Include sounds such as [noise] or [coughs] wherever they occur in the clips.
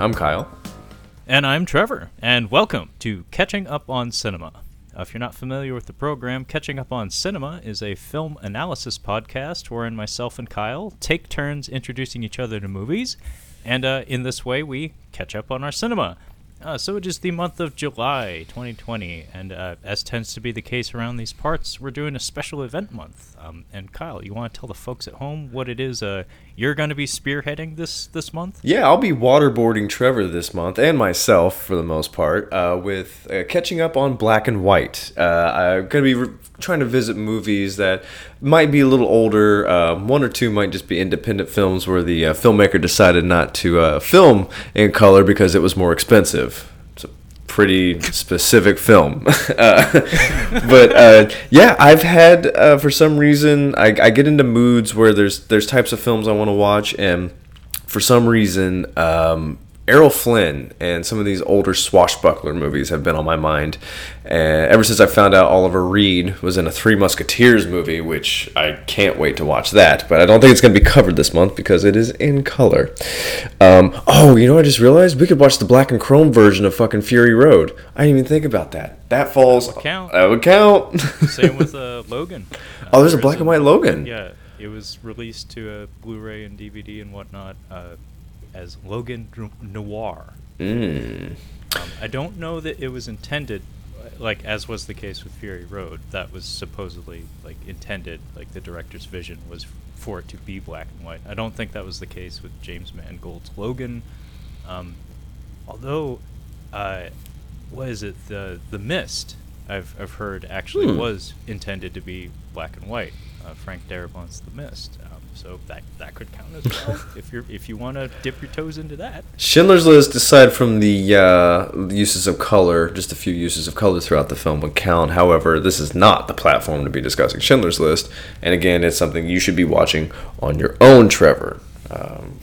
I'm Kyle. And I'm Trevor, and welcome to Catching Up on Cinema. Uh, if you're not familiar with the program, Catching Up on Cinema is a film analysis podcast wherein myself and Kyle take turns introducing each other to movies, and uh, in this way we catch up on our cinema. Uh, so it is the month of July 2020, and uh, as tends to be the case around these parts, we're doing a special event month. Um, and Kyle, you want to tell the folks at home what it is uh, you're going to be spearheading this this month? Yeah, I'll be waterboarding Trevor this month and myself for the most part uh, with uh, catching up on black and white. Uh, I'm going to be re- trying to visit movies that might be a little older. Um, one or two might just be independent films where the uh, filmmaker decided not to uh, film in color because it was more expensive. Pretty specific film. [laughs] uh, but uh, yeah, I've had uh, for some reason I, I get into moods where there's there's types of films I want to watch, and for some reason. Um, Errol Flynn and some of these older swashbuckler movies have been on my mind. And ever since I found out Oliver Reed was in a Three Musketeers movie, which I can't wait to watch that. But I don't think it's going to be covered this month because it is in color. Um, oh, you know, what I just realized we could watch the black and chrome version of fucking Fury Road. I didn't even think about that. That falls. That would count. That would count. [laughs] Same with uh, Logan. oh, there's a There's black and white Logan. Yeah, it was released to a Blu-ray and DVD and whatnot uh, as Logan Noir. Mm. Um, I don't know that it was intended, like as was the case with Fury Road. That was supposedly like intended, like the director's vision was for it to be black and white. I don't think that was the case with James Mangold's Logan. Um, although, uh, what is it? The The Mist. I've I've heard actually Hmm. was intended to be black and white. Uh, Frank Darabont's The Mist. So that that could count as well [laughs] if you're if you want to dip your toes into that. Schindler's List, aside from the uh, uses of color, just a few uses of color throughout the film would count. However, this is not the platform to be discussing Schindler's List. And again, it's something you should be watching on your own, Trevor. Um,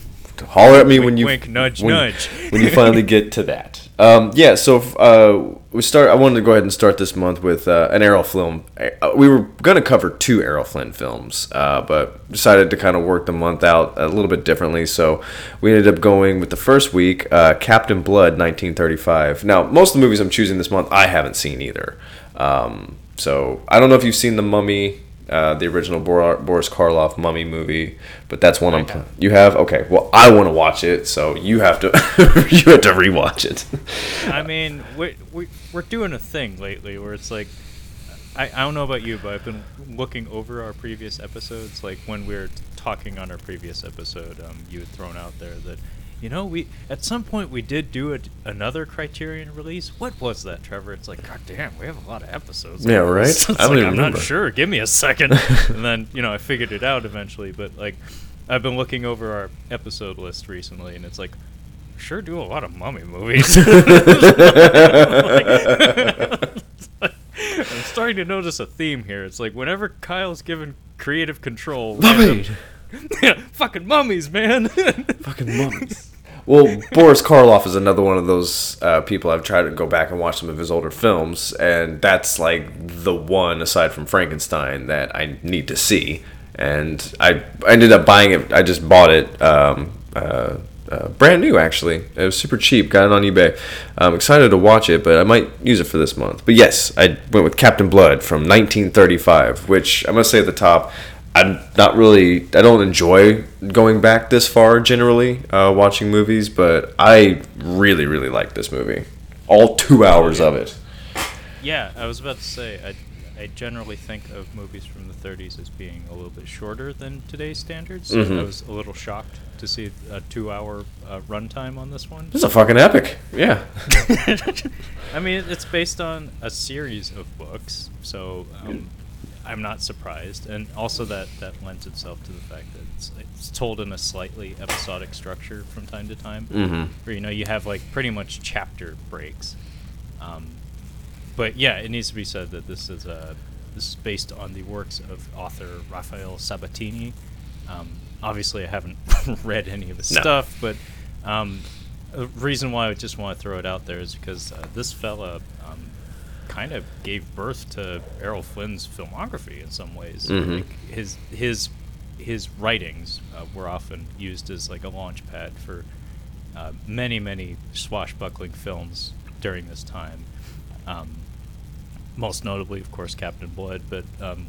holler at me when you wink, nudge, when, nudge. when you finally [laughs] get to that. Um, yeah, so uh, we start. I wanted to go ahead and start this month with uh, an Errol film. Uh, we were going to cover two Errol Flynn films, uh, but decided to kind of work the month out a little bit differently. So we ended up going with the first week, uh, Captain Blood, 1935. Now, most of the movies I'm choosing this month, I haven't seen either. Um, so I don't know if you've seen The Mummy. Uh, the original Bor- Boris Karloff mummy movie, but that's one I'm. have. You have okay. Well, I want to watch it, so you have to. [laughs] you have to rewatch it. I mean, we we we're doing a thing lately where it's like, I, I don't know about you, but I've been looking over our previous episodes. Like when we were talking on our previous episode, um, you had thrown out there that, you know, we at some point we did do a, another Criterion release. What was that, Trevor? It's like, God damn, we have a lot of episodes. Yeah, right? [laughs] It's I don't like, even I'm remember. not sure. Give me a second. [laughs] and then you know I figured it out eventually. But like, I've been looking over our episode list recently, and it's like. Sure, do a lot of mummy movies. [laughs] I'm starting to notice a theme here. It's like whenever Kyle's given creative control, Mummy! yeah, fucking mummies, man. [laughs] Fucking mummies. Well, Boris Karloff is another one of those uh, people I've tried to go back and watch some of his older films, and that's like the one aside from Frankenstein that I need to see. And I ended up buying it. I just bought it. Um, uh, uh, brand new actually. It was super cheap. Got it on eBay. I'm excited to watch it, but I might use it for this month. But yes, I went with Captain Blood from 1935, which I must say at the top, I'm not really. I don't enjoy going back this far generally, uh, watching movies, but I really, really like this movie. All two hours of it. yeah, I was about to say I, I generally think of movies from the 30s as being a little bit shorter than today's standards. So Mhm. I was a little shocked to see a two-hour uh, runtime on this one. This is a fucking epic. Yeah. [laughs] I mean, it's based on a series of books, so um, I'm not surprised. And also that that lends itself to the fact that it's, it's told in a slightly episodic structure from time to time, Mhm. where you know you have like pretty much chapter breaks. Um, but yeah, it needs to be said that this is uh, this is based on the works of author Rafael Sabatini. Um, obviously, I haven't [laughs] read any of his No. stuff, but um, a reason why I just want to throw it out there is because uh, this fella kind of gave birth to Errol Flynn's filmography in some ways. Mhm. Like his his his writings uh, were often used as like a launch pad for uh, many, many swashbuckling films during this time. Um, most notably, of course, Captain Blood, but um,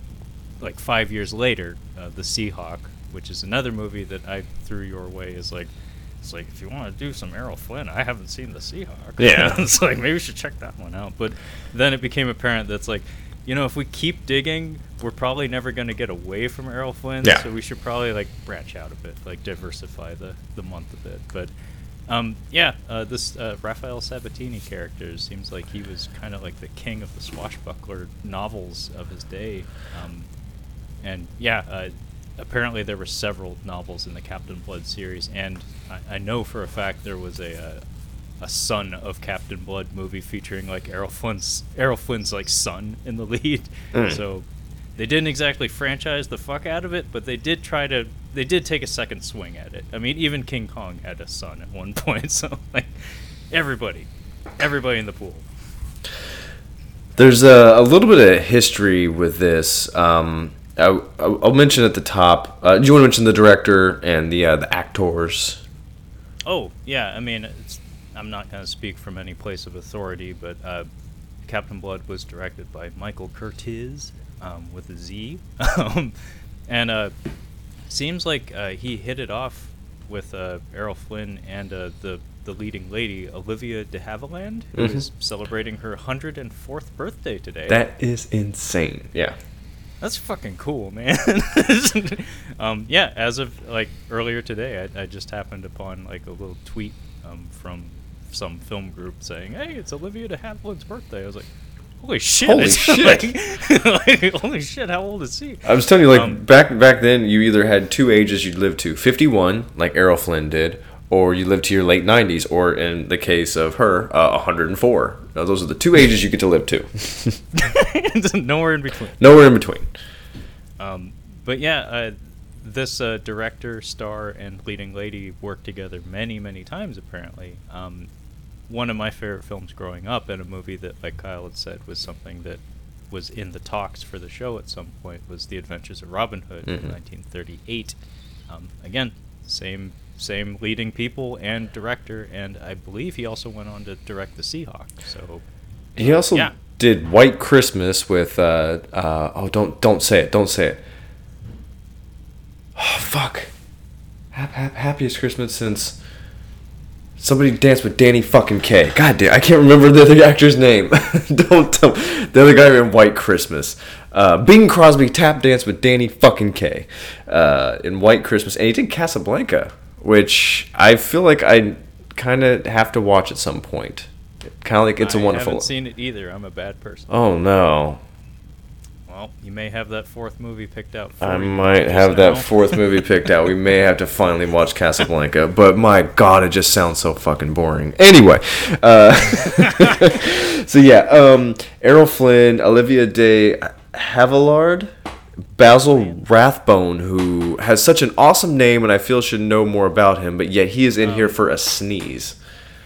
like five years later, uh, The Seahawk, which is another movie that I threw your way, is like, it's like if you want to do some Errol Flynn, I haven't seen The Seahawk. Yeah. [laughs] it's like maybe we should check that one out. But then it became apparent that's like, you know, if we keep digging, we're probably never going to get away from Errol Flynn. Yeah. So we should probably like branch out a bit, like diversify the the month a bit. But um, yeah, uh, this uh, Rafael Sabatini character seems like he was kind of like the king of the swashbuckler novels of his day. Um, and yeah, uh, apparently there were several novels in the Captain Blood series, and I, I know for a fact there was a, a a son of Captain Blood movie featuring like Errol Flynn's Errol Flynn's like son in the [laughs] lead. Mm. So they didn't exactly franchise the fuck out of it, but they did try to. They did take a second swing at it. I mean, even King Kong had a son at one [laughs] point. So like everybody, everybody in the pool. There's a, a little bit of history with this. Um, I, I'll mention at the top. Uh, do you want to mention the director and the uh, the actors? Oh yeah, I mean, it's, I'm not going to speak from any place of authority, but uh, Captain Blood was directed by Michael Curtiz um, with a Z, um, and uh, seems like uh, he hit it off with uh, Errol Flynn and uh, the the leading lady Olivia De Havilland, who Mhm. is celebrating her 104th birthday today. That is insane. Yeah. That's fucking cool, man. [laughs] um, yeah, as of like earlier today, I, I just happened upon like a little tweet um, from some film group saying, "Hey, it's Olivia de Havilland's birthday." I was like, "Holy shit! Holy [laughs] shit. Like, [laughs] like, holy shit! How old is he?" I was telling you, like Um, back back then, you either had two ages you'd live to: fifty-one, like Errol Flynn did, or you live to your late nineties, or in the case of her, uh, one hundred and four. Now, those are the two ages you get to live to. [laughs] Nowhere in between. Nowhere in between. Um, but yeah, uh, this uh, director, star, and leading lady worked together many, many times. Apparently, um, one of my favorite films growing up, and a movie that, like Kyle had said, was something that was in the talks for the show at some point, was The Adventures of Robin Hood in Mhm. 1938. Um, again, same same leading people and director, and I believe he also went on to direct The Seahawk. So He also Yeah. did White Christmas with uh, uh, oh don't don't say it don't say it. Oh fuck. Hap, hap, happiest Christmas since somebody danced with Danny fucking Kaye. God damn, I can't remember the other actor's name. [laughs] don't tell the other guy in White Christmas. Uh, Bing Crosby tap danced with Danny fucking Kaye uh, in White Christmas, and he did Casablanca, which I feel like I kind of have to watch at some point. Kind of like it's I a wonderful. I haven't seen it either. I'm a bad person. Oh no. Well, you may have that fourth movie picked out. I might have that fourth movie picked out. We may have to finally watch Casablanca, but my god, it just sounds so fucking boring. Anyway, uh, [laughs] so yeah, um, Errol Flynn, Olivia de Havilland, Basil Rathbone, who has such an awesome name, and I feel should know more about him, but yet he is in here Um, for a sneeze.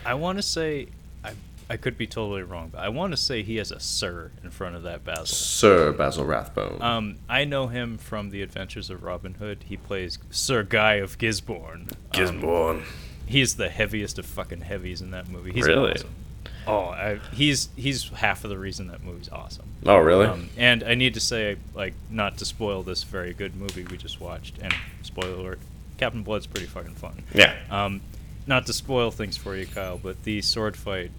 I want to say, I, I could be totally wrong, but I want to say he has a Sir in front of that Basil. Sir Basil Rathbone. Um, I know him from The Adventures of Robin Hood. He plays Sir Guy of Gisborne. Um, Gisborne. he's the heaviest of fucking heavies in that movie. He's Really? awesome. Oh, I, he's he's half of the reason that movie's awesome. Oh, really? Um, and I need to say, like, not to spoil this very good movie we just watched, and spoiler alert, Captain Blood's pretty fucking fun. yeah. Um, not to spoil things for you, Kyle, but the sword fight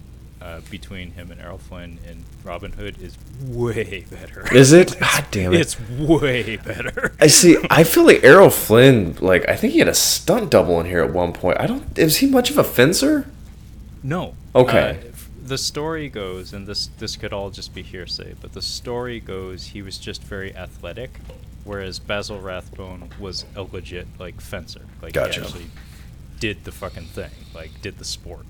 uh, between him and Errol Flynn in Robin Hood is way better. Is it? [laughs] God damn it. It's way better. I see. [laughs] I feel like Errol Flynn. Like I think he had a stunt double in here at one point. I don't. Is he much of a fencer? No. Okay. Uh, the story goes, and this this could all just be hearsay, but the story goes he was just very athletic, whereas Basil Rathbone was a legit like fencer. Like Gotcha. he actually did the fucking thing, like did the sport.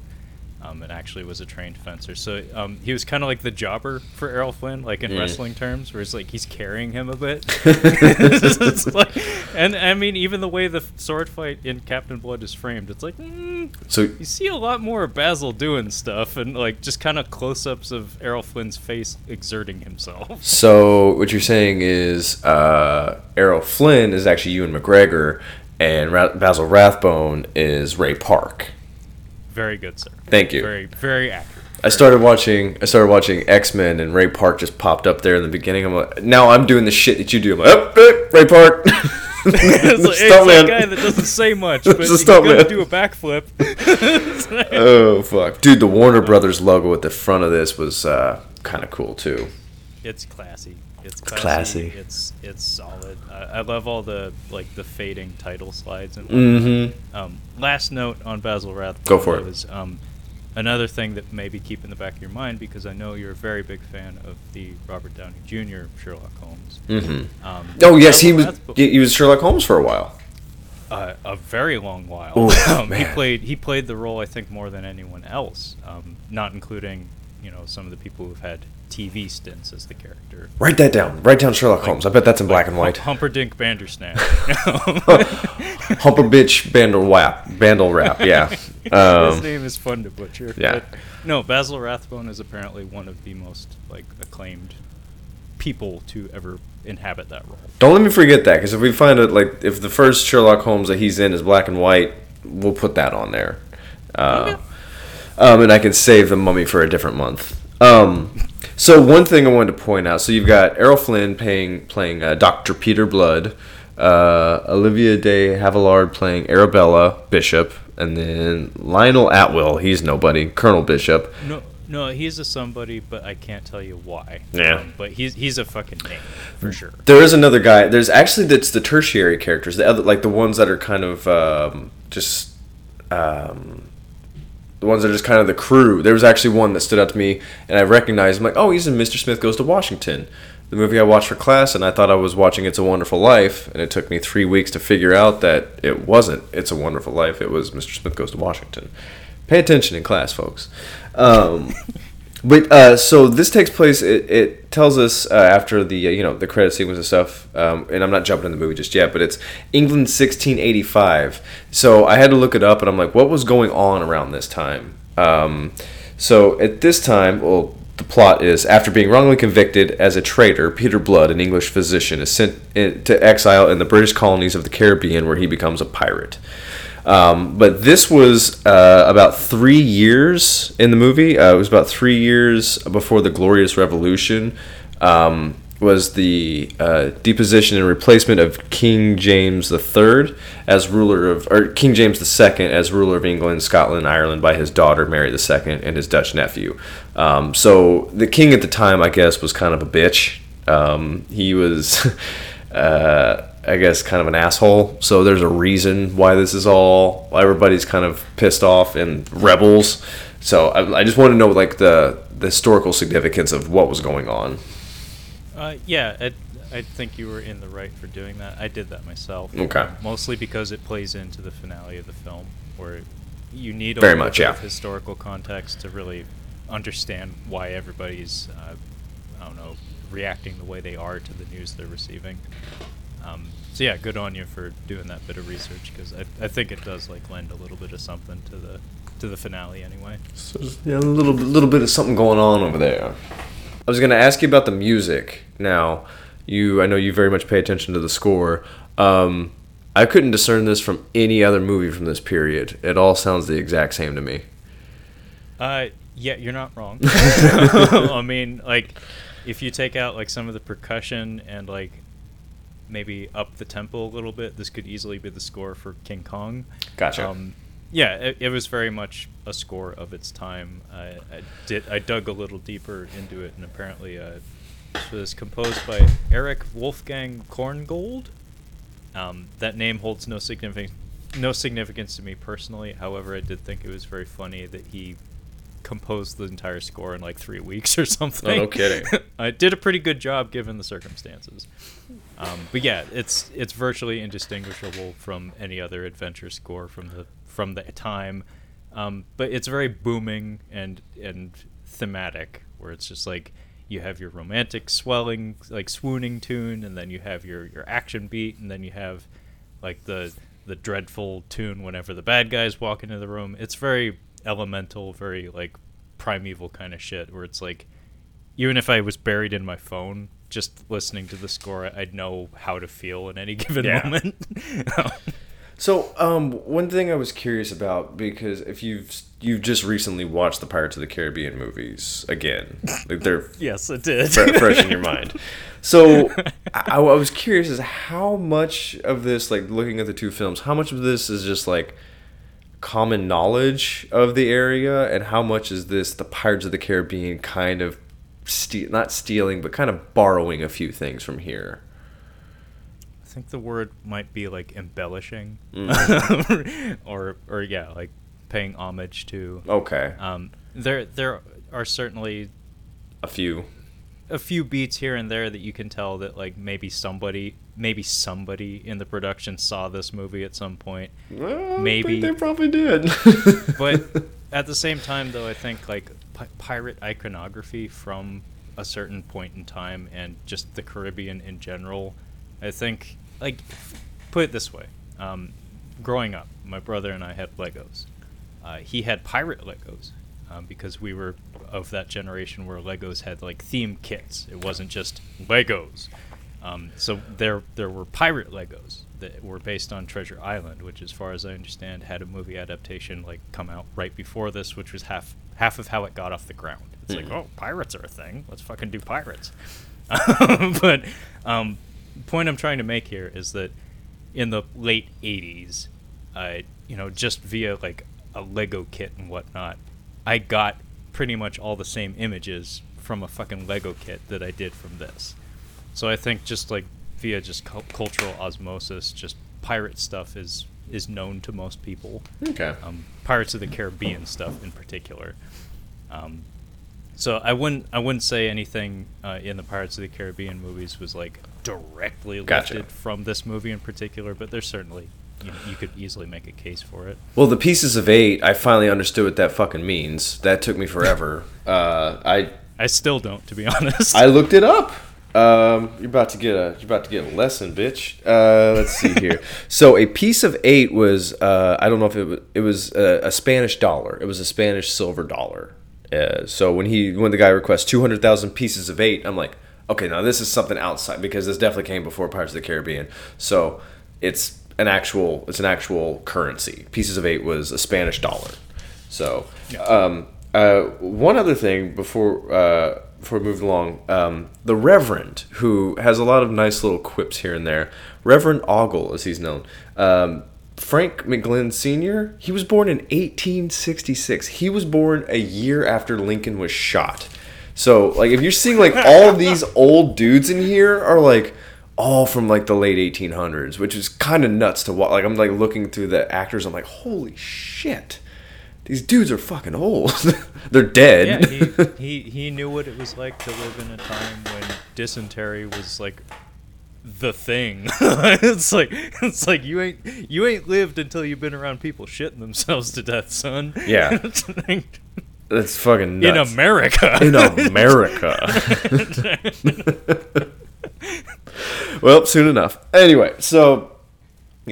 Um, and actually was a trained fencer. So um, he was kind of like the jobber for Errol Flynn, like in Mm. wrestling terms, where it's like he's carrying him a bit. [laughs] Like- and I mean, even the way the sword fight in Captain Blood is framed, it's like, mm, So you see a lot more of Basil doing stuff and like just kind of close-ups of Errol Flynn's face exerting himself. [laughs] so what you're saying is uh, Errol Flynn is actually Ewan McGregor, and Ra- Basil Rathbone is Ray Park. Very good, sir. Thank you. Very, very accurate. I started watching. I started watching X Men, and Ray Park just popped up there in the beginning. I'm like, now I'm doing the shit that you do. I'm like, oh, eh, Ray Park. [laughs] [laughs] it's, like, hey, it's that guy that doesn't say much, [laughs] but he's gonna do a backflip. Oh fuck, dude! The Warner Brothers logo at the front of this was uh, kind of cool too. it's classy. It's classy. classy. It's it's solid. I I love all the like the fading title slides and. Mm-hmm. Um, last note on Basil Rathbone. Go for it. Um, another thing that maybe keep in the back of your mind because I know you're a very big fan of the Robert Downey Jr. Sherlock Holmes. Mm-hmm. Um, Oh yes, he was. He was Sherlock Holmes for a while. uh, a very long while. Ooh, [laughs] um, he played he played the role I think more than anyone else, um, not including you know some of the people who've had TV stints as the character. Write that down. Write down Sherlock Like- Holmes. I bet that's in black and white. Humperdinck Bandersnatch. [laughs] Humper bitch bandle whap bandle rap. Yeah. [laughs] His Um, name is fun to butcher. yeah. But no, Basil Rathbone is apparently one of the most like acclaimed people to ever inhabit that role. don't let me forget that because if we find it like if the first Sherlock Holmes that he's in is black and white, we'll put that on there. Uh, um, and I can save the mummy for a different month. Um, so one thing I wanted to point out. So you've got Errol Flynn playing playing uh, Doctor Peter Blood, uh, Olivia de Havilland playing Arabella Bishop, and then Lionel Atwill. He's nobody. Colonel Bishop. No, no, he's a somebody, but I can't tell you why. Yeah. Um, but he's he's a fucking name for sure. There is another guy. There's actually that's the tertiary characters, the other like the ones that are kind of um, just um, the ones that are just kind of the crew. There was actually one that stood out to me, and I recognized. him like, oh, he's in Mr. Smith Goes to Washington, the movie I watched for class, and I thought I was watching It's a Wonderful Life, and it took me three weeks to figure out that it wasn't It's a Wonderful Life. It was Mr. Smith Goes to Washington. Pay attention in class, folks. Um, [laughs] But uh, so this takes place. It, it tells us uh, after the uh, you know the credit sequence and stuff. Um, and I'm not jumping in the movie just yet, but it's England 1685. So I had to look it up, and I'm like, what was going on around this time? Um, so at this time, well, the plot is after being wrongly convicted as a traitor, Peter Blood, an English physician, is sent to exile in the British colonies of the Caribbean, where he becomes a pirate. Um, but this was uh, about three years in the movie. Uh, it was about three years before the Glorious Revolution. Um, was the uh, deposition and replacement of King James III as ruler of, or King James II as ruler of England, Scotland, Ireland by his daughter Mary II and his Dutch nephew. Um, so the king at the time, I guess, was kind of a bitch. Um, he was. [laughs] uh, I guess kind of an asshole. So there's a reason why this is all everybody's kind of pissed off and rebels. So I, I just want to know like the the historical significance of what was going on. Uh, yeah, I, I think you were in the right for doing that. I did that myself. Okay. mostly because it plays into the finale of the film, where you need a Very much, yeah. of historical context to really understand why everybody's, uh, I don't know, reacting the way they are to the news they're receiving. Um, so yeah, good on you for doing that bit of research because I, I think it does like lend a little bit of something to the to the finale anyway. So yeah, a little little bit of something going on over there. I was going to ask you about the music. Now, you I know you very much pay attention to the score. Um, I couldn't discern this from any other movie from this period. It all sounds the exact same to me. Uh, yeah, you're not wrong. [laughs] [laughs] I mean, like, if you take out like some of the percussion and like maybe up the tempo a little bit, this could easily be the score for King Kong. Gotcha. Um, yeah, it, it was very much a score of its time. I, I did I dug a little deeper into it, and apparently, uh, this was composed by Erich Wolfgang Korngold. Um, that name holds no significance no significance to me personally. However, I did think it was very funny that he composed the entire score in like three [laughs] weeks or something. Oh, no kidding. [laughs] I did a pretty good job given the circumstances. Um, but yeah, it's it's virtually indistinguishable from any other adventure score from the from the time. Um, but it's very booming and and thematic, where it's just like you have your romantic swelling, like swooning tune, and then you have your your action beat, and then you have like the the dreadful tune whenever the bad guys walk into the room. It's very elemental, very like primeval kind of shit, where it's like even if I was buried in my phone, just listening to the score, I'd know how to feel in any [laughs] given Yeah. moment. [laughs] So, um, one thing I was curious about because if you've you've just recently watched the Pirates of the Caribbean movies again, like they're [laughs] Yes, it did. fre- fresh in your mind. So, I, I was curious as how much of this, like looking at the two films, how much of this is just like common knowledge of the area, and how much is this the Pirates of the Caribbean kind of ste- not stealing, but kind of borrowing a few things from here. I think the word might be like embellishing, Mm. [laughs] or or yeah, like paying homage to. Okay, Um, there there are certainly a few. a few beats here and there that you can tell that like maybe somebody maybe somebody in the production saw this movie at some point. Well, Maybe. they probably did. But [laughs] at the same time, though, I think like pi- pirate iconography from a certain point in time and just the Caribbean in general, I think like put it this way: um, growing up, my brother and I had Legos. Uh, he had pirate Legos um, because we were of that generation where Legos had like theme kits. It wasn't just Legos. Um, so there there were pirate Legos that were based on Treasure Island, which, as far as I understand, had a movie adaptation like come out right before this, which was half half of how it got off the ground. It's like, oh, pirates are a thing. Let's fucking do pirates. [laughs] but um, point I'm trying to make here is that in the late '80s, uh, you know, just via like a Lego kit and whatnot, I got pretty much all the same images from a fucking Lego kit that I did from this. So I think just like via just cul- cultural osmosis, just pirate stuff is is known to most people. okay. Um, Pirates of the Caribbean stuff in particular. Um, so I wouldn't I wouldn't say anything uh, in the Pirates of the Caribbean movies was like directly Gotcha. lifted from this movie in particular, but there's certainly you, know, you could easily make a case for it. Well, the pieces of eight, I finally understood what that fucking means. That took me forever. [laughs] uh, I I still don't, to be [laughs] honest. I looked it up. Um, you're about to get a you're about to get a lesson, bitch. Uh, let's see here. [laughs] so a piece of eight was uh, I don't know if it was it was a, a Spanish dollar. It was a Spanish silver dollar. Uh, so when he when the guy requests two hundred thousand pieces of eight, I'm like, okay, now this is something outside because this definitely came before Pirates of the Caribbean. So it's an actual it's an actual currency. Pieces of eight was a Spanish dollar. So um, uh, one other thing before uh, before we move along, um, the Reverend, who has a lot of nice little quips here and there, Reverend Ogle, as he's known. Um, Frank McGlynn Sr. He was born in 1866. He was born a year after Lincoln was shot. So, like, if you're seeing like all these [laughs] old dudes in here are like all from like the late 1800s, which is kind of nuts to watch. Like, I'm like looking through the actors. I'm like, holy shit, these dudes are fucking old. [laughs] They're dead. yeah, he, [laughs] he he knew what it was like to live in a time when dysentery was like the thing. [laughs] it's like it's like you ain't you ain't lived until you've been around people shitting themselves to death, son. Yeah. That's fucking in. America. in America. well, soon enough. Anyway, so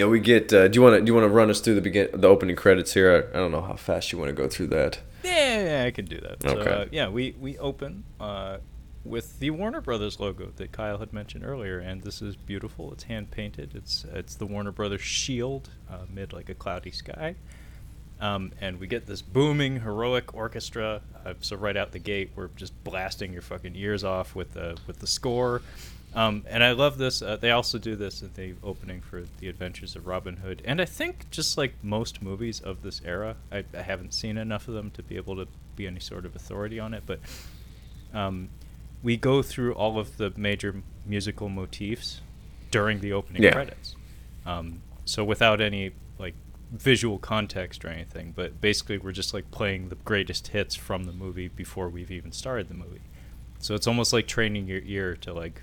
know, we get. Uh, do you want to do you want to run us through the begin the opening credits here? I, I don't know how fast you want to go through that. Yeah, yeah, I can do that. So, Okay. uh, yeah, we we open uh, with the Warner Brothers logo that Kyle had mentioned earlier, and this is beautiful. It's hand painted. It's it's the Warner Brothers shield uh, amid like a cloudy sky. Um, and we get this booming heroic orchestra. Uh, so right out the gate, we're just blasting your fucking ears off with the with the score. Um, and I love this. Uh, they also do this at the opening for the Adventures of Robin Hood. And I think just like most movies of this era, I, I haven't seen enough of them to be able to be any sort of authority on it. But um, we go through all of the major musical motifs during the opening Yeah. credits. Um, so without any like visual context or anything, but basically we're just like playing the greatest hits from the movie before we've even started the movie. So it's almost like training your ear to like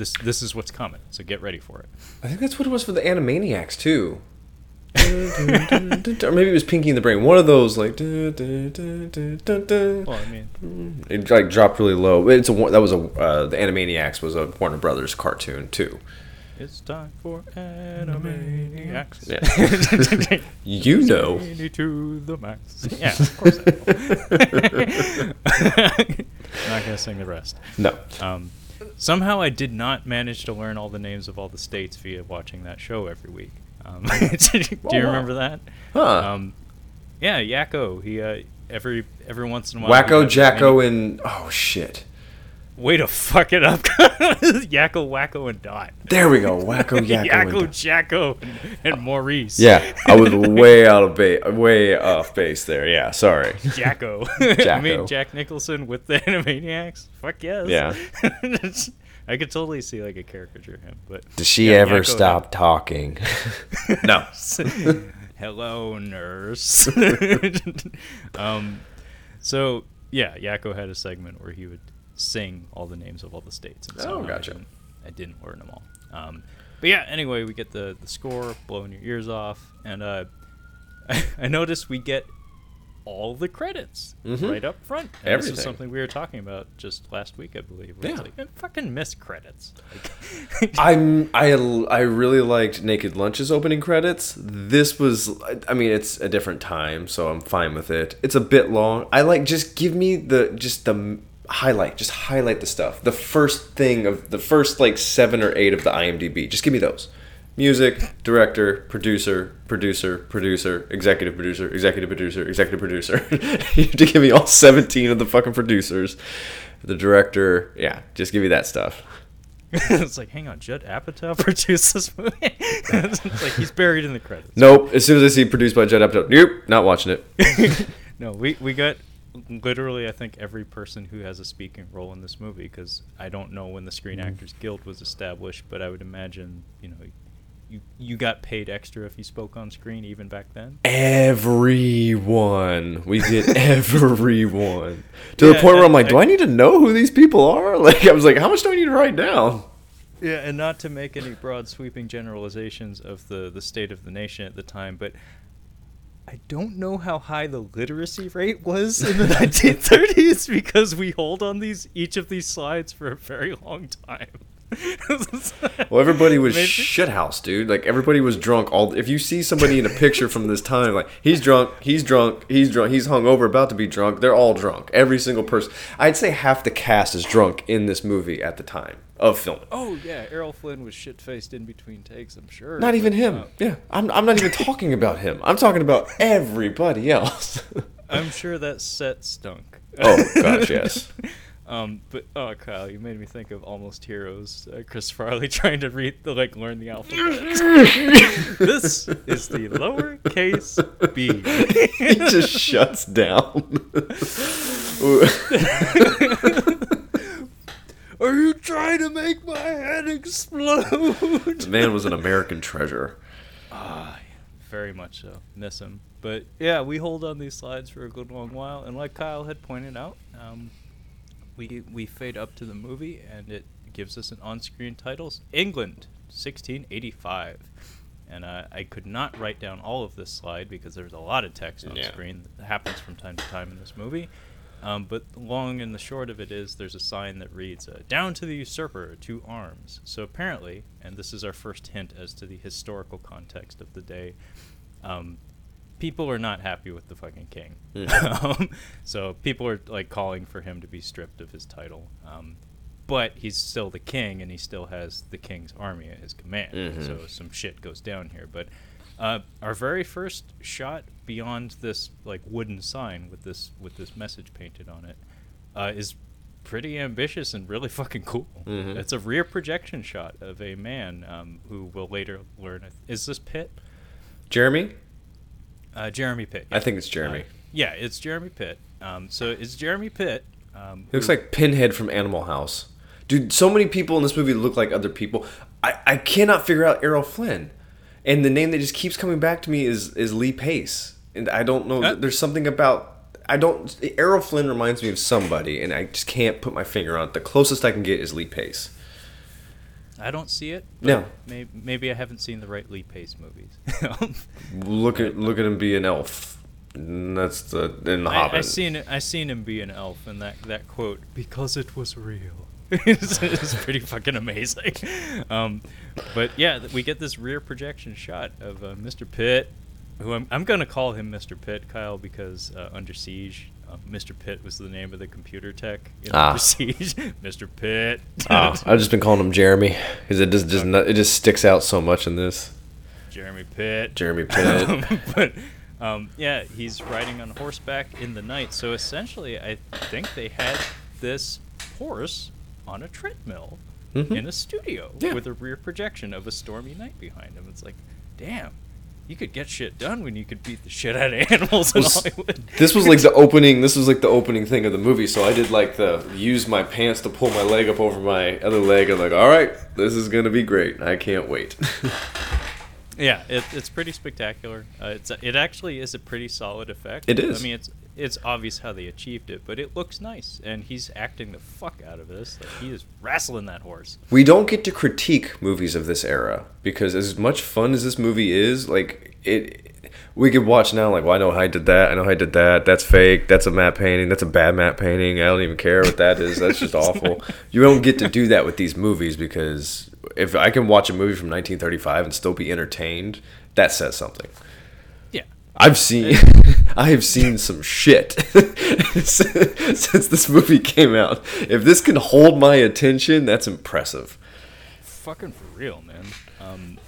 this this is what's coming. So get ready for it. I think that's what it was for the Animaniacs too. or maybe it was Pinky and the Brain. One of those like. Well, I mean, It like dropped really low. It's a that was a uh, the Animaniacs was a Warner Brothers cartoon too. it's time for Animaniacs. Yeah. [laughs] You know. To the max. [laughs] Yeah, of course I know. [laughs] Not gonna sing the rest. No. Um, somehow I did not manage to learn all the names of all the states via watching that show every week. Um, [laughs] do you remember that? Huh. Um, yeah, Yakko. He uh, every every once in a while. Wakko, Jacko, and oh shit. Way to fuck it up, [laughs] Yakko, Wakko, and Dot. There we go. Wakko, Yakko, [laughs] Yakko, and- Jacko, and, and Maurice. Yeah, I was [laughs] way out of base, way off base there. Yeah, sorry. Jacko. I mean, Jack Nicholson with the Animaniacs. Fuck yes. Yeah. I could totally see like a caricature of him, but Does she Yeah, ever Yakko stop talking? no. Hello, nurse. um, so yeah, Yakko had a segment where he would sing all the names of all the states. And Oh, gotcha. I didn't, I didn't learn them all. Um, but yeah, anyway, we get the the score, blowing your ears off, and uh, [laughs] I noticed we get all the credits Mhm. right up front. And This Everything. is something we were talking about just last week, I believe. Yeah. like, I fucking miss credits. Like, [laughs] I'm I I really liked Naked Lunch's opening credits. This was I mean it's a different time, so I'm fine with it. It's a bit long. I like just give me the just the highlight, just highlight the stuff. The first thing of the first like 7 or 8 of the IMDb. Just give me those. Music, director, producer, producer, producer, executive producer, executive producer, executive producer. [laughs] you have to give me all 17 of the fucking producers. The director, yeah, just give me that stuff. [laughs] it's like, hang on, Judd Apatow [laughs] produced this movie. it's like he's buried in the credits. Nope. As soon as I see produced by Judd Apatow, nope, not watching it. No, we we got literally, I think every person who has a speaking role in this movie because I don't know when the Screen Mm-hmm. Actors Guild was established, but I would imagine you know. You, you got paid extra if you spoke on screen even back then. Everyone, we get [laughs] everyone to the point where I'm like, do I- I need to know who these people are? [laughs] Like, I was like, how much do I need to write down? Yeah, and not to make any broad sweeping generalizations of the, the state of the nation at the time, but I don't know how high the literacy rate was in the [laughs] 1930s because we hold on these each of these slides for a very long time. [laughs] Well, everybody was Maybe- shithouse, dude. Like everybody was drunk. All if you see somebody in a picture from this time, like he's drunk, he's drunk, he's drunk, he's hungover, about to be drunk. They're all drunk. Every single person. I'd say half the cast is drunk in this movie at the time of filming. Oh yeah, Errol Flynn was shit faced in between takes. I'm sure. Not even him. uh, Yeah, I'm. I'm not even talking about him. I'm talking about everybody else. I'm sure that set stunk. Oh, gosh, yes. [laughs] Um, but oh, Kyle, you made me think of Almost Heroes. Uh, Chris Farley [laughs] trying to read the like learn the alphabet. [laughs] this is the lowercase b. [laughs] he just shuts down. Are you trying to make my head explode? The Man was an American treasure. Ah, Very much so. Miss him. But yeah, we hold on these slides for a good long while, and like Kyle had pointed out, um, we we fade up to the movie, and it gives us an on-screen title: England, 1685. And uh, I could not write down all of this slide because there's a lot of text on Yeah. screen that happens from time to time in this movie. Um, but long and the short of it is there's a sign that reads, uh, Down to the usurper, to arms. So apparently, and this is our first hint as to the historical context of the day, um, people are not happy with the fucking king. [laughs] um, so people are like calling for him to be stripped of his title. Um, but he's still the king, and he still has the king's army at his command. Mhm. So some shit goes down here. But uh, our very first shot beyond this like wooden sign with this with this message painted on it uh, is pretty ambitious and really fucking cool. Mhm. It's a rear projection shot of a man um, who will later learn. Is this Pitt? Jeremy? Uh, Jeremy Pitt. I think it's Jeremy. Uh, yeah, it's Jeremy Pitt. Um, so it's Jeremy Pitt. Um, He looks who- like Pinhead from Animal House. Dude, so many people in this movie look like other people. I, I cannot figure out Errol Flynn. And the name that just keeps coming back to me is, is Lee Pace. And I don't know. Uh. There's something about. I don't. Errol Flynn reminds me of somebody, and I just can't put my finger on it. The closest I can get is Lee Pace. I don't see it. No. Maybe, maybe I haven't seen the right Lee Pace movies. [laughs] Look at look at him be an elf. And that's the in the I, Hobbit. I seen. I seen him be an elf, and that that quote because it was real. [laughs] is, is pretty fucking amazing. [laughs] Um, but yeah, we get this rear projection shot of uh, Mr. Pitt, who I'm, I'm gonna call him Mr. Pitt, Kyle, because uh, Under Siege, uh, Mr. Pitt was the name of the computer tech in Ah. [laughs] Mr. Pitt. Oh, I've just been calling him Jeremy because it just just not, it just sticks out so much in this. Jeremy Pitt. Jeremy [laughs] Pitt. Um, but um, yeah, he's riding on horseback in the night. So essentially, I think they had this horse on a treadmill Mhm. in a studio Yeah. with a rear projection of a stormy night behind him. It's like, damn, you could get shit done when you could beat the shit out of [laughs] animals in Was- Hollywood. this was like the opening. This was like the opening thing of the movie. So I did like the use my pants to pull my leg up over my other leg. I'm like, all right, this is gonna be great. I can't wait. [laughs] Yeah, it, it's pretty spectacular. Uh, it's it actually is a pretty solid effect. It is. I mean, it's it's obvious how they achieved it, but it looks nice, and he's acting the fuck out of this. Like he is wrestling that horse. we don't get to critique movies of this era because as much fun as this movie is, like it. We could watch now, like, well, I know how I did that. I know how I did that. That's fake. That's a matte painting. That's a bad matte painting. I don't even care what that is. That's just [laughs] awful. You don't get to do that with these movies because if I can watch a movie from 1935 and still be entertained, that says something. Yeah, I've seen I have seen some shit [laughs] since this movie came out. If this can hold my attention, that's impressive. fucking for real, man. Um,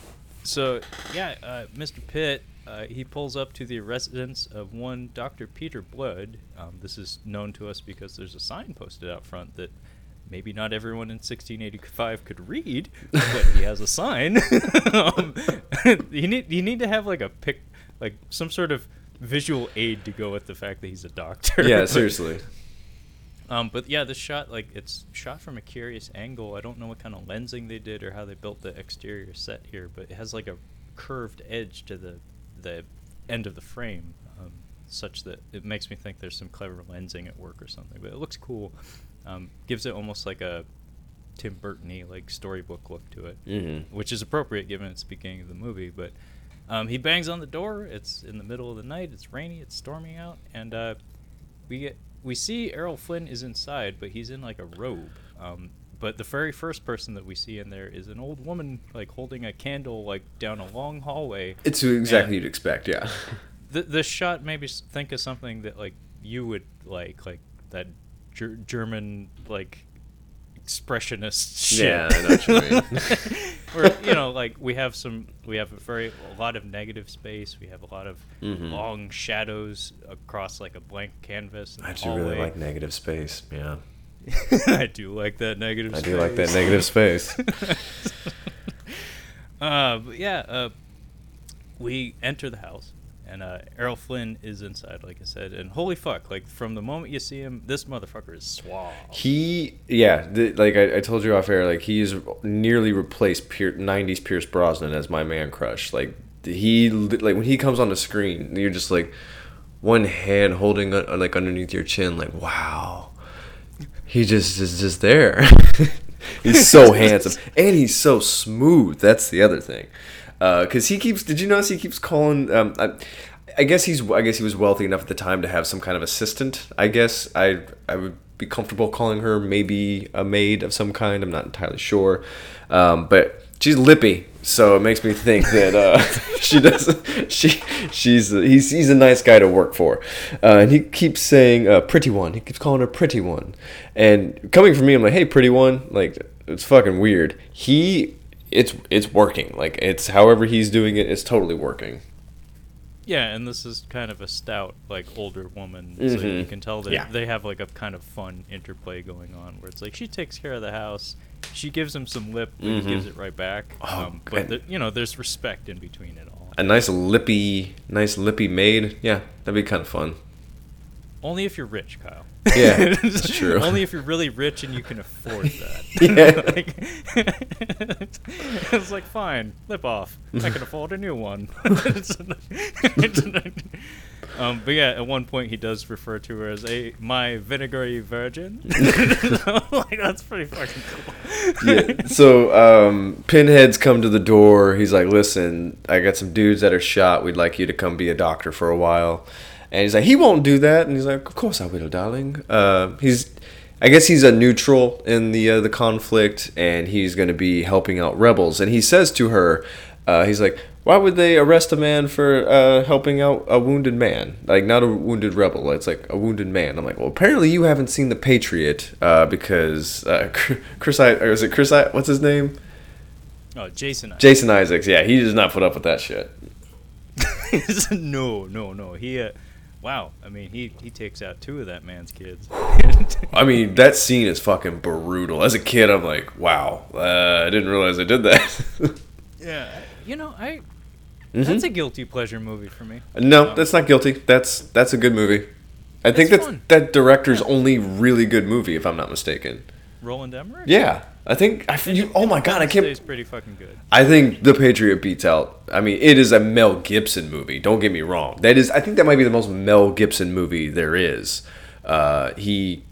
so yeah, uh, Mr. Pitt, uh, he pulls up to the residence of one Dr. Peter Blood. Um, this is known to us because there's a sign posted out front that maybe not everyone in 1685 could read, but he has a sign. [laughs] um, [laughs] you need you need to have like a pic, like some sort of visual aid to go with the fact that he's a doctor. Yeah, [laughs] seriously. um, but yeah, this shot like it's shot from a curious angle. I don't know what kind of lensing they did or how they built the exterior set here, but it has like a curved edge to the the end of the frame, um, such that it makes me think there's some clever lensing at work or something. But it looks cool. Um, gives it almost like a Tim Burton-y like storybook look to it, Mm-hmm. which is appropriate given it's the beginning of the movie. But um, he bangs on the door. It's in the middle of the night. It's rainy. It's storming out, and uh, we get we see Errol Flynn is inside, but he's in like a robe. Um, but the very first person that we see in there is an old woman, like holding a candle, like down a long hallway. It's exactly you'd expect, yeah. [laughs] Th- this shot made me think of something that like you would like, like that ger- German like expressionist shit. Yeah, I know what you mean. [laughs] Where you know, like we have some, we have a very a lot of negative space. We have a lot of Mhm. long shadows across like a blank canvas. I do really like negative space, yeah. [laughs] I do like that negative. Space. I do like that negative space. [laughs] uh, but yeah, uh, we enter the house, and uh, Errol Flynn is inside, like I said, and holy fuck! Like from the moment you see him, this motherfucker is suave. He, yeah, th- like I, I told you off air, like he's nearly replaced Pier- '90s Pierce Brosnan as my man crush. Like he, like when he comes on the screen, you're just like one hand holding uh, like underneath your chin, like wow, he just is just there. [laughs] he's so [laughs] handsome and he's so smooth. That's the other thing, because he keeps. Did you notice he keeps calling? Um, I, I guess he's. I guess he was wealthy enough at the time to have some kind of assistant. I guess I. I would be comfortable calling her maybe a maid of some kind. I'm not entirely sure, um, but she's lippy, so it makes me think that uh, [laughs] she does. [laughs] She she's he's he's a nice guy to work for, uh, and he keeps saying uh, "pretty one." He keeps calling her "pretty one," and coming from me, I'm like, "Hey, pretty one." Like it's fucking weird. He it's it's working. Like it's however he's doing it, it's totally working. Yeah, and this is kind of a stout, like older woman, so you Mhm. can tell that Yeah. they have like a kind of fun interplay going on, where it's like she takes care of the house, she gives him some lip, Mhm. he gives it right back. Oh, um, but the, you know, there's respect in between it all. A nice lippy, nice lippy maid. Yeah, that'd be kind of fun. Only if you're rich, Kyle. Yeah, [laughs] that's true. Only if you're really rich and you can afford that. [laughs] Yeah. Like- [laughs] it's like fine, lip off. I can afford a new one. um, but yeah, at one point he does refer to her as a my vinegary virgin. like that's pretty fucking cool. yeah. So um, Pinhead's come to the door. He's like, "Listen, I got some dudes that are shot. We'd like you to come be a doctor for a while." And he's like, "He won't do that." And he's like, "Of course I will, darling." Uh, he's, I guess he's a neutral in the uh, the conflict, and he's going to be helping out rebels. And he says to her, uh, "He's like." Why would they arrest a man for uh, helping out a wounded man? Like, not a wounded rebel. It's like a wounded man. I'm like, well, apparently you haven't seen The Patriot uh, because uh, [laughs] Chris, I, or is it Chris? I, what's his name? Oh, Jason. Jason Isaacs, yeah, he does not put up with that shit. [laughs] no, no, no. He, uh, wow. I mean, he he takes out two of that man's kids. [laughs] I mean, that scene is fucking brutal. As a kid, I'm like, wow, uh, I didn't realize I did that. [laughs] yeah, you know, I. Mm-hmm. That's a guilty pleasure movie for me. no, Um, that's not guilty. That's that's a good movie. I think that's that director's only really good movie, if I'm not mistaken. Roland Emmerich. Yeah, I think I. You, oh my god, I can't. Stays pretty fucking good. I think The Patriot beats out. I mean, it is a Mel Gibson movie. Don't get me wrong. That is. I think that might be the most Mel Gibson movie there is. Uh, he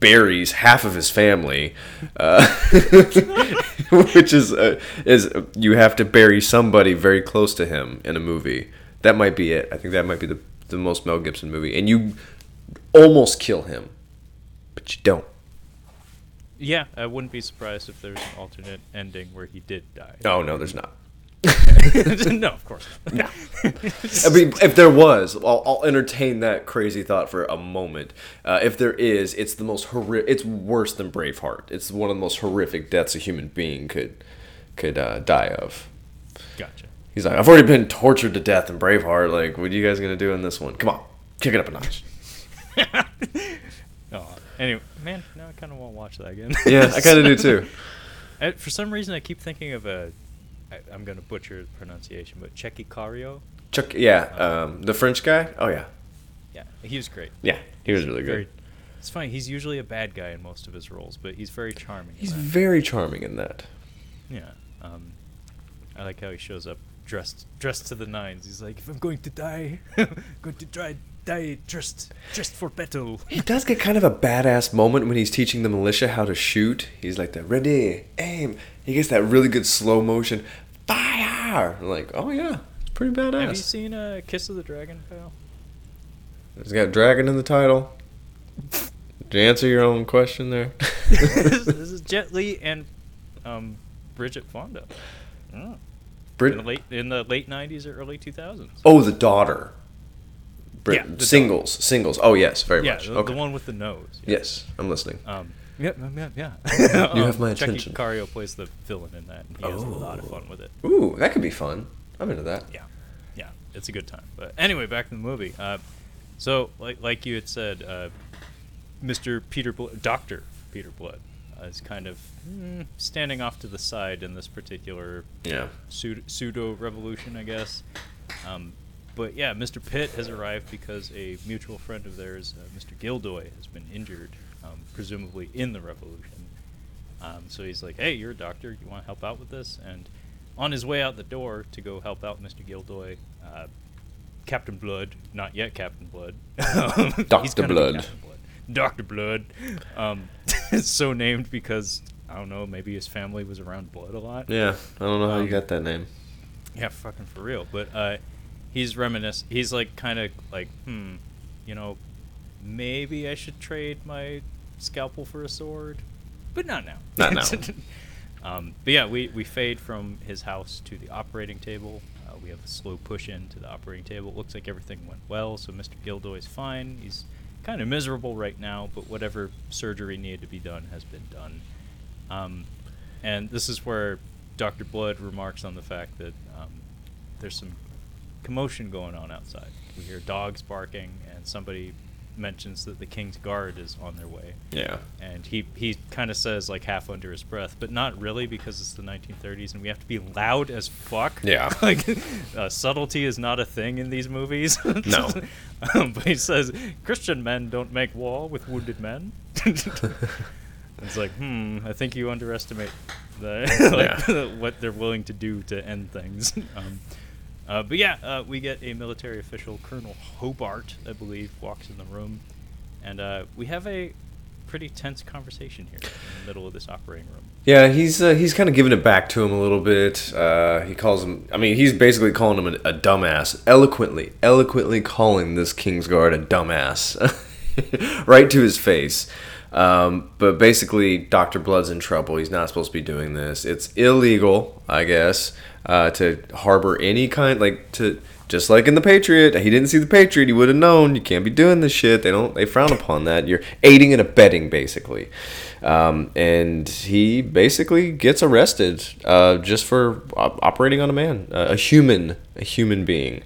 buries half of his family, uh, [laughs] which is uh, is you have to bury somebody very close to him in a movie. That might be it. I think that might be the the most Mel Gibson movie, and you almost kill him, but you don't. Yeah, I wouldn't be surprised if there's an alternate ending where he did die. Oh no, there's not. [laughs] no, of course not. I mean, if there was, I'll, I'll entertain that crazy thought for a moment. Uh, if there is, it's the most horrific. It's worse than Braveheart. It's one of the most horrific deaths a human being could could uh, die of. Gotcha. He's like, I've already been tortured to death in Braveheart. Like, what are you guys gonna do in this one? Come on, kick it up a notch. [laughs] Oh, anyway, man, kind of want to watch that again. [laughs] Yeah, I kind of do too. [laughs] I, for some reason, I keep thinking of a. I, I'm gonna butcher the pronunciation, but Tchéky Karyo. Chuck, yeah, um, the French guy. Oh yeah, Yeah, he was great. yeah, he was really Very. good. It's funny. He's usually a bad guy in most of his roles, but he's very charming. He's that. very charming in that. Yeah. Um, I like how he shows up dressed dressed to the nines. He's like, if I'm going to die, [laughs] I'm going to try die dressed dressed for battle. He does get kind of a badass moment when he's teaching the militia how to shoot. He's like, "The ready, aim." He gets that really good slow motion fire. I'm like, oh yeah, it's pretty badass. Have you seen uh, Kiss of the Dragon, pal? It's got dragon in the title. Did you answer your own question there? [laughs] this is Jet Li and um, Bridget Fonda. Oh. Brit- in the late in the late '90s or early 2000s. oh, the daughter. Yeah, singles, singles. Oh yes, very yeah, much. the, okay. the one with the nose. Yeah. Yes, I'm listening. Um, yeah, yeah, yeah. [laughs] [laughs] You have my attention. Karyo plays the villain in that, and he has a lot of Oh. fun with it. Ooh, that could be fun. I'm into that. Yeah, yeah, it's a good time. But anyway, back to the movie. Uh, so, like like you had said, uh, Mr. Peter, Blo- Doctor Peter Blood, uh, is kind of mm, standing off to the side in this particular Yeah. pseudo, pseudo revolution, I guess. Um, but yeah, Mr. Pitt has arrived because a mutual friend of theirs, uh, Mr. Gildoy, has been injured, um, presumably in the revolution. Um, so he's like, "Hey, you're a doctor. You want to help out with this?" And on his way out the door to go help out Mr. Gildoy, uh, Captain Blood, not yet Captain Blood, [laughs] Dr. Blood. Captain Blood. Doctor Blood, um, [laughs] so named because I don't know, maybe his family was around blood a lot. Yeah. I don't know how you Um, got that name. Yeah, fucking for real. But uh, he's reminisce. He's like kind of like, hmm, you know, maybe I should trade my scalpel for a sword, but not now. Not now. [laughs] um, but yeah, we we fade from his house to the operating table. Uh, we have a slow push in to the operating table. It looks like everything went well, so Mr. Gildoy's fine. He's kind of miserable right now, but whatever surgery needed to be done has been done. Um, and this is where Dr. Blood remarks on the fact that um, there's some commotion going on outside. We hear dogs barking, and somebody mentions that the King's Guard is on their way. Yeah. And he, he kind of says, like, half under his breath, but not really because it's the 1930s and we have to be loud as fuck. Yeah. [laughs] like, uh, subtlety is not a thing in these movies. [laughs] No. um, but he says, Christian men don't make war with wounded men. [laughs] It's like, hmm, I think you underestimate the, like, what they're willing to do to end things. Um, uh, but yeah, uh, we get a military official, Colonel Hobart, I believe, walks in the room, and uh, we have a pretty tense conversation here in the middle of this operating room. Yeah, he's uh, he's kind of giving it back to him a little bit. Uh, he calls him. I mean, he's basically calling him a, a dumbass, eloquently, eloquently calling this Kingsguard a dumbass, [laughs] right to his face. Um, but basically, Doctor Blood's in trouble. He's not supposed to be doing this. It's illegal, I guess, uh, to harbor any kind like to just like in the Patriot. He didn't see the Patriot. He would have known. You can't be doing this shit. They don't. They frown upon that. You're aiding and abetting, basically. Um, and he basically gets arrested uh, just for op- operating on a man, uh, a human, a human being.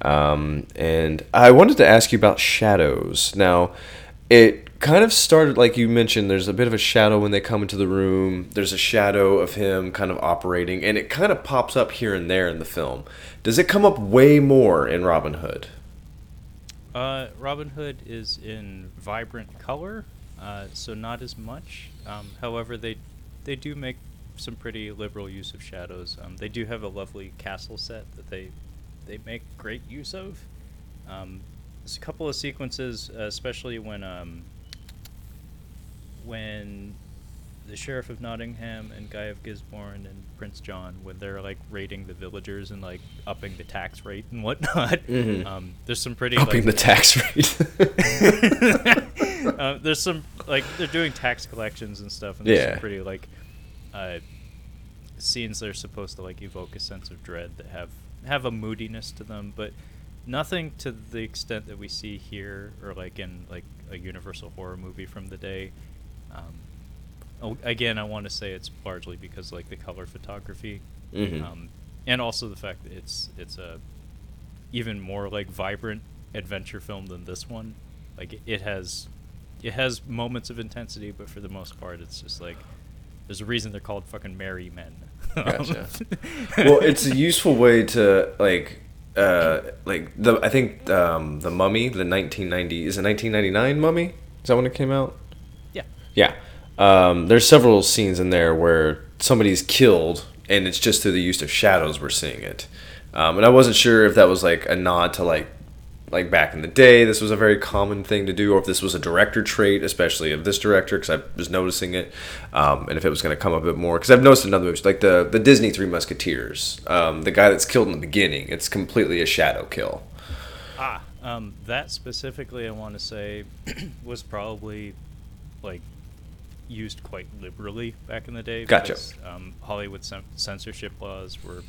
Um, and I wanted to ask you about shadows. Now, it kind of started like you mentioned. There's a bit of a shadow when they come into the room. There's a shadow of him kind of operating, and it kind of pops up here and there in the film. Does it come up way more in Robin Hood? Uh, Robin Hood is in vibrant color, uh, so not as much. Um, however, they they do make some pretty liberal use of shadows. Um, they do have a lovely castle set that they they make great use of. Um, there's a couple of sequences, especially when um, when the sheriff of Nottingham and Guy of Gisborne and Prince John, when they're like raiding the villagers and like upping the tax rate and whatnot. Mhm. Um, there's some pretty Upping like, the tax rate. [laughs] uh, there's some like they're doing tax collections and stuff, and there's Yeah. some pretty like uh, scenes that are supposed to like evoke a sense of dread that have have a moodiness to them, but nothing to the extent that we see here or like in like a Universal horror movie from the day. Um, oh, again, I want to say it's largely because like the color photography, Mhm. um, and also the fact that it's it's a even more like vibrant adventure film than this one. Like it- it has it has moments of intensity, but for the most part, it's just like there's a reason they're called fucking merry men. Gotcha. [laughs] well, it's a useful way to like, uh, like the I think um, the Mummy, the 1990 is it 1999 Mummy? Is that when it came out? Yeah. Um, there's several scenes in there where somebody's killed, and it's just through the use of shadows we're seeing it. Um, and I wasn't sure if that was like a nod to like, like back in the day, this was a very common thing to do, or if this was a director trait, especially of this director, because I was noticing it, um, and if it was going to come up a bit more, because I've noticed in other movies, like the the Disney Three Musketeers, um, the guy that's killed in the beginning, it's completely a shadow kill. Ah, um, that specifically, I want to say, [clears throat] was probably like used quite liberally back in the day. Gotcha. because, Um, Hollywood censorship laws were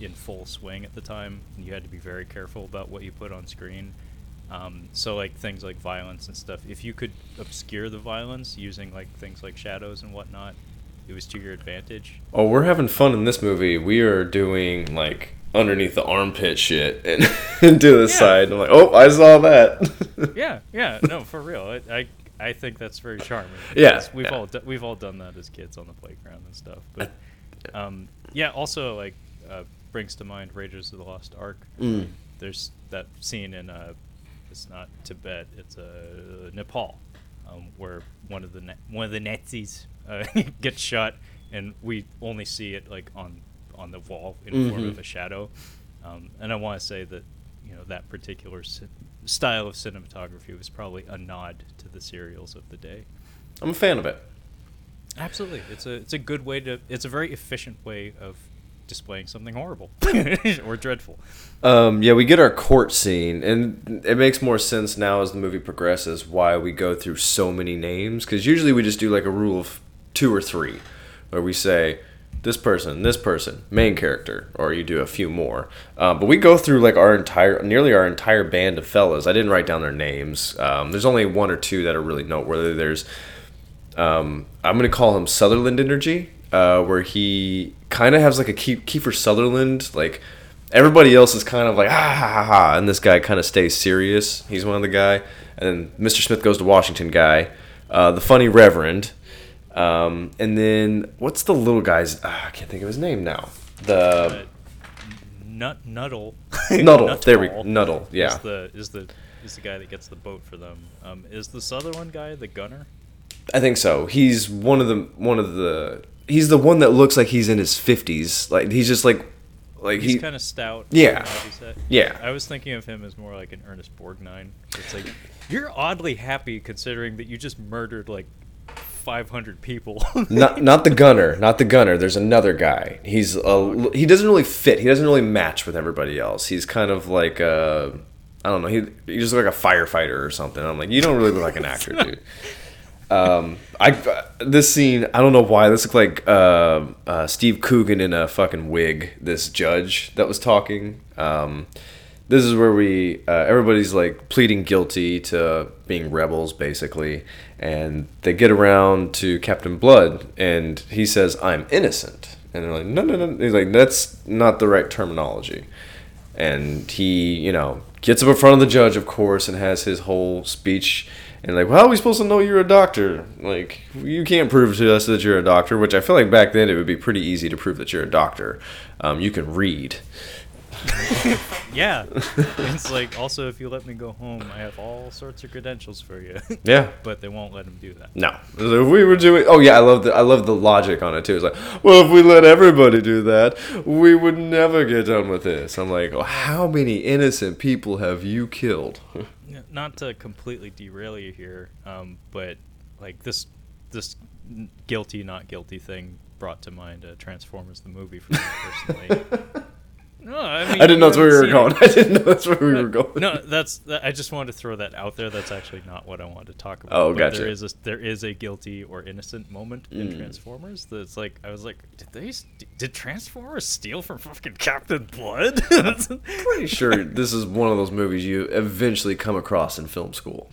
in full swing at the time, and you had to be very careful about what you put on screen. Um, so, like things like violence and stuff, if you could obscure the violence using like things like shadows and whatnot, it was to your advantage. Oh, we're having fun in this movie. We are doing like underneath the armpit shit and, [laughs] and to the Yeah. side. I'm like, oh, I saw that. yeah, yeah, no, for real. I, I, I think that's very charming. [laughs] Yeah, we've yeah. all do, we've all done that as kids on the playground and stuff. But um, yeah, also like uh, brings to mind Raiders of the Lost Ark. Mm. There's that scene in uh, it's not Tibet, it's uh, Nepal, um, where one of the Na- one of the Nazis uh, [laughs] gets shot, and we only see it like on on the wall in form Mhm. of a shadow. Um, and I want to say that you know that particular style of cinematography was probably a nod to the serials of the day. I'm a fan of it. Absolutely, it's a it's a good way to it's a very efficient way of displaying something horrible [laughs] or dreadful. Um, yeah, we get our court scene, and it makes more sense now as the movie progresses why we go through so many names. Because usually we just do like a rule of two or three, where we say this person, this person, main character, or you do a few more. Uh, but we go through like our entire, nearly our entire band of fellas. I didn't write down their names. Um, there's only one or two that are really noteworthy. There's um, I'm gonna call him Sutherland Energy, uh, where he kind of has like a Kiefer Sutherland. Like everybody else is kind of like ha ha ha ha, and this guy kind of stays serious. He's one of the guy, and then Mr. Smith goes to Washington guy, uh, the funny Reverend, um, and then what's the little guy's? ah, I can't think of his name now. The Uh, Nut Nuttall. [laughs] Nuttall. There we Nuttall. Yeah. Is the is the is the guy that gets the boat for them? Um, is the Sutherland guy the gunner? I think so. He's one of the one of the. He's the one that looks like he's in his fifties. Like he's just like, like He's he. kind of stout. Yeah. Yeah. I was thinking of him as more like an Ernest Borgnine. It's like you're oddly happy considering that you just murdered like 500 people. [laughs] not not the gunner, not the gunner. There's another guy. He's a, he doesn't really fit. He doesn't really match with everybody else. He's kind of like a I don't know. He he just look like a firefighter or something. I'm like, you don't really look like an actor, dude. Um, I this scene, I don't know why this looked like uh, uh, Steve Coogan in a fucking wig. This judge that was talking. Um, this is where we uh, everybody's like pleading guilty to being rebels, basically, and they get around to Captain Blood, and he says, "I'm innocent," and they're like, "No, no, no." He's like, "That's not the right terminology." and he you know gets up in front of the judge of course and has his whole speech. And like well how are we supposed to know you're a doctor? Like you can't prove to us that you're a doctor which i feel like back then it would be pretty easy to prove that you're a doctor. Um, you can read [laughs] yeah. it's like also if you let me go home, I have all sorts of credentials for you. [laughs] yeah. But they won't let him do that. No. If we were doing Oh yeah, I love the I love the logic on it too. It's like, well if we let everybody do that, we would never get done with this. I'm like, oh, how many innocent people have you killed? [laughs] Not to completely derail you here, um, but like this this guilty not guilty thing brought to mind uh, Transformers the movie for me personally. No, I mean I didn't know that's where we were going. [laughs] I didn't know that's where we were going. No, that's that, I just wanted to throw that out there. That's actually not what I wanted to talk about. Oh, gotcha. There is a there is a guilty or innocent moment in mm. Transformers. That's like I was like, did they did Transformers steal from fucking Captain Blood? [laughs] I'm pretty sure this is one of those movies you eventually come across in film school.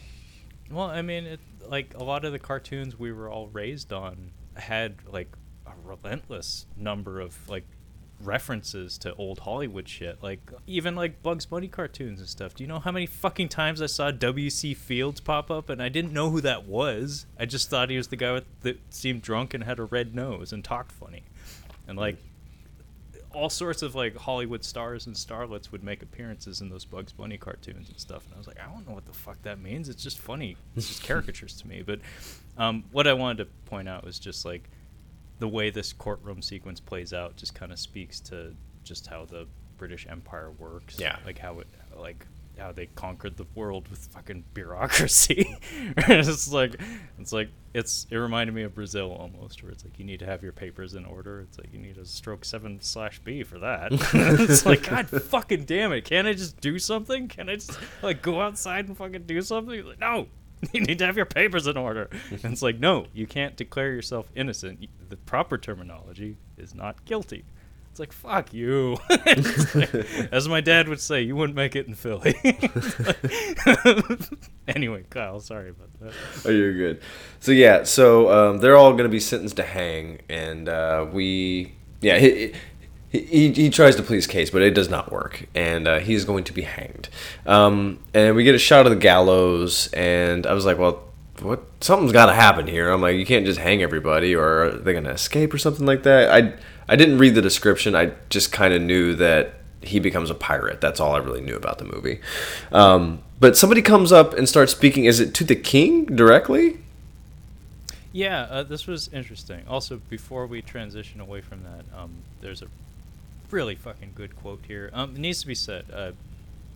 Well, I mean, it, like a lot of the cartoons we were all raised on had like a relentless number of like references to old Hollywood shit. Like even like Bugs Bunny cartoons and stuff. Do you know how many fucking times I saw W.C. Fields pop up and I didn't know who that was? I just thought he was the guy with, that seemed drunk and had a red nose and talked funny. And like all sorts of like Hollywood stars and starlets would make appearances in those Bugs Bunny cartoons and stuff. And I was like, I don't know what the fuck that means. It's just funny. It's just [laughs] caricatures to me. But um, what I wanted to point out was just like the way this courtroom sequence plays out just kind of speaks to just how the British Empire works. Yeah. Like how it like how they conquered the world with fucking bureaucracy. [laughs] it's like it's like it's it reminded me of Brazil almost, where it's like you need to have your papers in order. It's like you need a stroke seven slash B for that. [laughs] [laughs] it's like God fucking damn it! Can't I just do something? Can I just like go outside and fucking do something? Like, no, [laughs] you need to have your papers in order. And it's like, no, you can't declare yourself innocent. The proper terminology is not guilty. It's like, fuck you. [laughs] like, [laughs] as my dad would say, you wouldn't make it in Philly. anyway, Kyle, sorry about that. Oh, you're good. So, yeah, so um, they're all going to be sentenced to hang. And uh, we, yeah, he, he tries to plead his case, but it does not work, and uh, he's going to be hanged. Um, and we get a shot of the gallows, and I was like, well, what? Something's got to happen here. I'm like, you can't just hang everybody, or are they going to escape or something like that? I I didn't read the description. I just kind of knew that he becomes a pirate. That's all I really knew about the movie. Um, but somebody comes up and starts speaking. Is it to the king directly? Yeah, uh, this was interesting. Also, before we transition away from that, um, there's a really fucking good quote here. Um, it needs to be said. Uh,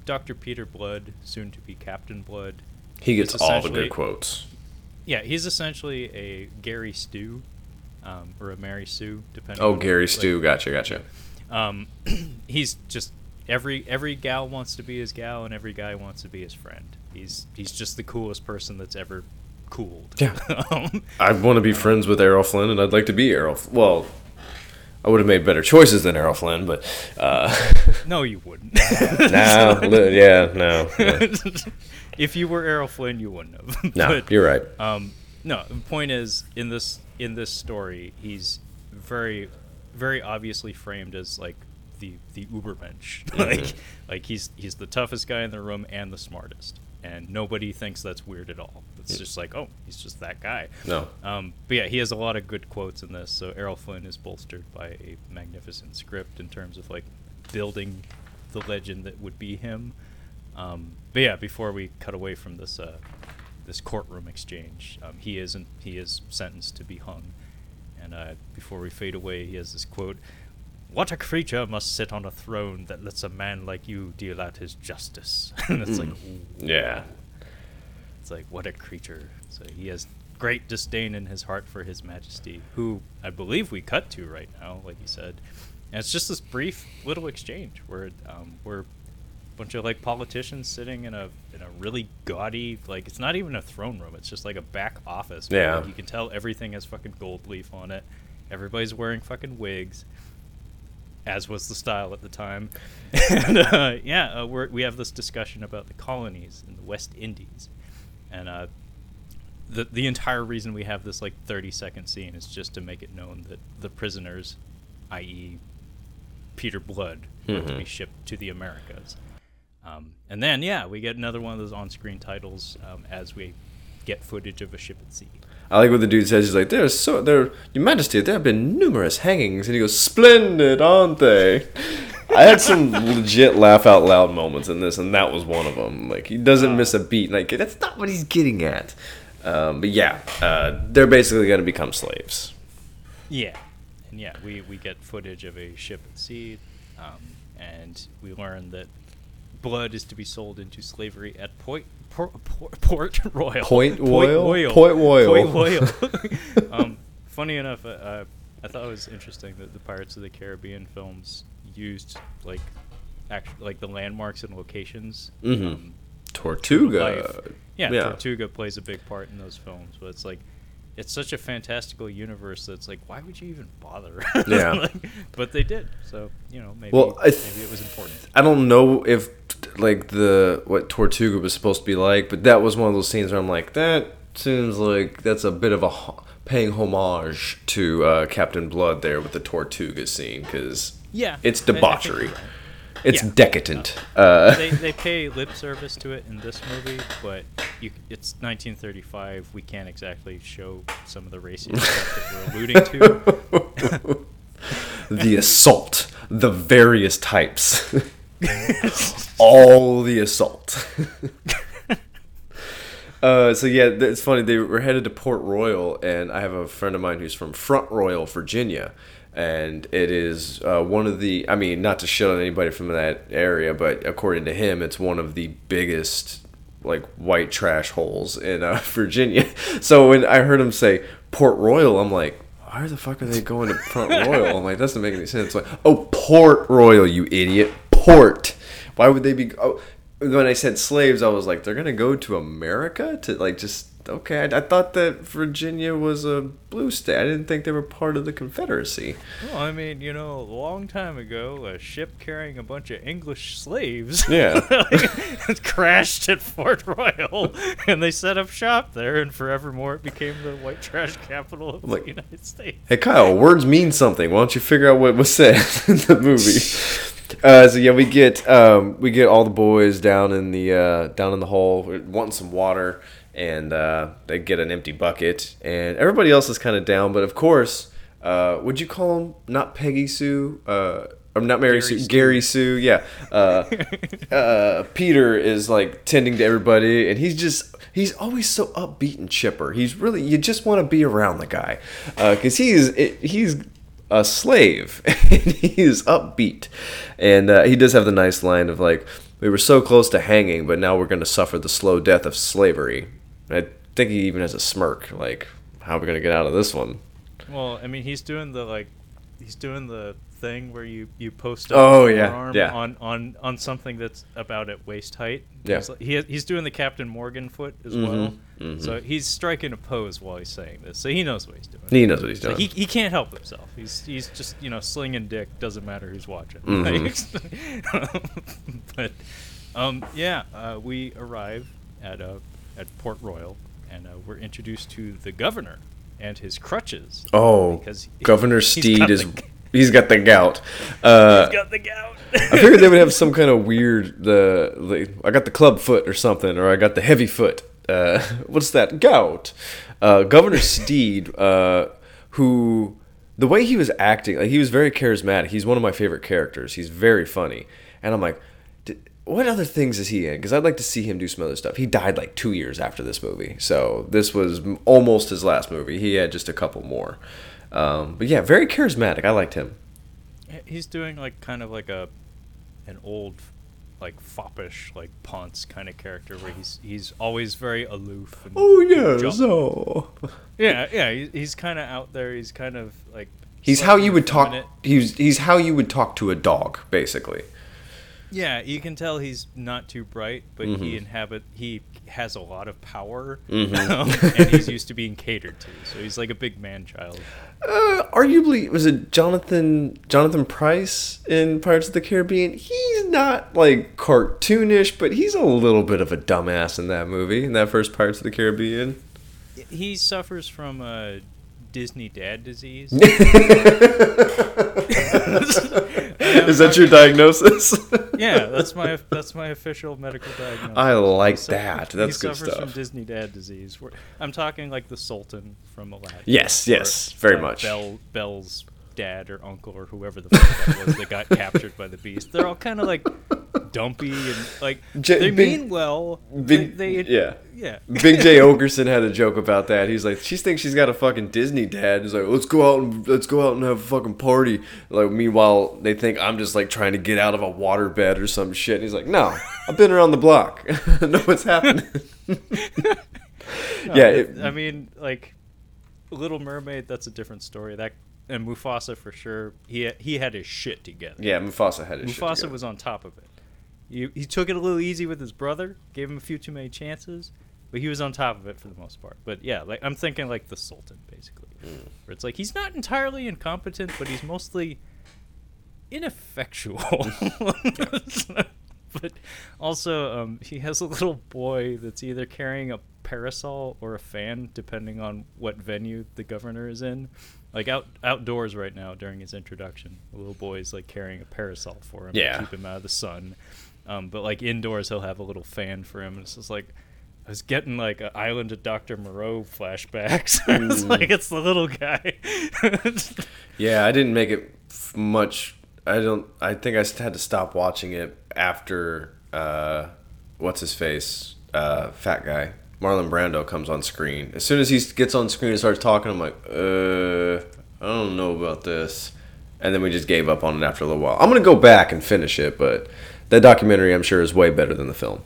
Dr. Peter Blood, soon to be Captain Blood. He gets all the good quotes. Yeah, he's essentially a Gary Stu, um, or a Mary Sue, depending. Oh, Gary like, Stu, gotcha, gotcha. Um, [clears throat] he's just every every gal wants to be his gal, and every guy wants to be his friend. He's he's just the coolest person that's ever cooled. Yeah. [laughs] um, I want to be friends with Errol Flynn, and I'd like to be Errol. Well, I would have made better choices than Errol Flynn, but uh, [laughs] no, you wouldn't. [laughs] no, yeah, no. Yeah. [laughs] if you were Errol Flynn, you wouldn't have. no, but, you're right. Um, no, the point is in this in this story, he's very, very obviously framed as like the the Ubermensch. Mm-hmm. like like he's he's the toughest guy in the room and the smartest, and nobody thinks that's weird at all. It's just like, oh, he's just that guy. No. Um, but yeah, he has a lot of good quotes in this. So Errol Flynn is bolstered by a magnificent script in terms of like building the legend that would be him. Um, but yeah, before we cut away from this uh, this courtroom exchange, um, he isn't he is sentenced to be hung. And uh, before we fade away, he has this quote: "What a creature must sit on a throne that lets a man like you deal out his justice." [laughs] and it's mm. like, ooh, yeah, it's like, what a creature. So he has great disdain in his heart for his majesty, who I believe we cut to right now, like you said. And it's just this brief little exchange where um, where bunch of like politicians sitting in a in a really gaudy like it's not even a throne room. It's just like a back office. where, Yeah. like, you can tell everything has fucking gold leaf on it. Everybody's wearing fucking wigs, as was the style at the time. [laughs] and uh, yeah, uh, we're, we have this discussion about the colonies in the West Indies, and uh, the the entire reason we have this like 30 second scene is just to make it known that the prisoners, i.e., Peter Blood, were to be shipped to the Americas. Um, and then yeah, we get another one of those on-screen titles um, as we get footage of a ship at sea. I like what the dude says. He's like, "There's so there, Your Majesty, there have been numerous hangings," and he goes, "Splendid, aren't they?" I had some [laughs] legit laugh out loud moments in this, and that was one of them. Like he doesn't miss a beat. Like that's not what he's getting at. Um, but yeah, uh, they're basically going to become slaves. Yeah, and yeah, we, we get footage of a ship at sea, um, and we learn that blood is to be sold into slavery at Point Port, Port, [laughs] Port Royal. Point Royal? Royal. Point Royal. Point Royal. [laughs] [laughs] um, funny enough, uh, I thought it was interesting that the Pirates of the Caribbean films used like actually like the landmarks and locations. Mhm. um, Tortuga. Yeah, yeah. Tortuga plays a big part in those films, but it's like it's such a fantastical universe that's like why would you even bother? Yeah. Like, but they did, so you know maybe Well, th- maybe it was important. I don't know if like the what Tortuga was supposed to be like, but that was one of those scenes where I'm like, that seems like that's a bit of a paying homage to uh, Captain Blood there with the Tortuga scene because Yeah, it's I- I debauchery, right. it's Yeah. decadent. Uh, [laughs] they they pay lip service to it in this movie, but you, it's 1935. We can't exactly show some of the racist [laughs] stuff that we're alluding to. [laughs] the assault, the various types, [laughs] all the assault. [laughs] Uh, so yeah, it's funny. They were headed to Port Royal, and I have a friend of mine who's from Front Royal, Virginia, and it is uh, one of the. I mean, not to shit on anybody from that area, but according to him, it's one of the biggest like white trash holes in uh, [laughs] Virginia. So when I heard him say Port Royal, I'm like, why the fuck are they going to Front Royal? I'm like, that doesn't make any sense. Like, oh, Port Royal, you idiot, Port. Why would they be? Oh, when I said slaves, I was like, they're gonna go to America to like just okay. I, I thought that Virginia was a blue state. I didn't think they were part of the Confederacy. Well, I mean, you know, a long time ago, a ship carrying a bunch of English slaves Yeah. [laughs] like, [laughs] crashed at Fort Royal, [laughs] and they set up shop there, and forevermore it became the white trash capital of Like- the United States. Hey Kyle, words mean something. Why don't you figure out what was said in the movie? Uh, so yeah, we get um, we get all the boys down in the uh, down in the hole We're wanting some water, and uh, they get an empty bucket, and everybody else is kind of down. But of course, uh, would you call him not Peggy Sue? Uh, or not Mary Gary Sue, Sue. Gary Sue, yeah. Uh, [laughs] uh, Peter is like tending to everybody, and he's just he's always so upbeat and chipper. He's really you just want to be around the guy because he's he's a slave [laughs] and he's upbeat, and uh, he does have the nice line of like we were so close to hanging, but now we're going to suffer the slow death of slavery. I think he even has a smirk, like how are we going to get out of this one? Well, I mean, he's doing the like, he's doing the thing where you you post up Oh, your yeah, yeah. on on on something that's about at waist height. Yeah. He's, he he's doing the Captain Morgan foot as Mhm, well. mhm. So he's striking a pose while he's saying this. So he knows what he's doing. He knows what he's So doing. he, he can't help himself. He's he's just you know slinging dick. Doesn't matter who's watching. [laughs] Mhm. [laughs] but um, yeah, uh, we arrive at uh, at Port Royal, and uh, we're introduced to the governor and his crutches. oh, because he- Governor [laughs] Steed is he's got the gout. Uh, He's got the gout. I figured they would have [laughs] some kind of weird the, the I got the club foot or something, or I got the heavy foot. Uh, [laughs] what's that? Gout. Uh, Governor [laughs] Steed, uh, who the way he was acting, like he was very charismatic. He's one of my favorite characters. He's very funny, and I'm like, "D- what other things is he in? Because I'd like to see him do some other stuff. He died like two years after this movie, so this was almost his last movie. He had just a couple more. Um, but yeah, very charismatic. I liked him. He's doing like kind of like a an old like foppish like Ponce kind of character where he's he's always very aloof. And Oh yeah, so [laughs] Yeah, yeah, he- he's kind of out there. He's kind of like He's how you would talk. He's he's how you would talk to a dog, basically. Yeah, you can tell he's not too bright, but Mhm. he inhabit he has a lot of power, Mhm. [laughs] um, and he's used to being catered to. So he's like a big man child. Uh, arguably, was it Jonathan Jonathan Pryce in Pirates of the Caribbean? He's not like cartoonish, but he's a little bit of a dumbass in that movie, in that first Pirates of the Caribbean. He suffers from a Disney dad disease. [laughs] Is that your diagnosis? yeah, that's my that's my official medical diagnosis. I like He that. he That's good suffers from stuff. Disney dad disease. I'm talking like the Sultan from Aladdin. Yes, yes, very much. Belle, Belle's dad or uncle or whoever the fuck that was that got [laughs] captured by the beast. They're all kind of like dumpy and like J- they big- mean well. big- they, they, yeah. yeah. Big Jay [laughs] Oakerson had a joke about that. He's like, she thinks she's got a fucking Disney dad. He's like, let's go out and let's go out and have a fucking party. Like, meanwhile, they think I'm just like trying to get out of a waterbed or some shit. And he's like, no, I've been around the block. [laughs] I know what's happening. No, yeah, it- it- I mean, like Little Mermaid. That's a different story. That and Mufasa for sure. He he had his shit together. yeah, Mufasa had his shit Mufasa was on top of it. He, he took it a little easy with his brother, gave him a few too many chances, but he was on top of it for the most part. But yeah, like I'm thinking like the Sultan basically, Hmm. where it's like he's not entirely incompetent, but he's mostly ineffectual. [laughs] [laughs] but also, um, he has a little boy that's either carrying a parasol or a fan, depending on what venue the governor is in. Like out outdoors right now during his introduction, the little boy's like carrying a parasol for him Yeah. to keep him out of the sun. Um, but like indoors, he'll have a little fan for him. And it's just like I was getting like an Island of Doctor Moreau flashbacks. [laughs] it's like it's the little guy. [laughs] Yeah, I didn't make it f- much. I don't. I think I had to stop watching it after uh, what's his face, uh, fat guy, Marlon Brando comes on screen. As soon as he gets on screen and starts talking, I'm like, uh, I don't know about this. And then we just gave up on it after a little while. I'm gonna go back and finish it, but that documentary, I'm sure, is way better than the film.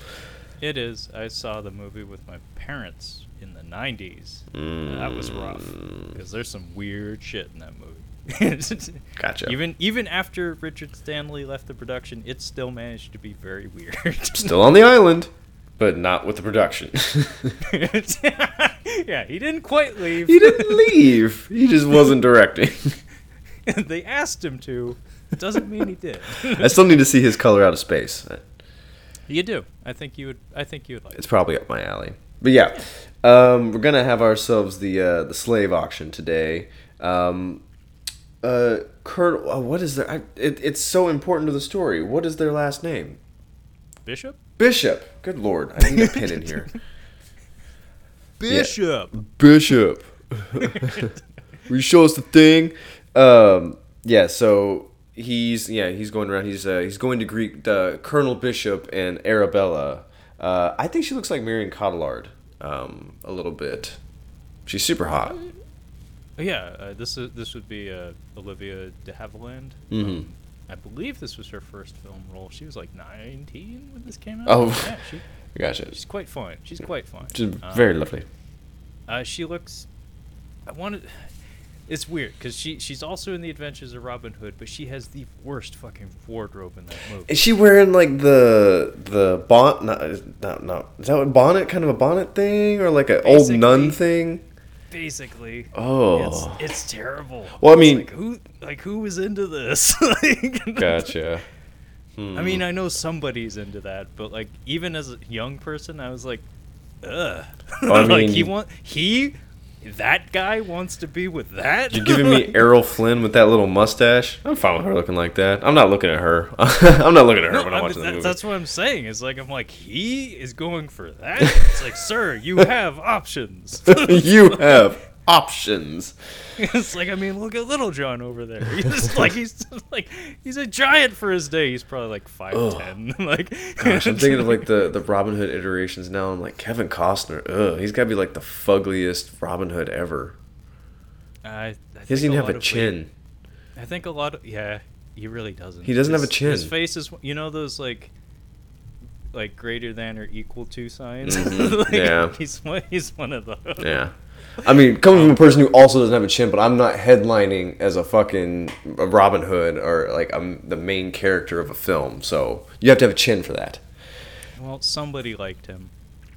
It is. I saw the movie with my parents in the 90s. That was rough because there's some weird shit in that movie. [laughs] Gotcha. Even even after Richard Stanley left the production, it still managed to be very weird. Still on the island, but not with the production. [laughs] yeah, he didn't quite leave. he didn't leave. He just wasn't directing. [laughs] they asked him to. Doesn't mean he did. [laughs] I still need to see his color out of space. you do. I think you would. I think you would like. It's it. probably up my alley. But yeah, um, we're gonna have ourselves the uh, the slave auction today. Um, uh, Kurt, uh, what is their? I, it, it's so important to the story. What is their last name? Bishop. Bishop. Good lord, I need a pin in here. [laughs] Bishop. Bishop. [laughs] Will you show us the thing? Um, yeah. So he's yeah he's going around. He's uh, he's going to greet uh, Colonel Bishop and Arabella. Uh, I think she looks like Marion Cotillard um, a little bit. She's super hot. Yeah, uh, this is this would be uh, Olivia de Havilland. Mhm. Um, I believe this was her first film role. She was like 19 when this came out. Oh. yeah, she, [laughs] Gotcha. she's quite fine. She's quite fine. She's Um, very lovely. Uh, she looks. I wanted. It's weird because she she's also in the Adventures of Robin Hood, but she has the worst fucking wardrobe in that movie. Is she wearing like the the bonnet? Not, not, not, is that what bonnet? Kind of a bonnet thing, or like an old nun thing? Basically, Oh. it's, it's terrible. Well, I mean- like who like who was into this? [laughs] Like- Gotcha. I mean, hmm. I know somebody's into that, but like even as a young person, I was like, ugh. Well, I [laughs] like mean- he want he that guy wants to be with that. You're giving me [laughs] Errol Flynn with that little mustache. I'm fine with her looking like that. I'm not looking at her. I'm not looking at her No, when I I'm watching the movie. that's what I'm saying. Is like I'm like he is going for that. It's like, sir, you have options. you have options. [laughs] it's like I mean, look at Little John over there. [laughs] He's just like he's like he's a giant for his day. He's probably like five ten. [laughs] like Gosh, I'm thinking of like the the Robin Hood iterations now. I'm like Kevin Costner. Ugh, he's got to be like the fuggliest Robin Hood ever. I, I He doesn't even have a chin. I think a lot of yeah, he really doesn't. He doesn't have a chin. His face is you know those like like greater than or equal to signs. Mhm, Like, yeah. he's he's one of those. Yeah. I mean, coming from a person who also doesn't have a chin, but I'm not headlining as a fucking a Robin Hood or like I'm the main character of a film. So you have to have a chin for that. Well, somebody liked him.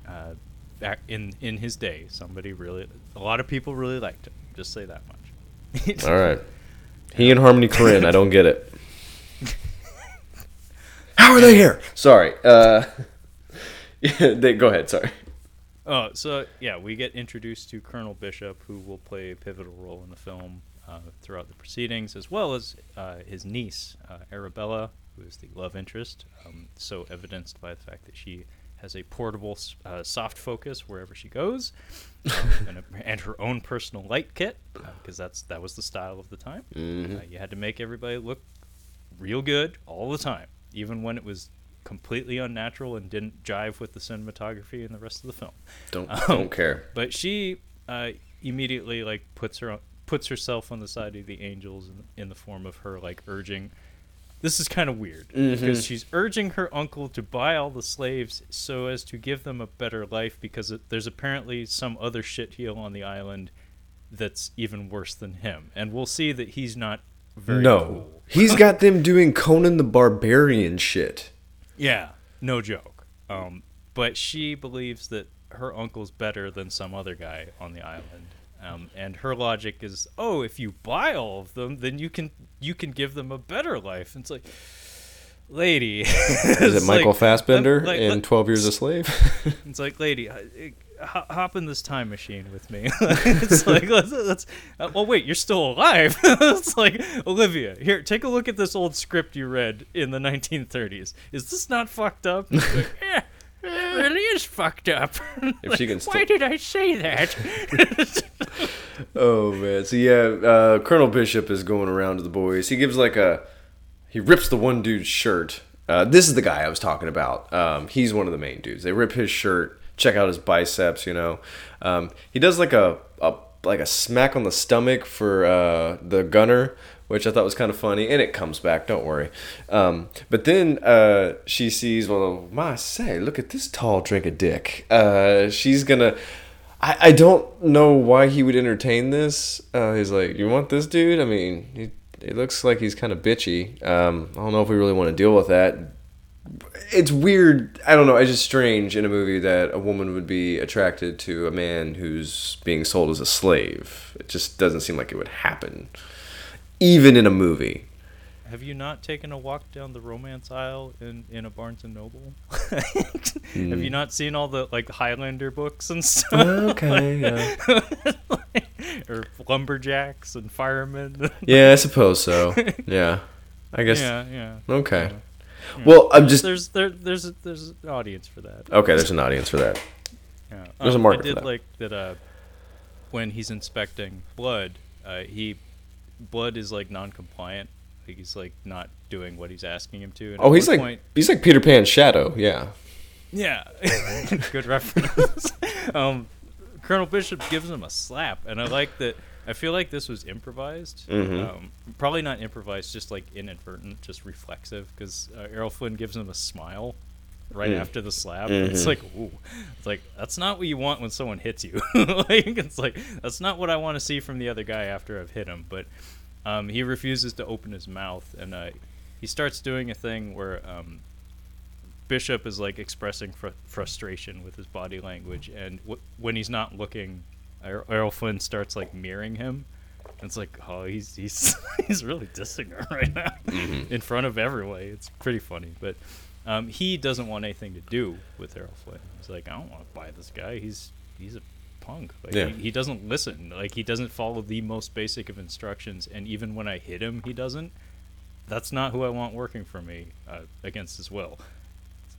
Uh, back in in his day, somebody really, a lot of people really liked him. Just say that much. [laughs] All right. He and Harmony Korine, I don't get it. How are they here? Sorry. Uh, [laughs] yeah, they, go ahead. Sorry. Oh, so yeah, we get introduced to Colonel Bishop, who will play a pivotal role in the film uh, throughout the proceedings, as well as uh, his niece, uh, Arabella, who is the love interest, um, so evidenced by the fact that she has a portable uh, soft focus wherever she goes, um, and, a, [laughs] and, her own personal light kit, because uh, that's that was the style of the time. Mm-hmm. Uh, you had to make everybody look real good all the time, even when it was completely unnatural and didn't jive with the cinematography and the rest of the film. Don't um, don't care. But she uh, immediately like puts her puts herself on the side of the angels in, in the form of her like urging this is kind of weird mm-hmm. because she's urging her uncle to buy all the slaves so as to give them a better life because it, there's apparently some other shitheel on the island that's even worse than him, and we'll see that he's not very no. Cool. he's got them doing Conan the Barbarian shit. Yeah, no joke. Um, but she believes that her uncle's better than some other guy on the island. Um, and her logic is, oh, if you buy all of them, then you can you can give them a better life. And it's like, lady, [laughs] is it Michael like, Fassbender like, in Twelve Years a Slave? it's like, lady, hop in this time machine with me. [laughs] it's like, let's, let's uh, well, wait, you're still alive. [laughs] it's like, Olivia, here, take a look at this old script you read in the 1930s. Is this not fucked up? Like, [laughs] it really is fucked up. If she can still- Why did I say that? oh man, so yeah, uh, Colonel Bishop is going around to the boys. He gives like a, he rips the one dude's shirt. Uh, this is the guy I was talking about. Um, he's one of the main dudes. They rip his shirt. Check out his biceps. You know, um, he does like a, a like a smack on the stomach for uh, the gunner which I thought was kind of funny, and it comes back. Don't worry. Um, but then uh, she sees, well, my say, look at this tall drink of dick. Uh, she's gonna. I, I don't know why he would entertain this. Uh, he's like, you want this dude? I mean, he, it looks like he's kind of bitchy. Um, I don't know if we really want to deal with that. It's weird. I don't know. It's just strange in a movie that a woman would be attracted to a man who's being sold as a slave. It just doesn't seem like it would happen even in a movie. Have you not taken a walk down the romance aisle in, in a Barnes and Noble? mm. [laughs] Have you not seen all the like Highlander books and stuff? Okay, [laughs] yeah. [laughs] or lumberjacks and firemen. yeah, I suppose so. Yeah, I guess. Yeah, yeah. Okay. Yeah. Well, I'm just there's there there's a, there's an audience for that. Okay, there's an audience for that. Yeah. There's um, a market I did for that. like that. Uh, when he's inspecting blood, uh, he Blood is like non-compliant. Like he's like not doing what he's asking him to. And oh, he's like point, he's like Peter Pan's shadow. Yeah. Yeah, [laughs] good reference. [laughs] um, Colonel Bishop gives him a slap, and I like that. I feel like this was improvised. Mm-hmm. Um, probably not improvised, just like inadvertent, just reflexive. Because uh, Errol Flynn gives him a smile right mm. after the slap. Mm-hmm. It's like, ooh, it's like that's not what you want when someone hits you. [laughs] like it's like that's not what I want to see from the other guy after I've hit him. But um, he refuses to open his mouth, and uh, he starts doing a thing where um, Bishop is like expressing fr- frustration with his body language, and w- when he's not looking, Errol Flynn starts like mirroring him. And it's like, oh, he's he's [laughs] he's really dissing her right now mm-hmm. in front of everyone. It's pretty funny, but um, he doesn't want anything to do with Errol Flynn. He's like, I don't want to buy this guy. He's he's a punk. Like yeah. he, he, doesn't listen. Like he doesn't follow the most basic of instructions. And even when I hit him, he doesn't. That's not who I want working for me uh, against his will,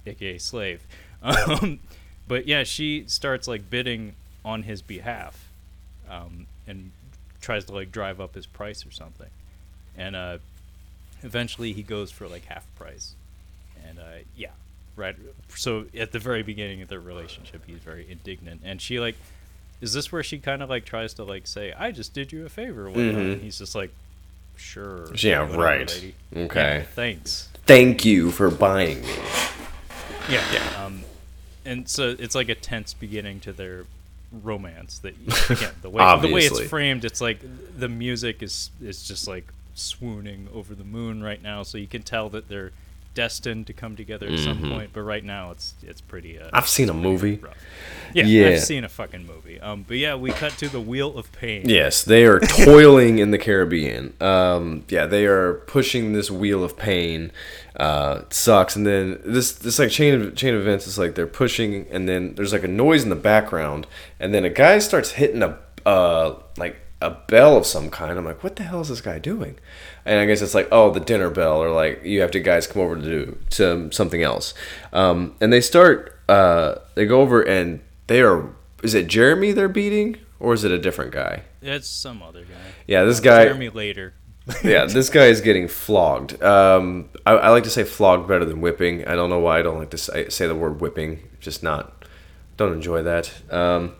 aka slave. [laughs] Um, but yeah, she starts like bidding on his behalf, um, and tries to like drive up his price or something. And uh, eventually, he goes for like half price. And uh, yeah, right. So at the very beginning of their relationship, he's very indignant, and she like is this where she kind of like tries to like say, "I just did you a favor"? Mm-hmm. He's just like, "Sure." Yeah, whatever, right. Lady. Okay. Yeah, thanks. Thank you for buying me. Yeah. Yeah. Um, and so it's like a tense beginning to their romance that again [laughs] the way the way it's framed it's like the music is is just like swooning over the moon right now so you can tell that they're destined to come together at some point but right now it's it's pretty uh, I've seen a movie. rough. yeah, Yeah. I've seen a fucking movie um but yeah we cut to the wheel of pain Yes, they are toiling in the Caribbean. Um, yeah, they are pushing this wheel of pain. Uh, it sucks, and then this this like chain of chain of events is like they're pushing, and then there's like a noise in the background, and then a guy starts hitting a uh like a bell of some kind. I'm like, what the hell is this guy doing? And I guess it's like, oh, the dinner bell, or like you have to guys come over to do to something else. Um, and they start, uh, they go over and they are. Is it Jeremy they're beating, or is it a different guy? it's some other guy Yeah, this guy. Jeremy later [laughs] yeah, this guy is getting flogged. Um, I, I like to say flogged better than whipping. I don't know why I don't like to say, say the word whipping. Just not. Don't enjoy that. Um,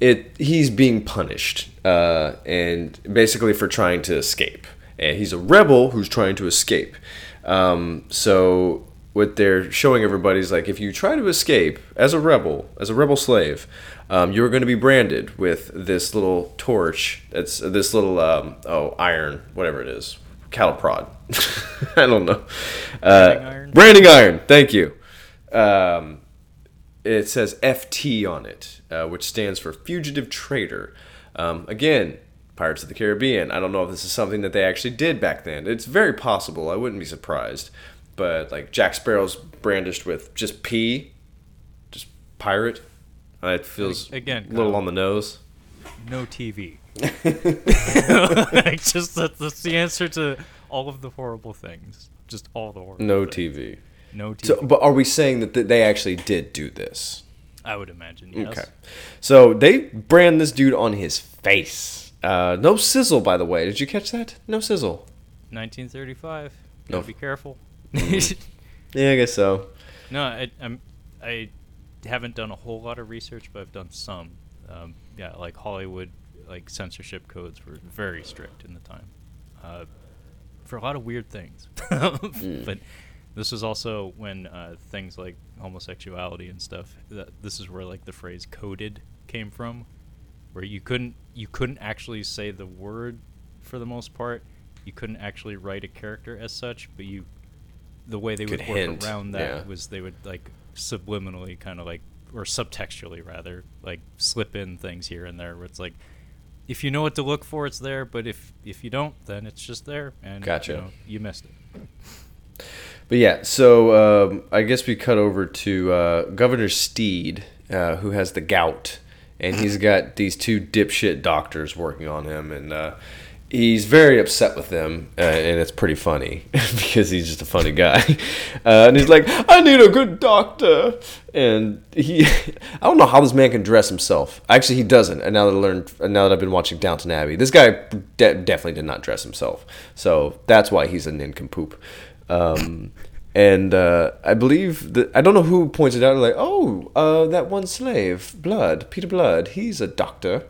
it he's being punished, uh, and basically for trying to escape. And he's a rebel who's trying to escape. Um, so what they're showing everybody is like if you try to escape as a rebel, as a rebel slave, um, you're going to be branded with this little torch. That's this little um, oh iron, whatever it is, cattle prod. [laughs] I don't know. Uh, Branding iron? Branding iron. Thank you. Um, it says FT on it, uh, which stands for Fugitive Trader. Um, again, Pirates of the Caribbean. I don't know if this is something that they actually did back then. It's very possible. I wouldn't be surprised. But like Jack Sparrow's brandished with just P, just pirate. Uh, it feels Again, a little on the nose. no TV. [laughs] [laughs] like, just that, that's the answer to all of the horrible things. Just all the horrible. No things. TV. No TV. So, but are we saying that they actually did do this? I would imagine. Yes. Okay. So they brand this dude on his face. Uh, no sizzle, by the way. Did you catch that? No sizzle. 1935. No. Gotta be careful. [laughs] Yeah, I guess so. no, I, I'm. I haven't done a whole lot of research, but I've done some. Um, yeah, like Hollywood, like censorship codes were very strict in the time, uh, for a lot of weird things. [laughs] But this was also when uh, things like homosexuality and stuff. That this is where like the phrase "coded" came from, where you couldn't you couldn't actually say the word for the most part. You couldn't actually write a character as such, but you the way they Could would work hint, around that yeah. was they would like subliminally kind of like or subtextually rather like slip in things here and there where it's like if you know what to look for it's there but if if you don't then it's just there and Gotcha. you, know, you missed it But yeah, so um, I guess we cut over to uh, Governor Steed, uh, who has the gout, and he's got these two dipshit doctors working on him, and uh, he's very upset with them, uh, and it's pretty funny [laughs] because he's just a funny guy. [laughs] Uh, and he's like, "I need a good doctor," and he, [laughs] I don't know how this man can dress himself. Actually, he doesn't. And now that I learned, now that I've been watching Downton Abbey, this guy de- definitely did not dress himself. So that's why he's a nincompoop. Um, and uh, I believe that I don't know who points it out. Like, oh, uh, that one slave, Blood, Peter Blood, he's a doctor.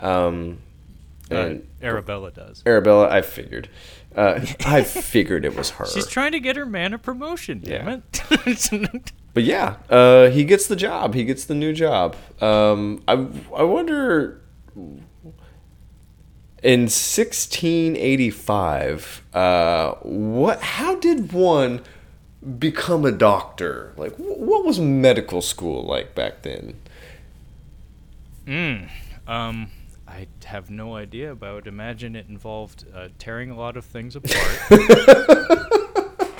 Um, and uh, arabella does Arabella, I figured, uh, I [laughs] figured it was her. she's trying to get her man a promotion damn it [laughs] But yeah, uh, he gets the job. He gets the new job. Um, I I wonder. In 1685, uh, what? How did one become a doctor? Like, what was medical school like back then? Mm, um, I have no idea, but I would imagine it involved uh, tearing a lot of things apart. [laughs]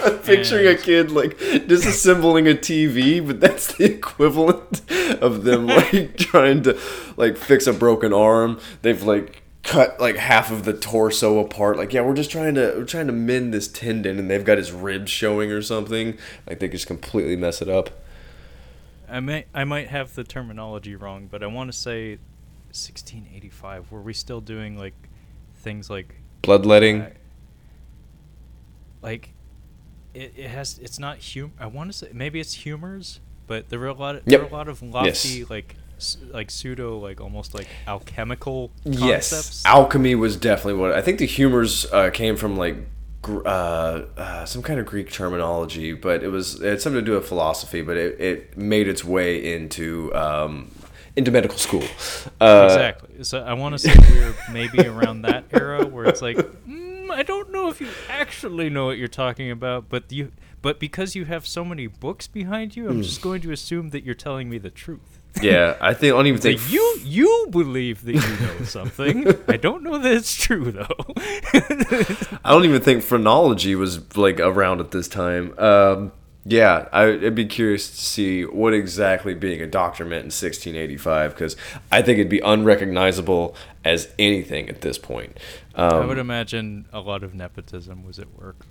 I'm picturing a kid like disassembling a TV, but that's the equivalent of them [laughs] like trying to like fix a broken arm. They've like cut like half of the torso apart. Like, yeah, we're just trying to we're trying to mend this tendon, and they've got his ribs showing or something. Like they just completely mess it up. I may I might have the terminology wrong, but I want to say 1685. Were we still doing like things like Bloodletting. uh, like it, it has it's not hum I want to say maybe it's humors, but there were a lot of there Yep. were a lot of Yes. lofty like s- like pseudo like almost like alchemical Yes, concepts. alchemy was definitely what I think. The humors uh, came from like uh, uh, some kind of Greek terminology, but it was it had something to do with philosophy. But it, it made its way into um, into medical school. Uh, exactly. So I want to say [laughs] we're maybe around that era where it's like, mm, I don't know if you actually know what you're talking about, but you, but because you have so many books behind you, I'm just going to assume that you're telling me the truth. Yeah, I think I don't even So think you you believe that you know [laughs] something. I don't know that it's true though. [laughs] I don't even think phrenology was like around at this time. Um, yeah, I, I'd be curious to see what exactly being a doctor meant in 1685 because I think it'd be unrecognizable as anything at this point. Um, I would imagine a lot of nepotism was at work.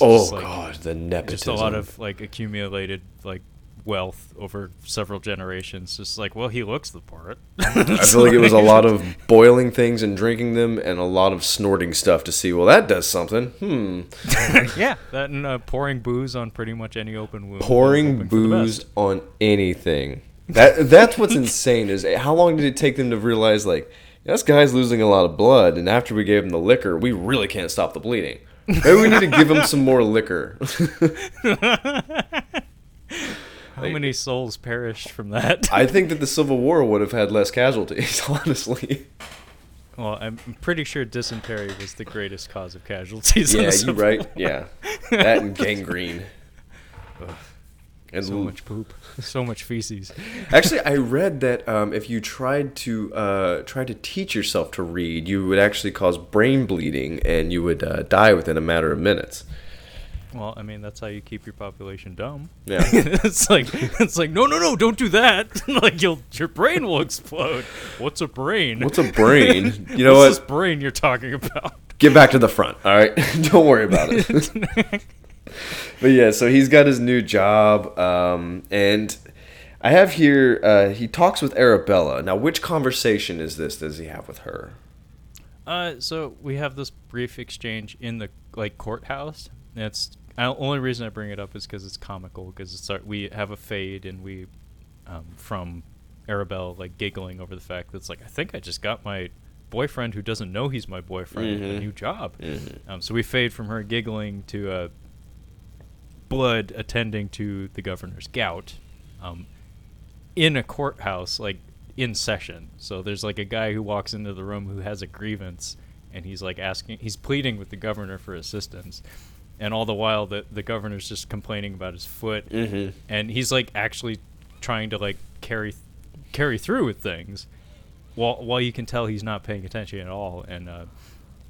Oh like, god, the nepotism. just a lot of like accumulated like wealth over several generations. Just like, well, he looks the part. [laughs] I feel like it was a lot of boiling things and drinking them, and a lot of snorting stuff to see. Well, that does something. Hmm. [laughs] yeah, that and uh, pouring booze on pretty much any open wound. Pouring hoping for the booze on anything. That that's what's insane. Is how long did it take them to realize like this guy's losing a lot of blood, and after we gave him the liquor, we really can't stop the bleeding. Maybe we need to give him [laughs] some more liquor. How many souls perished from that? I think that the [laughs] Civil War would have had less casualties, [laughs] honestly. well, I'm pretty sure dysentery was the greatest cause of casualties. Yeah, you're right. War. Yeah, that and gangrene. [laughs] And So much poop, so much feces. Actually, I read that um, if you tried to uh, try to teach yourself to read, you would actually cause brain bleeding, and you would uh, die within a matter of minutes. Well, I mean, that's how you keep your population dumb. Yeah. [laughs] it's like it's like no, no, no, don't do that. [laughs] like you'll your brain will explode. What's a brain? What's a brain? [laughs] You know What's what? this brain you're talking about? Get back to the front. All right, don't worry about it. but yeah, so he's got his new job, um, and I have here. Uh, he talks with Arabella. Now, which conversation is this? Does he have with her? Uh, so we have this brief exchange in the like courthouse. It's the only reason I bring it up is because it's comical. Because it's our, we have a fade and we um, from Arabelle like giggling over the fact that it's like I think I just got my boyfriend who doesn't know he's my boyfriend a Mhm. new job. Um, so we fade from her giggling to uh, Blood attending to the governor's gout um, in a courthouse, like in session. So there's like a guy who walks into the room who has a grievance, and he's like asking, he's pleading with the governor for assistance, and all the while the the governor's just complaining about his foot, Mhm. and he's like actually trying to like carry carry through with things, while while you can tell he's not paying attention at all, and uh,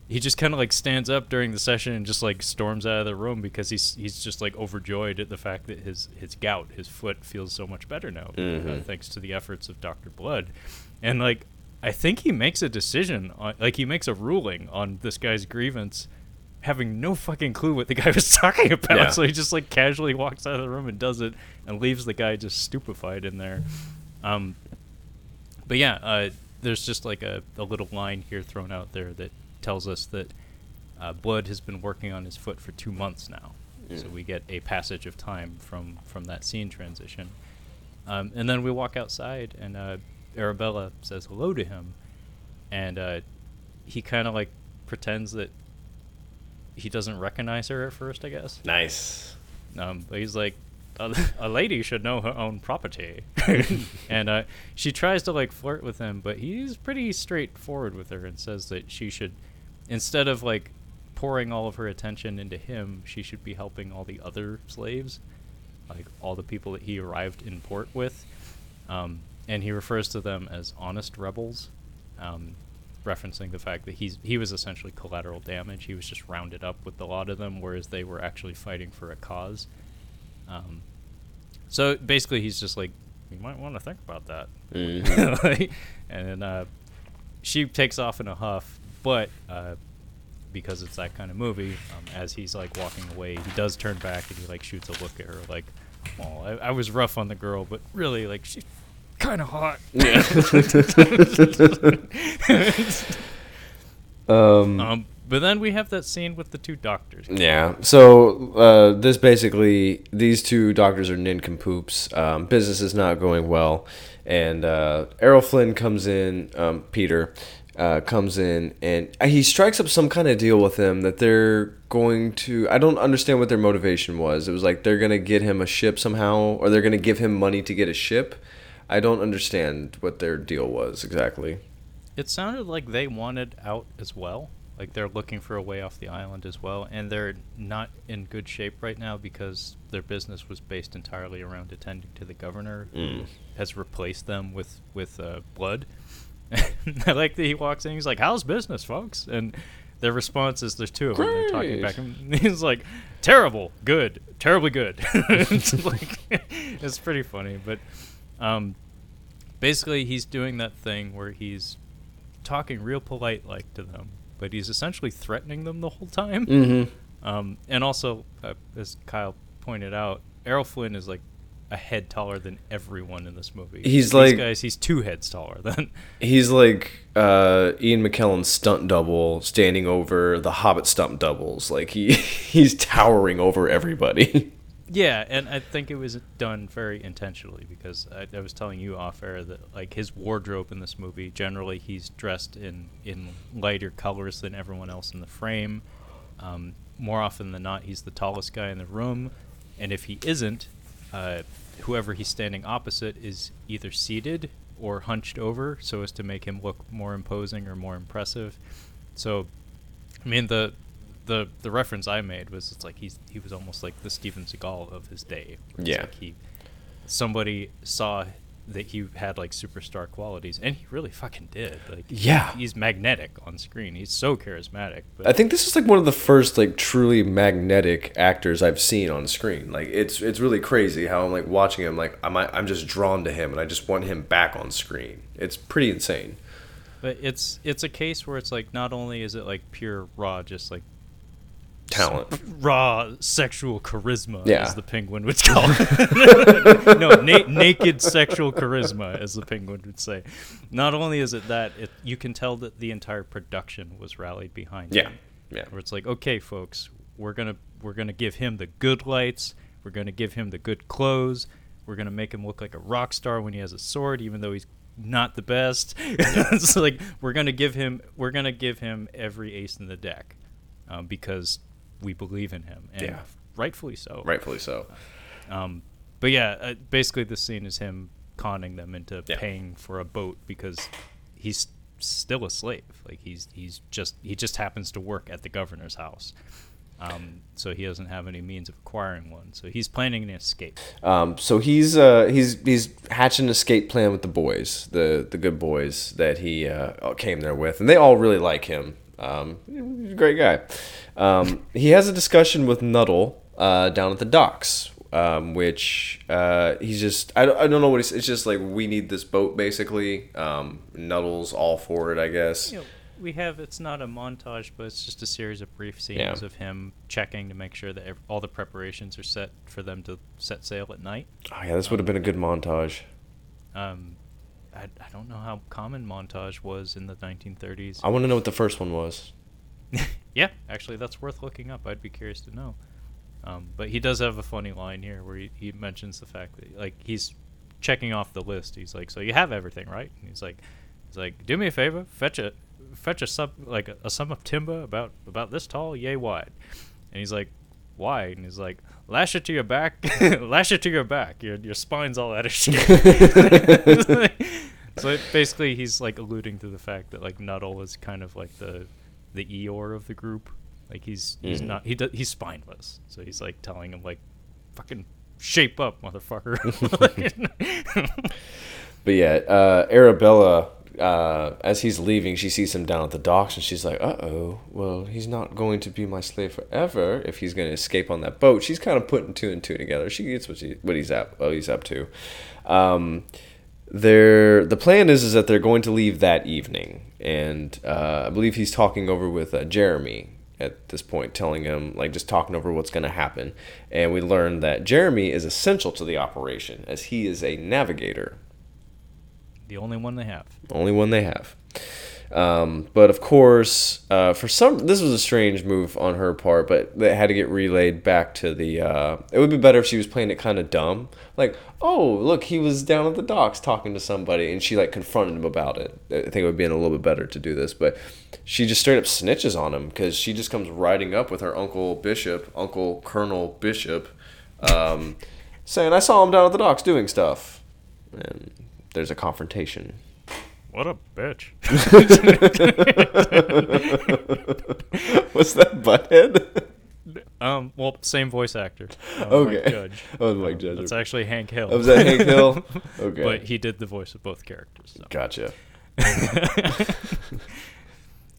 he just kind of like stands up during the session and just like storms out of the room because he's he's just like overjoyed at the fact that his his gout, his foot feels so much better now, uh, Mhm. thanks to the efforts of Doctor Blood, and like I think he makes a decision on like he makes a ruling on this guy's grievance. Having no fucking clue what the guy was [laughs] talking about, Yeah. so he just like casually walks out of the room and does it, and leaves the guy just stupefied in there. Um, but yeah, uh, there's just like a, a little line here thrown out there that tells us that uh, Blood has been working on his foot for two months now. So we get a passage of time from from that scene transition, um, and then we walk outside, and uh, Arabella says hello to him, and uh, he kind of like pretends that he doesn't recognize her at first, I guess. Nice. Um, but he's like, a, [laughs] a lady should know her own property, [laughs] and uh, she tries to like flirt with him, but he's pretty straightforward with her and says that she should, instead of like pouring all of her attention into him, she should be helping all the other slaves, like all the people that he arrived in port with, um, and he refers to them as honest rebels. Um, referencing the fact that he's he was essentially collateral damage. He was just rounded up with a lot of them, whereas they were actually fighting for a cause. Um, so basically, he's just like, you might want to think about that. Mhm. [laughs] Like, and then uh, she takes off in a huff, but uh, because it's that kind of movie, um, as he's like walking away, he does turn back and he like shoots a look at her, like, "Well, I, I was rough on the girl, but really, like, she's kind of hot." Yeah. [laughs] um, Um, but then we have that scene with the two doctors. Yeah. So uh, this basically, these two doctors are nincompoops. Um, business is not going well, and uh, Errol Flynn comes in. Um, Peter uh, comes in, and he strikes up some kind of deal with them that they're going to. I don't understand what their motivation was. It was like they're gonna get him a ship somehow, or they're gonna give him money to get a ship. I don't understand what their deal was exactly. It sounded like they wanted out as well. Like they're looking for a way off the island as well, and they're not in good shape right now because their business was based entirely around attending to the governor, who has replaced them with with uh, blood. [laughs] I like that he walks in. He's like, "How's business, folks?" And their response is, "There's two of them. They're talking back." And [laughs] he's like, "Terrible, good, terribly good." [laughs] it's like it's pretty funny, but um, basically he's doing that thing where he's talking real polite like to them, but he's essentially threatening them the whole time. Mm-hmm. Um, and also, uh, as Kyle pointed out, Errol Flynn is like a head taller than everyone in this movie. He's These like- guys. He's two heads taller than. [laughs] He's like uh, Ian McKellen's stunt double standing over the Hobbit stunt doubles. Like he [laughs] he's towering over everybody. [laughs] Yeah, and I think it was done very intentionally because I, I was telling you off air that like his wardrobe in this movie generally he's dressed in in lighter colors than everyone else in the frame. Um, more often than not, he's the tallest guy in the room, and if he isn't, uh, whoever he's standing opposite is either seated or hunched over so as to make him look more imposing or more impressive. So I mean the the the reference I made was it's like he's he was almost like the Steven Seagal of his day. Yeah. like he somebody saw that he had like superstar qualities, and he really fucking did. Like Yeah. he's magnetic on screen. He's so charismatic. But I think this is like one of the first like truly magnetic actors I've seen on screen. Like it's it's really crazy how I'm like watching him like I'm I'm just drawn to him and I just want him back on screen. It's pretty insane. but it's it's a case where it's like not only is it like pure raw, just like Talent. raw sexual charisma, Yeah. as the penguin would call it. [laughs] no, na- naked sexual charisma, as the penguin would say. Not only is it that, it, you can tell that the entire production was rallied behind Yeah. him. Yeah. Where it's like, okay, folks, we're gonna we're gonna give him the good lights. We're gonna give him the good clothes. We're gonna make him look like a rock star when he has a sword, even though he's not the best. [laughs] it's like we're gonna give him we're gonna give him every ace in the deck, um, because we believe in him, and Yeah. rightfully so. Rightfully so. Um, but yeah, uh, basically the scene is him conning them into Yeah. paying for a boat because he's still a slave. Like he's he's just he just happens to work at the governor's house. Um, so he doesn't have any means of acquiring one. So he's planning an escape. Um, so he's uh, he's he's hatching an escape plan with the boys, the the good boys that he uh, came there with, and they all really like him. Um, he's a great guy. Um, he has a discussion with Nuttall uh, down at the docks, um, which uh, he's just I don't, I don't know what he's. It's just like we need this boat basically. Um, Nuttall's all for it, I guess. You know, we have it's not a montage, but it's just a series of brief scenes Yeah. of him checking to make sure that ev- all the preparations are set for them to set sail at night. Oh yeah, this would have been a good montage. Um, I, I don't know how common montage was in the 1930s. I want to know what the first one was. [laughs] yeah, actually, that's worth looking up. I'd be curious to know. Um, but he does have a funny line here where he, he mentions the fact that like he's checking off the list. He's like, "So you have everything, right?" And he's like, "He's like, do me a favor, fetch a fetch a sub like a, a sum of timber about about this tall, yay wide." And he's like, "Why?" And he's like, "Lash it to your back, [laughs] lash it to your back. Your your spine's all out of shape." [laughs] so it, basically, he's like alluding to the fact that like Nuttall is kind of like the the Eeyore of the group. Like he's he's Mhm. not he do, he's spineless. So he's like telling him like, "Fucking shape up, motherfucker." [laughs] But yeah, uh, Arabella, uh, as he's leaving, she sees him down at the docks, and she's like, "Uh oh, well, he's not going to be my slave forever if he's going to escape on that boat." She's kind of putting two and two together. She gets what she, what he's up, what he's up to. Um, the plan is is that they're going to leave that evening, and uh, I believe he's talking over with uh, Jeremy at this point, telling him like just talking over what's going to happen, and we learn that Jeremy is essential to the operation as he is a navigator the only one they have. only one they have. Um, but of course, uh, for some, this was a strange move on her part, but it had to get relayed back to the. Uh, it would be better if she was playing it kind of dumb, like, "Oh, look, he was down at the docks talking to somebody," and she like confronted him about it. I think it would be a little bit better to do this, but she just straight up snitches on him because she just comes riding up with her uncle Bishop, Uncle Colonel Bishop, um, saying, "I saw him down at the docks doing stuff," and there's a confrontation. What a bitch. [laughs] [laughs] What's that butthead? um, well, same voice actor. uh, Mike Okay. Judge. Oh, Mike Judge. That's actually Hank Hill. Oh, was that Hank Hill? [laughs] Okay. but he did the voice of both characters. so. Gotcha.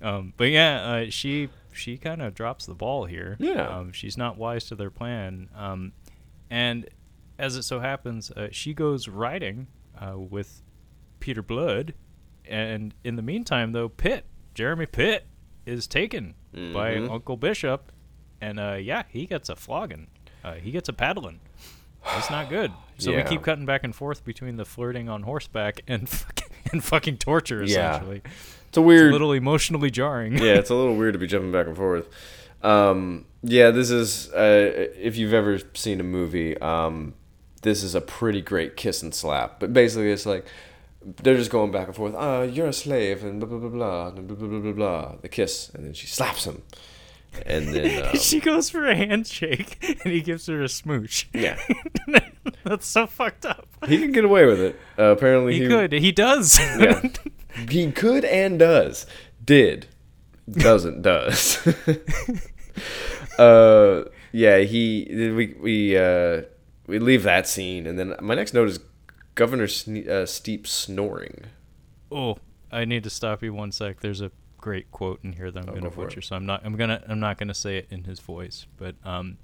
Um, but yeah, uh, she she kind of drops the ball here. Yeah. Um, she's not wise to their plan. Um, and as it so happens, uh, she goes riding uh, with Peter Blood, and in the meantime, though, Pitt, Jeremy Pitt, is taken by Mhm. Uncle Bishop, and uh, yeah, he gets a flogging. Uh, he gets a paddling. It's not good. [sighs] So Yeah. we keep cutting back and forth between the flirting on horseback and [laughs] fucking, and fucking torture, Yeah. essentially. It's a weird. It's a little emotionally jarring. yeah, it's a little weird to be jumping back and forth. Um, yeah, this is uh, if you've ever seen a movie, um, this is a pretty great kiss and slap. But basically, it's like they're just going back and forth. Ah, you're a slave, and blah blah blah blah, and blah blah blah blah blah. The kiss, and then she slaps him, and then [laughs] um, she goes for a handshake [laughs] and he gives her a smooch. yeah, [laughs] That's so fucked up. he can get away with it. Uh, apparently, He could. He does. Yeah. he could and does did doesn't does uh yeah he we we uh we leave that scene and then my next note is governor Sne- uh, Steed snoring oh, I need to stop you one sec. There's a great quote in here that I'm Oh, gonna go for it. butcher, so I'm not. I'm gonna. I'm not gonna say it in his voice, but um.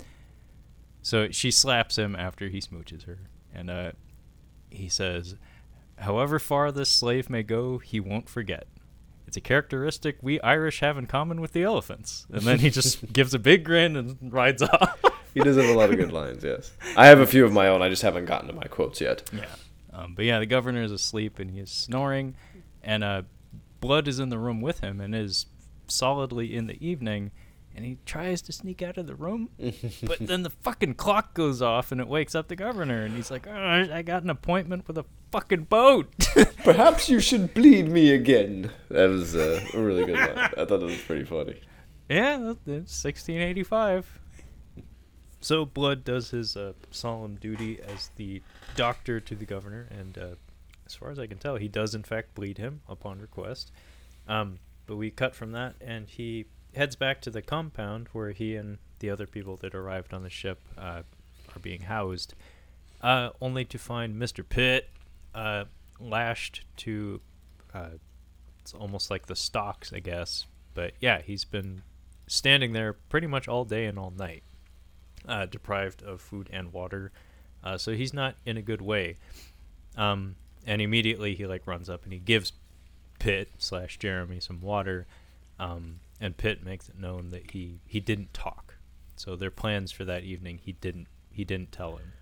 So she slaps him after he smooches her, and uh, he says, "However far this slave may go, he won't forget." It's a characteristic we Irish have in common with the elephants. And then he just [laughs] gives a big grin and rides off. He does have a lot of good lines yes i have a few of my own i just haven't gotten to my quotes yet Yeah. Um, but yeah, the governor is asleep and he's snoring, and uh, Blood is in the room with him and is solidly in the evening, and he tries to sneak out of the room, but then the fucking clock goes off and it wakes up the governor, and he's like, oh, I got an appointment with a fucking boat. [laughs] perhaps you should bleed me again that was uh, a really good line i thought it was pretty funny yeah, that- that's 1685. So Blood does his uh, solemn duty as the doctor to the governor, and uh, as far as I can tell, he does in fact bleed him upon request. Um, but we cut from that, and he heads back to the compound where he and the other people that arrived on the ship uh, are being housed, uh, only to find Mr. Pitt uh, lashed to. Uh, it's almost like the stocks, I guess. But yeah, he's been standing there pretty much all day and all night, uh, deprived of food and water. Uh, so he's not in a good way. Um, and immediately he like runs up and he gives Pitt slash Jeremy some water. Um, and Pitt makes it known that he he didn't talk. So their plans for that evening he didn't he didn't tell him.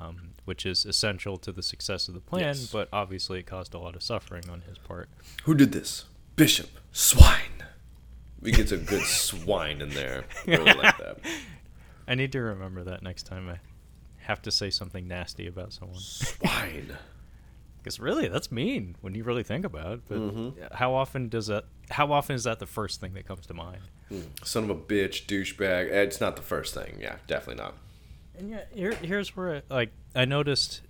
Um, which is essential to the success of the plan, Yes. but obviously it caused a lot of suffering on his part. Who did this? Bishop. Swine. We get some good swine in there. [laughs] Really like that. I need to remember that next time I have to say something nasty about someone. Swine. [laughs] Because really, that's mean when you really think about it. But Mhm. how often does that? How often is that the first thing that comes to mind? Son of a bitch, douchebag. It's not the first thing. Yeah, definitely not. And yeah, here, here's where I, like I noticed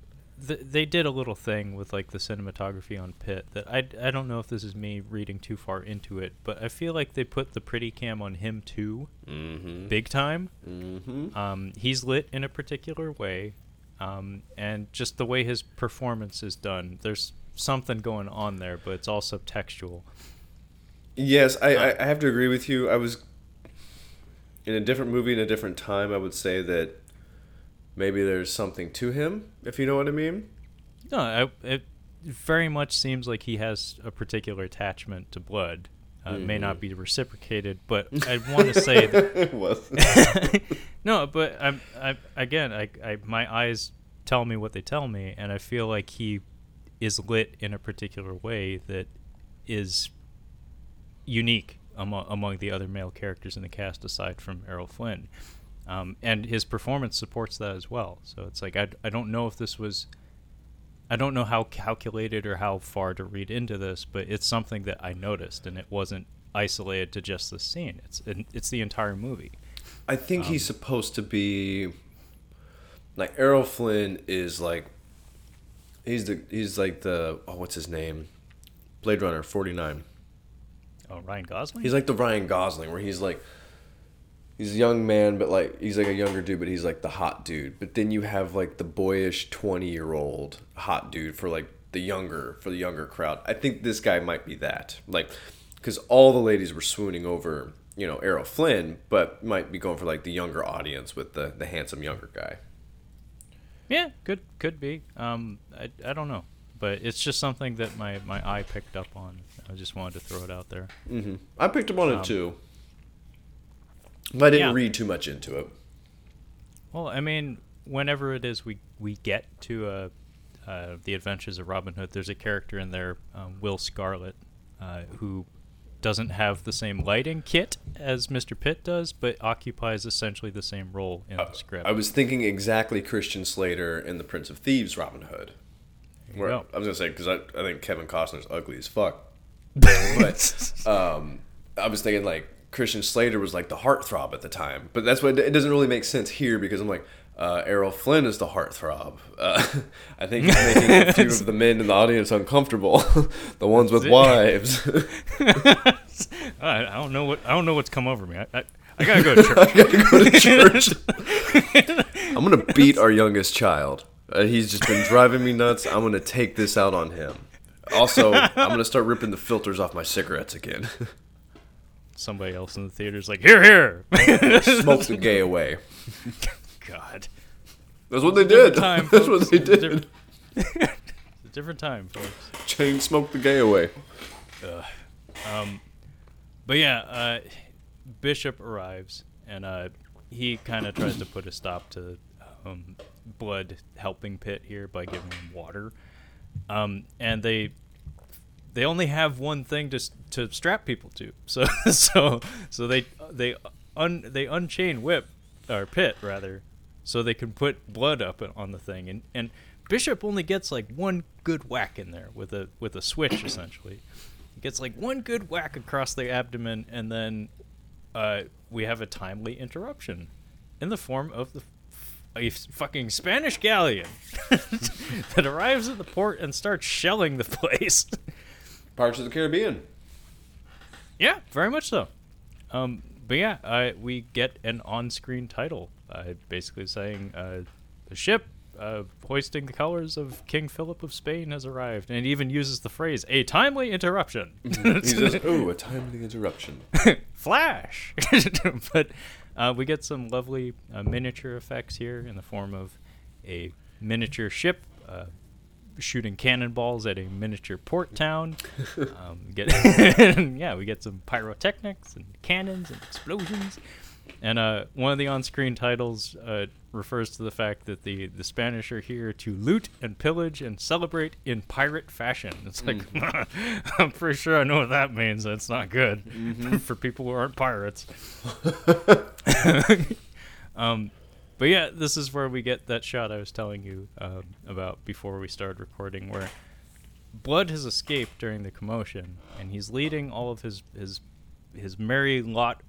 th- they did a little thing with like the cinematography on Pitt that I I don't know if this is me reading too far into it, but I feel like they put the pretty cam on him too, Mm-hmm. big time. Mm-hmm. Um, he's lit in a particular way, um, and just the way his performance is done, there's something going on there, but it's all subtextual. Yes, I, I, I have to agree with you. I was in a different movie in a different time. I would say that maybe there's something to him, if you know what I mean. No, I, it very much seems like he has a particular attachment to blood. Uh, It may not Mhm. be reciprocated, but I want to [laughs] say that it was. [laughs] no, but I'm, I again, I, I, my eyes tell me what they tell me, and I feel like he is lit in a particular way that is unique among, among the other male characters in the cast, aside from Errol Flynn. Um, and his performance supports that as well. So it's like I, I don't know if this was, I don't know how calculated or how far to read into this, but it's something that I noticed, and it wasn't isolated to just this scene. It's it's the entire movie. I think he's supposed to be like Errol Flynn is like He's the he's like the oh what's his name? Blade Runner forty nine. Oh, Ryan Gosling. He's like the Ryan Gosling, where he's like, he's a young man, but like he's like a younger dude, but he's like the hot dude. But then you have like the boyish twenty year old hot dude for like the younger for the younger crowd. I think this guy might be that, like, because all the ladies were swooning over you know Errol Flynn, but might be going for like the younger audience with the the handsome younger guy. Yeah, could could be. Um, I, I don't know, but it's just something that my, my eye picked up on. I just wanted to throw it out there. Mm-hmm. I picked up on it too, I didn't yeah. read too much into it. Well, I mean, whenever it is we we get to uh, uh, the Adventures of Robin Hood, there's a character in there, um, Will Scarlet, uh, who doesn't have the same lighting kit as Mr. Pitt does, but occupies essentially the same role in the script. I was thinking exactly Christian Slater in the Prince of Thieves Robin Hood. Where, go. I was gonna say because I, I think Kevin Costner's ugly as fuck, [laughs] but um, I was thinking like Christian Slater was like the heartthrob at the time, but that's what it doesn't really make sense here because I'm like uh, Errol Flynn is the heartthrob. Uh, [laughs] I think he's making a few of the men in the audience uncomfortable, [laughs] the ones with wives. [laughs] I, don't know what I don't know what's come over me. I, I, I gotta go to church. I gotta go to church. I'm gonna beat our youngest child. Uh, he's just been driving me nuts. I'm gonna take this out on him. Also, I'm gonna start ripping the filters off my cigarettes again. Somebody else in the theater's like, here, here. Smoke the [laughs] gay away. God, That's what they did. time, [laughs] That's what they did. Different- [laughs] it's a different time, folks. Chain smoke the gay away. Um, But yeah, uh, Bishop arrives and uh, he kind of tries to put a stop to um, Blood helping Pitt here by giving him water. Um, and they they only have one thing to to strap people to. [laughs] So so so they they un they unchain Whip or Pitt rather, so they can put Blood up on the thing. And and Bishop only gets like one good whack in there with a with a switch [coughs] essentially. He gets like one good whack across the abdomen, and then uh, we have a timely interruption in the form of the a fucking Spanish galleon [laughs] that arrives at the port and starts shelling the [laughs] place. Pirates of the Caribbean. yeah, very much so. Um, but yeah, uh, we get an on-screen title, uh, basically saying uh, the ship uh, hoisting the colors of King Philip of Spain has arrived, and it even uses the phrase "a timely interruption." [laughs] He says, [laughs] "Ooh, a timely interruption." [laughs] Flash. but uh, we get some lovely uh, miniature effects here in the form of a miniature ship uh, shooting cannonballs at a miniature port [laughs] town. um, get [laughs] [laughs] yeah, we get some pyrotechnics and cannons and explosions. And uh, one of the on-screen titles uh, refers to the fact that the, the Spanish are here to loot and pillage and celebrate in pirate fashion. It's like I'm pretty sure I know what that means. That's not good for people who aren't pirates. um, but yeah, this is where we get that shot I was telling you um, about before we started recording, where Blood has escaped during the commotion, and he's leading all of his his his merry lot.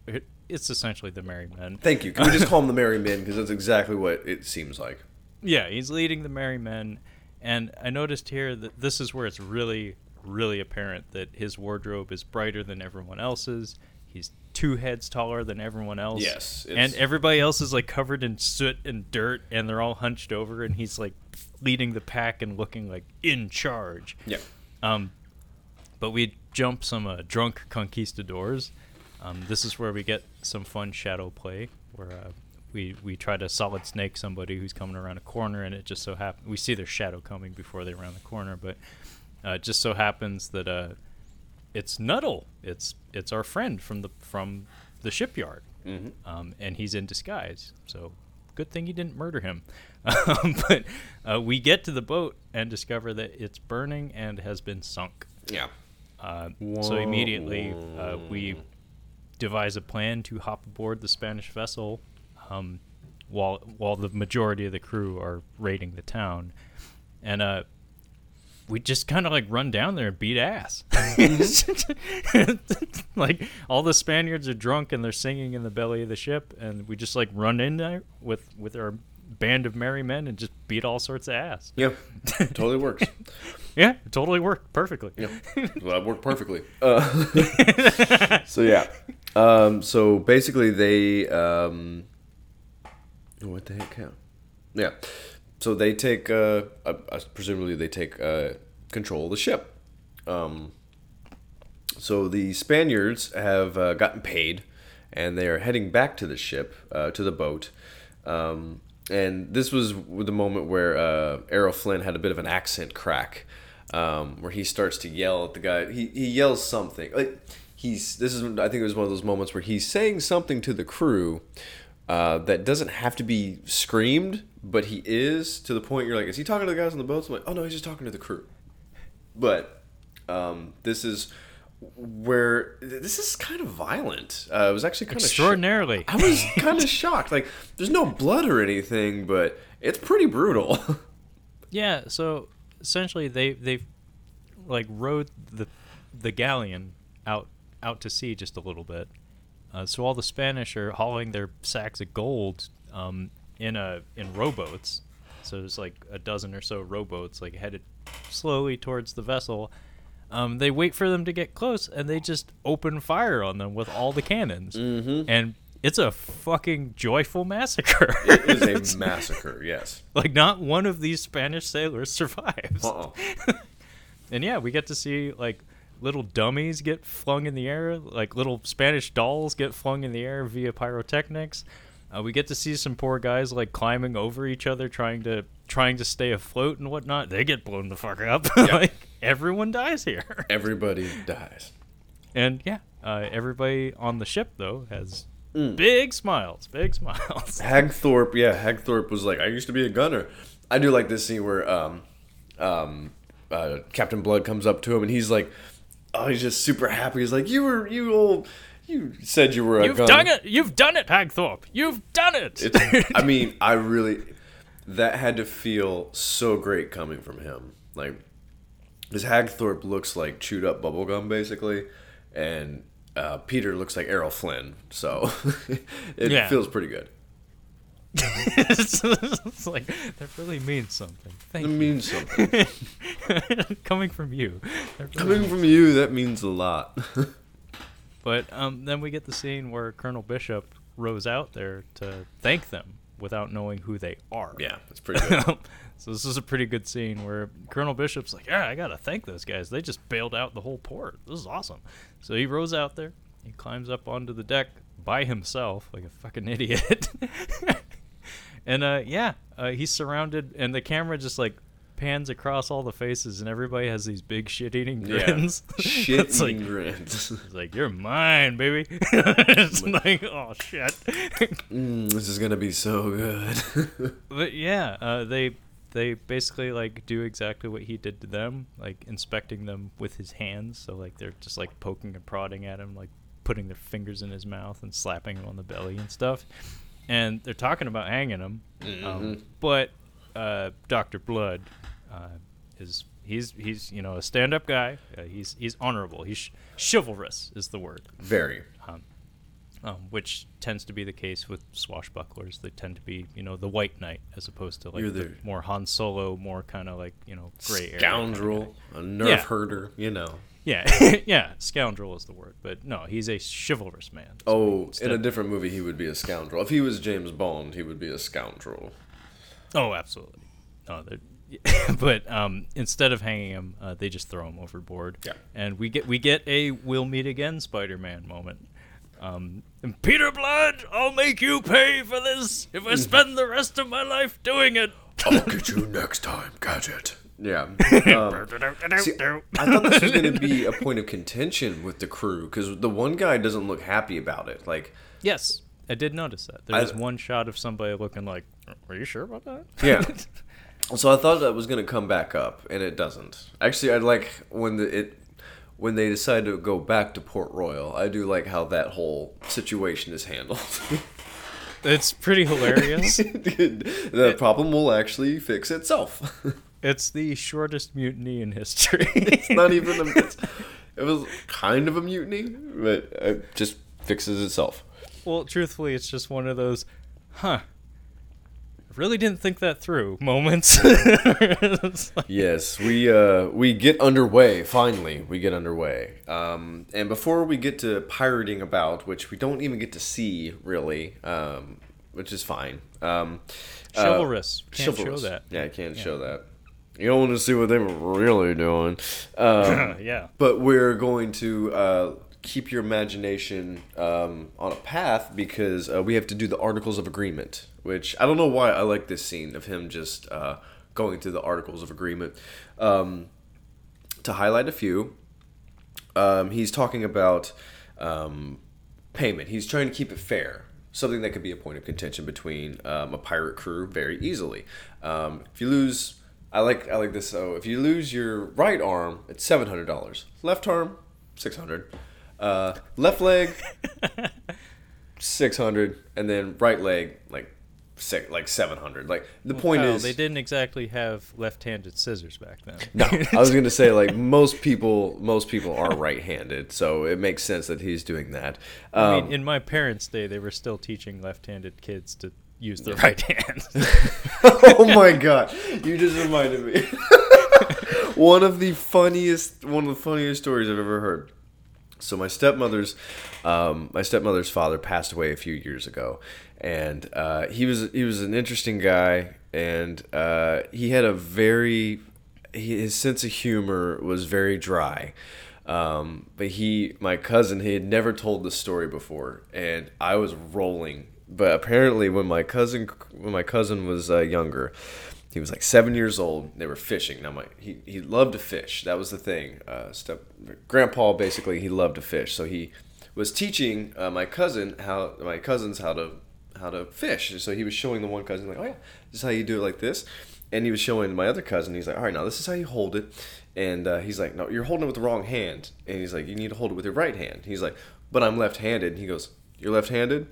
It's essentially the merry men. Thank you. Can we just [laughs] call them the Merry Men? Because that's exactly what it seems like. Yeah, he's leading the merry men, and I noticed here that this is where it's really, really apparent that his wardrobe is brighter than everyone else's. He's two heads taller than everyone else. Yes, and everybody else is like covered in soot and dirt, and they're all hunched over, and he's like leading the pack and looking like in charge. Yeah. Um, but we jump some uh, drunk conquistadors. Um, this is where we get some fun shadow play, where uh, we we try to solid snake somebody who's coming around a corner, and it just so happens we see their shadow coming before they round the corner. But uh, it just so happens that uh, it's Nuttall. It's it's our friend from the from the shipyard, um, and he's in disguise. So good thing you didn't murder him. [laughs] Um, but uh, we get to the boat and discover that it's burning and has been sunk. Yeah. Uh, so immediately uh, we devise a plan to hop aboard the Spanish vessel, um, while while the majority of the crew are raiding the town, and uh, we just kind of like run down there and beat ass. [laughs] like all the Spaniards are drunk and they're singing in the belly of the ship, and we just like run in there with with our band of merry men and just beat all sorts of ass. Yeah, totally works. [laughs] Yeah, it totally worked perfectly. Yeah, well, that worked perfectly. [laughs] Uh, so yeah, um, so basically they, um, what the heck? Yeah, yeah. So they take, uh, uh, uh, presumably they take uh, control of the ship. Um, so the Spaniards have uh, gotten paid, and they are heading back to the ship, uh, to the boat. Um, and this was the moment where uh, Errol Flynn had a bit of an accent crack, um, where he starts to yell at the guy. He, he yells something like he's. This is I think it was one of those moments where he's saying something to the crew uh, that doesn't have to be screamed, but he is to the point you're like, is he talking to the guys on the boats? I'm like, oh no, he's just talking to the crew. But um, this is where this is kind of violent. Uh, it was actually kind of Extraordinarily. of I was kind of [laughs] shocked. Like, there's no blood or anything, but it's pretty brutal. [laughs] Yeah, so essentially they they've like rowed the the galleon out out to sea just a little bit. Uh, so all the Spanish are hauling their sacks of gold um, in a in rowboats. So there's like a dozen or so rowboats like headed slowly towards the vessel. Um, they wait for them to get close and they just open fire on them with all the cannons. Mm-hmm. And it's a fucking joyful massacre. it is a [laughs] massacre. Yes. like not one of these Spanish sailors [laughs] survives. Uh-uh. [laughs] And yeah, we get to see like little dummies get flung in the air, like little Spanish dolls get flung in the air via pyrotechnics. Uh, we get to see some poor guys like climbing over each other, trying to trying to stay afloat and whatnot. They get blown the fuck up. [laughs] like everyone dies here. [laughs] Everybody dies. And yeah, uh, everybody on the ship though has Mm. big smiles, big [laughs] smiles. Hagthorpe, yeah, Hagthorpe was like, I used to be a gunner. I do like this scene where um, um, uh, Captain Blood comes up to him and he's like, oh, he's just super happy. He's like, you were, you old, you said you were a You've gunner. done it. You've done it, Hagthorpe. You've done it. It's, I [laughs] mean, I really, that had to feel so great coming from him. Like, because Hagthorpe looks like chewed up bubblegum, basically, and uh, Peter looks like Errol Flynn. So [laughs] it Yeah. feels pretty good. it's, it's like that really means something. Thank It you. means something. [laughs] Coming from you. really Coming from you, that means a lot. But um, then we get the scene where Colonel Bishop rows out there to thank them without knowing who they are. yeah, it's pretty [laughs] good. so this is a pretty good scene where Colonel Bishop's like, "Yeah, I gotta thank those guys. They just bailed out the whole port. This is awesome." So he rows out there. He climbs up onto the deck by himself, like a fucking idiot. [laughs] and uh, yeah, uh, he's surrounded, and the camera just like pans across all the faces, and everybody has these big shit-eating Yeah. grins. Shit [laughs] It's like, eating grins. [laughs] it's like you're mine, baby. [laughs] it's like, oh shit. Mm, this is gonna be so good. but yeah, uh, they they basically like do exactly what he did to them, like inspecting them with his hands. So like they're just like poking and prodding at him, like putting their fingers in his mouth and slapping him on the belly and stuff. And they're talking about hanging him, um, but uh, Doctor Blood uh, is he's he's you know a stand-up guy. Uh, he's he's honorable. He's ch- chivalrous is the word Very. um, which tends to be the case with swashbucklers. They tend to be, you know, the white knight as opposed to like the the- more Han Solo, more kind of like you know gray area. kinda Scoundrel, a nerf Yeah. herder, you know. Yeah, [laughs] yeah, scoundrel is the word, but no, he's a chivalrous man. So Oh, in a different movie, he would be a scoundrel. If he was James Bond, he would be a scoundrel. oh, absolutely. No, they're. [laughs] but um, instead of hanging him, uh, they just throw him overboard. Yeah. And we get we get a "We'll meet again" Spider-Man moment. Um, and Peter Blood, I'll make you pay for this if I spend the rest of my life doing it. I'll get you next time, Gadget. Yeah. [laughs] Um, see, I thought this was going to be a point of contention with the crew because the one guy doesn't look happy about it. Like, Yes, I did notice that. There I- was one shot of somebody looking like, "Are you sure about that?" yeah. [laughs] so I thought that was going to come back up, and it doesn't. Actually, I like when the it when they decide to go back to Port Royal. I do like how that whole situation is handled. [laughs] it's pretty hilarious. [laughs] the problem will actually fix itself. [laughs] it's the shortest mutiny in history. it's not even a. It's, it was kind of a mutiny, but it just fixes itself. well, truthfully, it's just one of those, huh? Really didn't think that through [laughs] moments. Like- Yes, we uh, we get underway. Finally, we get underway. Um, and before we get to pirating about, which we don't even get to see really, um, which is fine. Um, uh, Chivalrous. Can't show chivalrous. that. Yeah, I can't show that. You don't want to see what they were really doing. Um, [laughs] yeah. but we're going to uh, keep your imagination um, on a path because uh, we have to do the articles of agreement which i don't know why i like this scene of him just uh, going through the articles of agreement um, to highlight a few um, he's talking about um, payment he's trying to keep it fair something that could be a point of contention between um, a pirate crew very easily um, if you lose I like I like this. So if you lose your right arm, it's seven hundred dollars. Left arm, six hundred. Uh, left leg, [laughs] six hundred, and then right leg like six, like seven hundred. Like the point is, they didn't exactly have left-handed scissors back then. [laughs] no. I was gonna say like most people, most people are right-handed, so it makes sense that he's doing that. Um, I mean, in my parents' day, they were still teaching left-handed kids to use their right hand. [laughs] oh my god, you just reminded me. [laughs] one of the funniest, one of the funniest stories I've ever heard. So my stepmother's, um, my stepmother's father passed away a few years ago, and uh, he was he was an interesting guy, and uh, he had a very he, his sense of humor was very dry. Um, but he, my cousin, he had never told this story before, and I was rolling. But apparently, when my cousin, when my cousin was uh, younger, he was like seven years old. They were fishing. Now, my he, he loved to fish. That was the thing. Uh, step, grandpa basically he loved to fish, so he was teaching uh, my cousin how my cousins how to how to fish. So he was showing the one cousin like, oh yeah, this is how you do it like this, and he was showing my other cousin. He's like, all right, now this is how you hold it, and uh, he's like, no, you're holding it with the wrong hand, and he's like, you need to hold it with your right hand. He's like, but I'm left-handed. And he goes, you're left-handed.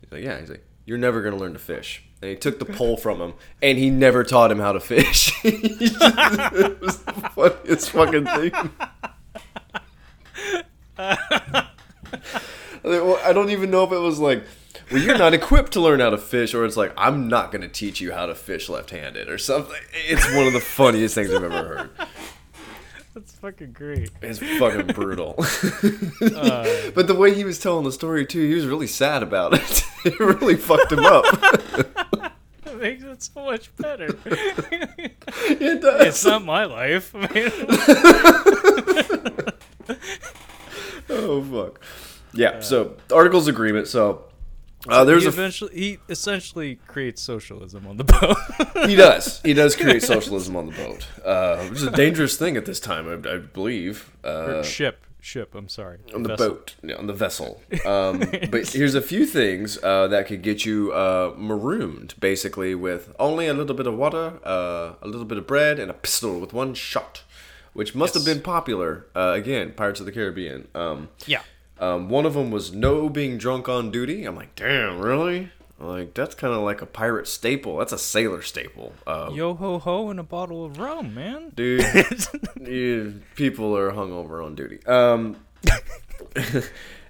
He's like, yeah. He's like, you're never gonna learn to fish. And he took the [laughs] pole from him, and he never taught him how to fish. [laughs] it was the funniest fucking thing. [laughs] I don't even know if it was like, well, you're not equipped to learn how to fish, or it's like, I'm not going to teach you how to fish left-handed, or something. It's one of the funniest things I've ever heard. That's fucking great. It's fucking brutal. [laughs] [laughs] but the way he was telling the story too, he was really sad about it. [laughs] It really fucked him up. It makes it so much better. It does. it's not my life. Oh fuck. Yeah. So articles agreement. So uh, there's he eventually he essentially creates socialism on the [laughs] boat. he does he does create [laughs] socialism on the boat, uh, which is a dangerous thing at this time, I, I believe. Uh, ship, ship. I'm sorry. on the Vessel. boat, yeah, on the vessel. [laughs] Um, but here's a few things uh, that could get you uh, marooned, basically, with only a little bit of water, uh, a little bit of bread, and a pistol with one shot, which must have been popular. Uh, again, Pirates of the Caribbean. Um, Yeah. Um, one of them was no being drunk on duty. I'm like, damn, really? Like that's kind of like a pirate staple. That's a sailor staple. Uh, Yo ho ho and a bottle of rum, man. dude, [laughs] you, people are hungover on duty. Um, [laughs]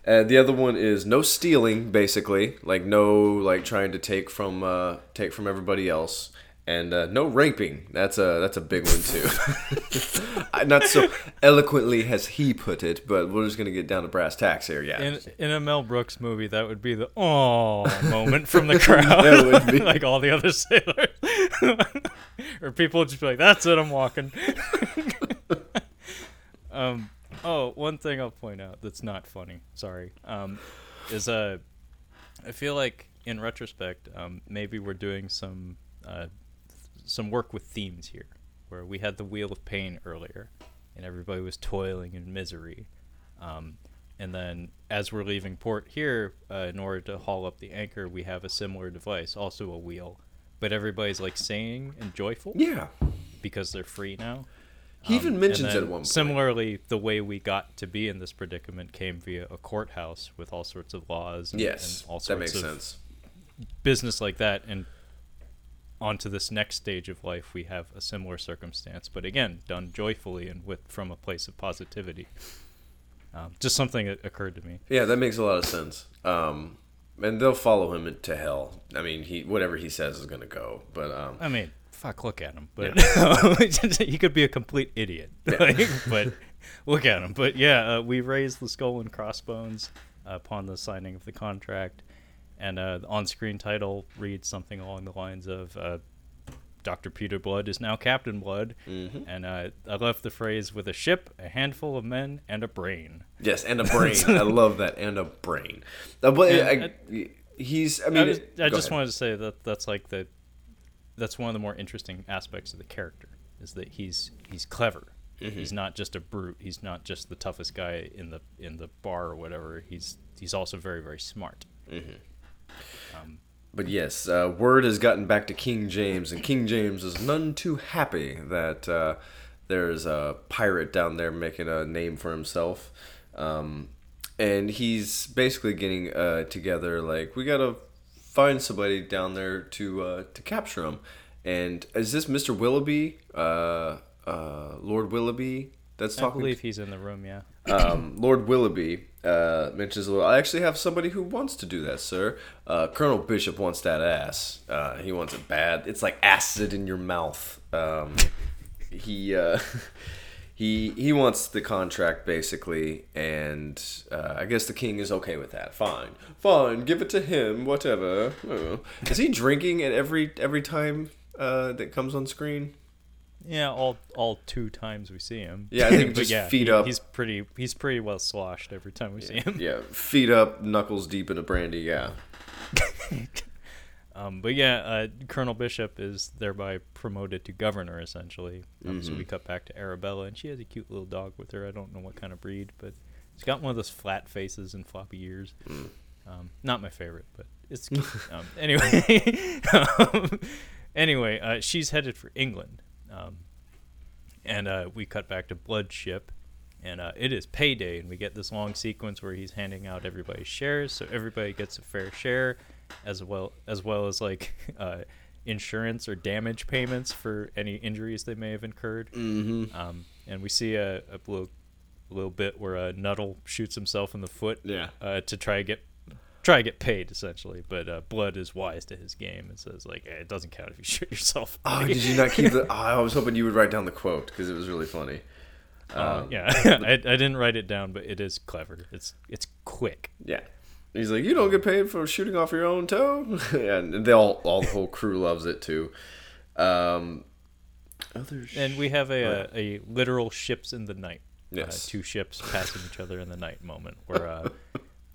uh, the other one is no stealing, basically, like no like trying to take from uh, take from everybody else, and uh, no raping. That's a that's a big one too. [laughs] Not so eloquently as he put it, but we're just gonna get down to brass tacks here. Yeah, In in a Mel Brooks movie, that would be the oh moment from the [laughs] crowd, That would be. [laughs] like all the other sailors, or people would just be like, "That's it, I'm walking." um. Oh, one thing I'll point out that's not funny. Sorry. Um, is uh, I feel like in retrospect, um, maybe we're doing some uh, some work with themes here, where we had the wheel of pain earlier, and everybody was toiling in misery. Um, and then as we're leaving port here, uh, in order to haul up the anchor, we have a similar device, also a wheel, but everybody's like singing and joyful yeah. because they're free now. He Um, even mentions it at one point. Similarly, the way we got to be in this predicament came via a courthouse with all sorts of laws and, Yes, and all sorts that makes of sense. business like that. And onto this next stage of life, we have a similar circumstance, but again, done joyfully and with from a place of positivity. Um, just something that occurred to me. Yeah, that makes a lot of sense. Um, and they'll follow him to hell. I mean, he whatever he says is gonna go. But um, I mean, fuck, look at him. But [laughs] [laughs] he could be a complete idiot. [laughs] Like, but look at him. But yeah, uh, we raised the skull and crossbones upon the signing of the contract, and uh, the on-screen title reads something along the lines of. Uh, Dr. Peter Blood is now Captain Blood, and uh, I left the phrase with a ship, a handful of men, and a brain. yes, and a [laughs] brain. I love that, and a brain. Uh, but And, I, he's. I I, mean, was- I just ahead. wanted to say that that's like the that's one of the more interesting aspects of the character is that he's he's clever. Mm-hmm. He's not just a brute. He's not just the toughest guy in the in the bar or whatever. He's he's also very very smart. But yes, uh, word has gotten back to King James, and King James is none too happy that uh, there's a pirate down there making a name for himself. Um, and he's basically getting uh, together like we gotta find somebody down there to uh, to capture him. And is this Mr. Willoughby, uh, uh, Lord Willoughby? That's I talking. believe he's in the room. Yeah. um, Lord Willoughby uh, mentions a little. I actually have somebody who wants to do that, sir. Uh, Colonel Bishop wants that ass. Uh, he wants it bad. It's like acid in your mouth. Um, he uh, [laughs] he he wants the contract basically, and uh, I guess the king is okay with that. Fine, fine, give it to him. Whatever. Is he drinking at every every time uh, that comes on screen? Yeah. All all two times we see him. Yeah, I think [laughs] just yeah, feet he- up. He's pretty he's pretty well sloshed every time we see him. Yeah, feet up, knuckles deep in a brandy. Yeah. [laughs] Um, but yeah, uh, Colonel Bishop is thereby promoted to governor, essentially. Um, Mm-hmm. So we cut back to Arabella, and she has a cute little dog with her. I don't know what kind of breed, but it's got one of those flat faces and floppy ears. Mm. Um, not my favorite, but it's [laughs] cute. um, anyway. um, anyway, uh, she's headed for England. Um, and uh, we cut back to Bloodship, and uh, it is payday, and we get this long sequence where he's handing out everybody's shares, so everybody gets a fair share, as well as well as like [laughs] uh, insurance or damage payments for any injuries they may have incurred. Mm-hmm. Um, and we see a, a little, little bit where uh, Nuttall shoots himself in the foot Yeah. uh, to try to get try to get paid essentially. But uh, Blood is wise to his game and says like, eh, it doesn't count if you [laughs] shoot yourself. Oh, did you not keep the? Oh, [laughs] I was hoping you would write down the quote because it was really funny. Uh, yeah, [laughs] I, I didn't write it down, but it is clever. It's it's quick. Yeah. He's like, you don't get paid for shooting off your own toe, and they all, all the whole crew loves it too. Um, other sh- And we have a, a, a literal ships in the night. Yes. Uh, two ships passing each other in the night moment where uh,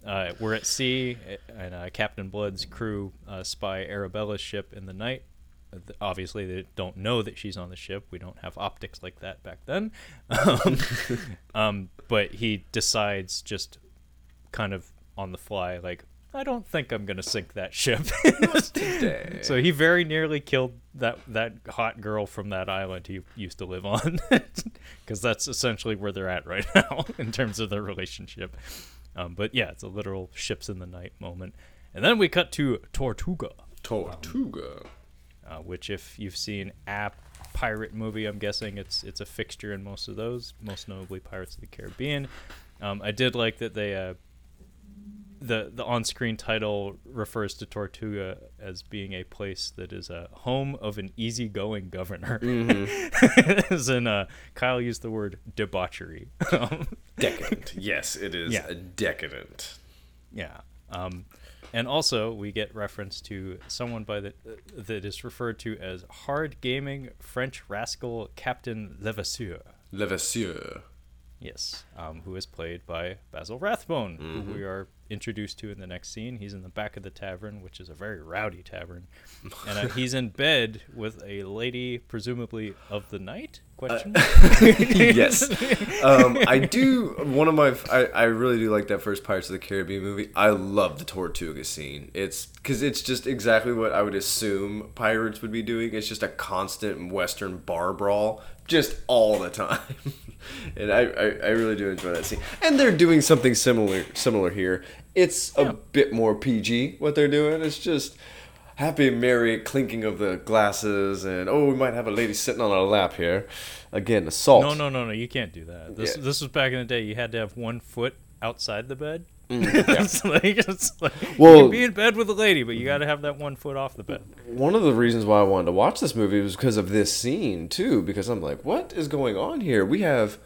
uh, we're at sea and uh, Captain Blood's crew uh, spy Arabella's ship in the night. Uh, Obviously, they don't know that she's on the ship. We don't have optics like that back then. [laughs] Um, um, but he decides just kind of on the fly, like, I don't think I'm gonna sink that ship. [laughs] today. so he very nearly killed that that hot girl from that island he used to live on, [laughs] because that's essentially where they're at right now in terms of their relationship. Um, but yeah, it's a literal ships in the night moment, and then we cut to Tortuga, Tortuga. uh, which if you've seen a pirate movie, I'm guessing it's it's a fixture in most of those, most notably Pirates of the Caribbean. Um, I did like that they uh, the the on-screen title refers to Tortuga as being a place that is a home of an easygoing governor. [laughs] as in, uh, Kyle used the word debauchery. [laughs] Decadent. yes, it is Yeah. decadent. Yeah. Um, and also, we get reference to someone by the uh, that is referred to as hard gaming French rascal Captain Levasseur. Levasseur. Yes, um, who is played by Basil Rathbone, Mm-hmm. who we are introduced to in the next scene. He's in the back of the tavern, which is a very rowdy tavern, [laughs] and uh, he's in bed with a lady, presumably of the night. Question. [laughs] yes. Um, I do. One of my. I, I really do like that first Pirates of the Caribbean movie. I love the Tortuga scene. It's because it's just exactly what I would assume pirates would be doing. It's just a constant Western bar brawl, just all the time. [laughs] and I, I, I really do enjoy that scene. And they're doing something similar similar here. It's a bit more PG what they're doing. It's just happy merry clinking of the glasses and oh we might have a lady sitting on our lap here again assault no, no, no, no! You can't do that. This Yeah. this was back in the day. You had to have one foot outside the bed mm, [laughs] it's like, it's like you Well- can be in bed with a lady, but you got to have that one foot off the bed. One of the reasons why I wanted to watch this movie was because of this scene too. Because I'm like, what is going on here? We have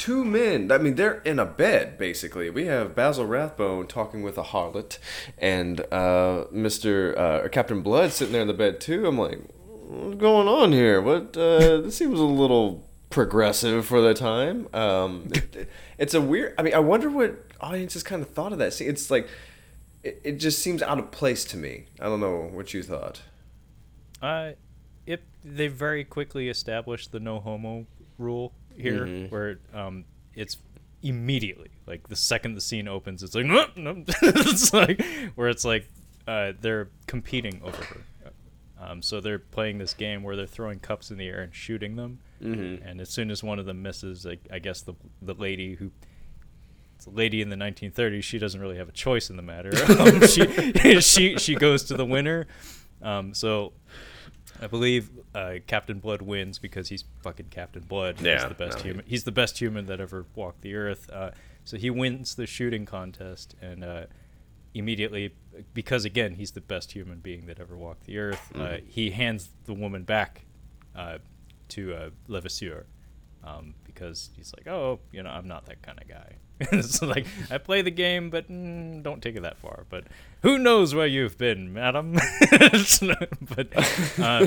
two men. I mean, they're in a bed basically. We have Basil Rathbone talking with a harlot, and uh, Mister uh, Captain Blood sitting there in the bed too. I'm like, what's going on here? What? Uh, [laughs] this seems a little progressive for the time. Um, [laughs] it- it's a weird. I mean, I wonder what audiences kind of thought of that scene. It's like. It, it just seems out of place to me. I don't know what you thought. Uh, it they very quickly established the no homo rule here, Mhm. where um, it's immediately like the second the scene opens, it's like [laughs] no, no. [laughs] it's like where it's like uh, they're competing over her. Um, so they're playing this game where they're throwing cups in the air and shooting them, Mm-hmm. and as soon as one of them misses, like, I guess the the lady who it's a lady in the 1930s, she doesn't really have a choice in the matter. [laughs] Um, she she she goes to the winner. Um, so I believe uh, Captain Blood wins because he's fucking Captain Blood. he's Yeah, the best no, human. He's the best human that ever walked the earth. Uh, so he wins the shooting contest and. Uh, Immediately, because again he's the best human being that ever walked the earth, uh, Mhm. he hands the woman back uh, to uh, Levasseur um, because he's like, oh, you know, I'm not that kind of guy. [laughs] it's like I play the game, but mm, don't take it that far. But who knows where you've been, madam? [laughs] but uh, [laughs]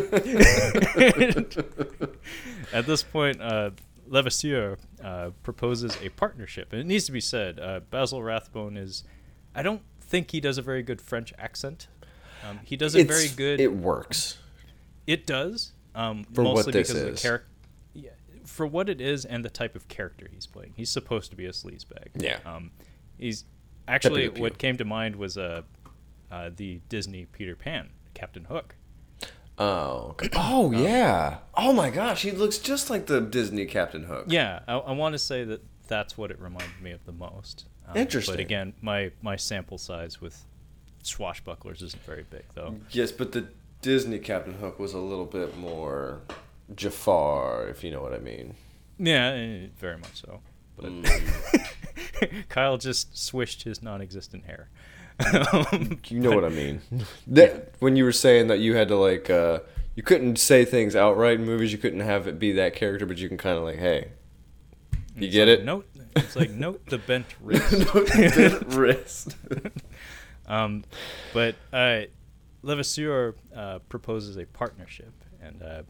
at this point, uh, Levasseur uh, proposes a partnership, and it needs to be said, uh, Basil Rathbone is. I don't think he does a very good French accent. Um, he does a very good. It works. It does. Um, For what mostly this because of the character. Yeah, for what it is and the type of character he's playing. He's supposed to be a sleazebag. Yeah. Um, he's actually what came to mind was uh, uh, the Disney Peter Pan, Captain Hook. Oh. okay. [coughs] Oh yeah. Oh my gosh, he looks just like the Disney Captain Hook. Yeah, I, I want to say that that's what it reminded me of the most. Um, Interesting. But again, my my sample size with swashbucklers isn't very big though. Yes, but the Disney Captain Hook was a little bit more Jafar, if you know what I mean. Yeah, eh, very much so. But Mm. [laughs] Kyle just swished his non-existent hair. You know what I mean. [laughs] That when you were saying that you had to like uh you couldn't say things outright in movies, you couldn't have it be that character, but you can kind of like, hey, you It's get like, it? Note. It's like note the bent [laughs] wrist. Bent [laughs] wrist. um, but uh, Levasseur uh, proposes a partnership, and uh,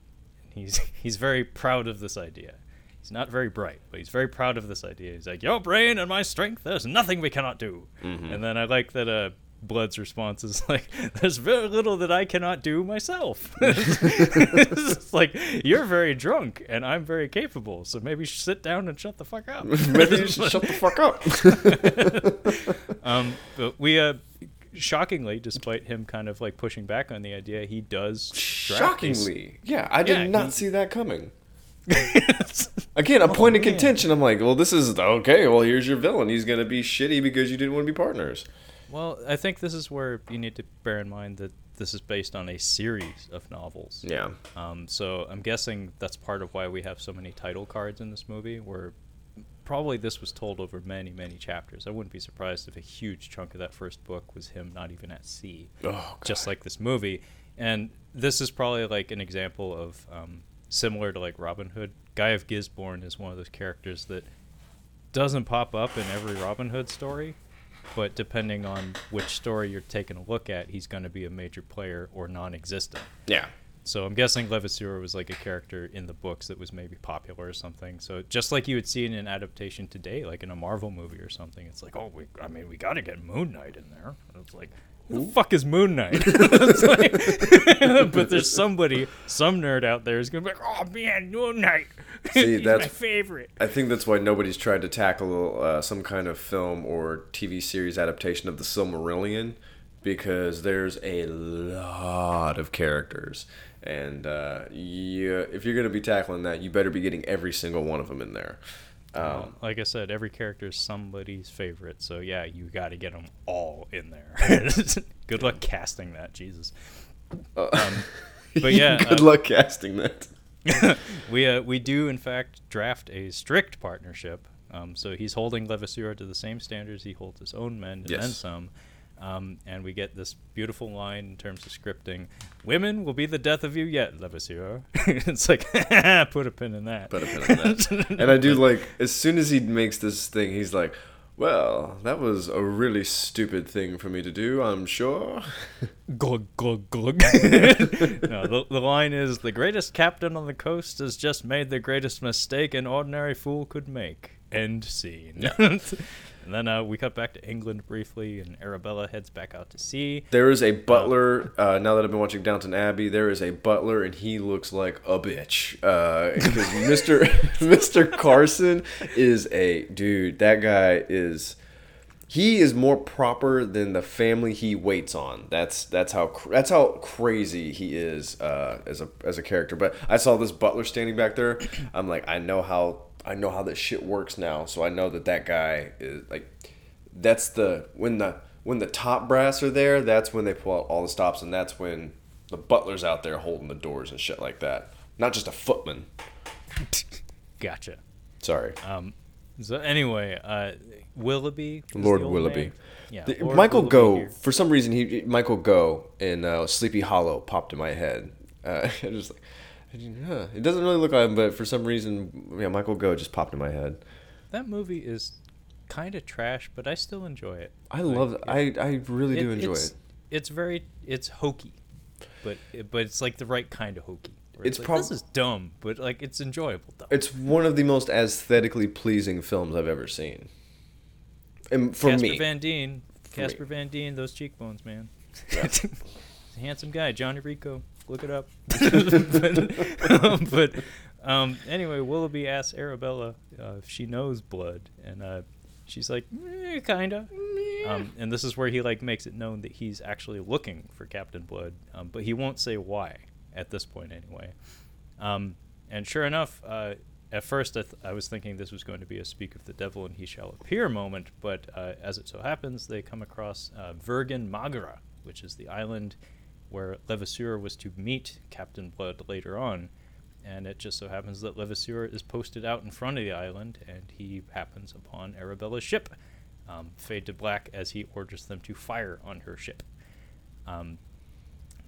he's he's very proud of this idea. He's not very bright, but he's very proud of this idea. He's like, "Your brain and my strength, there's nothing we cannot do." Mhm. And then I like that uh, Blood's response is [laughs] like, "There's very little that I cannot do myself." [laughs] it's like you're very drunk, and I'm very capable. So maybe sit down and shut the fuck up. [laughs] Maybe you should shut the fuck up. um, but we, uh, shockingly, despite him kind of like pushing back on the idea, he does these- Shockingly. Yeah, I did Yeah, not he- see that coming. [laughs] Again, a point of contention. I'm like, well, this is okay. Well, here's your villain. He's gonna be shitty because you didn't want to be partners. well, I think this is where you need to bear in mind that this is based on a series of novels. Yeah. Um, so I'm guessing that's part of why we have so many title cards in this movie, where probably this was told over many, many chapters. I wouldn't be surprised if a huge chunk of that first book was him not even at sea. Oh, just like this movie. And this is probably like an example of um, similar to like Robin Hood. Guy of Gisborne is one of those characters that doesn't pop up in every Robin Hood story, but depending on which story you're taking a look at, he's going to be a major player or non-existent. Yeah. So I'm guessing Levasseur was like a character in the books that was maybe popular or something. So just like you would see in an adaptation today, like in a Marvel movie or something, it's like, oh, we, I mean, we got to get Moon Knight in there. It's like, who the fuck is Moon Knight? [laughs] Like- [laughs] but there's somebody, some nerd out there is gonna be like, oh man, Moon Knight, [laughs] See, he's that's- my favorite. I think that's why nobody's tried to tackle uh, some kind of film or TV series adaptation of the Silmarillion because there's a lot of characters. And uh, you, if you're going to be tackling that, you better be getting every single one of them in there. Um, like I said, every character is somebody's favorite. So yeah, you got to get them all in there. [laughs] [laughs] Good luck casting that, Jesus. uh, [laughs] but yeah, good uh, luck casting that. we uh, we do in fact draft a strict partnership. Um, so he's holding Levasseur to the same standards he holds his own men and then some. Um, and we get this beautiful line in terms of scripting: "Women will be the death of you yet, Levasseur." [laughs] it's like [laughs] put a pin in that. Put a pin on that. [laughs] and I do like as soon as he makes this thing, he's like, "Well, that was a really stupid thing for me to do. I'm sure." glug glug glug. no, the, the line is the greatest captain on the coast has just made the greatest mistake an ordinary fool could make. End scene. And then uh, we cut back to England briefly, and Arabella heads back out to sea. There is a butler. Uh, now that I've been watching Downton Abbey, there is a butler, and he looks like a bitch. [laughs] Because Mister [laughs] Mister Carson is a dude. That guy is. He is more proper than the family he waits on. That's that's how that's how crazy he is uh, as a as a character. But I saw this butler standing back there. I'm like, I know how I know how this shit works now. So I know that that guy is like that's the when the when the top brass are there that's when they pull out all the stops and that's when the butler's out there holding the doors and shit like that not just a footman [laughs] Gotcha. sorry Um, so anyway, uh, Willoughby. lord willoughby man. Yeah, The- michael Willoughby go here. for some reason he Michael Gough in uh, sleepy hollow popped in my head uh, [laughs] just like huh. it doesn't really look like him but for some reason yeah Michael Gough just popped in my head That movie is kind of trash, but I still enjoy it. i love i i really do enjoy it's, it It's very it's hokey, but but it's like the right kind of hokey. where It's like, prob- this is dumb, but like it's enjoyable though. it's one of the most aesthetically pleasing films i've ever seen and for Casper me Van Dien, For me. Casper Van Dien, those cheekbones, man. Yeah. [laughs] Handsome guy, Johnny Rico. Look it up. [laughs] [laughs] but um, [laughs] but, um, anyway, Willoughby asks Arabella uh, if she knows blood, and uh, she's like, eh, kinda. Um, and this is where he like makes it known that he's actually looking for Captain Blood, um, but he won't say why at this point anyway. Um, and sure enough, uh, at first I, th- I was thinking this was going to be a speak of the devil and he shall appear moment, but uh, as it so happens, they come across uh, Virgin Magra, which is the island where Levasseur was to meet Captain Blood later on. And it just so happens that Levasseur is posted out in front of the island, and he happens upon Arabella's ship. Um, fade to black as he orders them to fire on her ship. Um,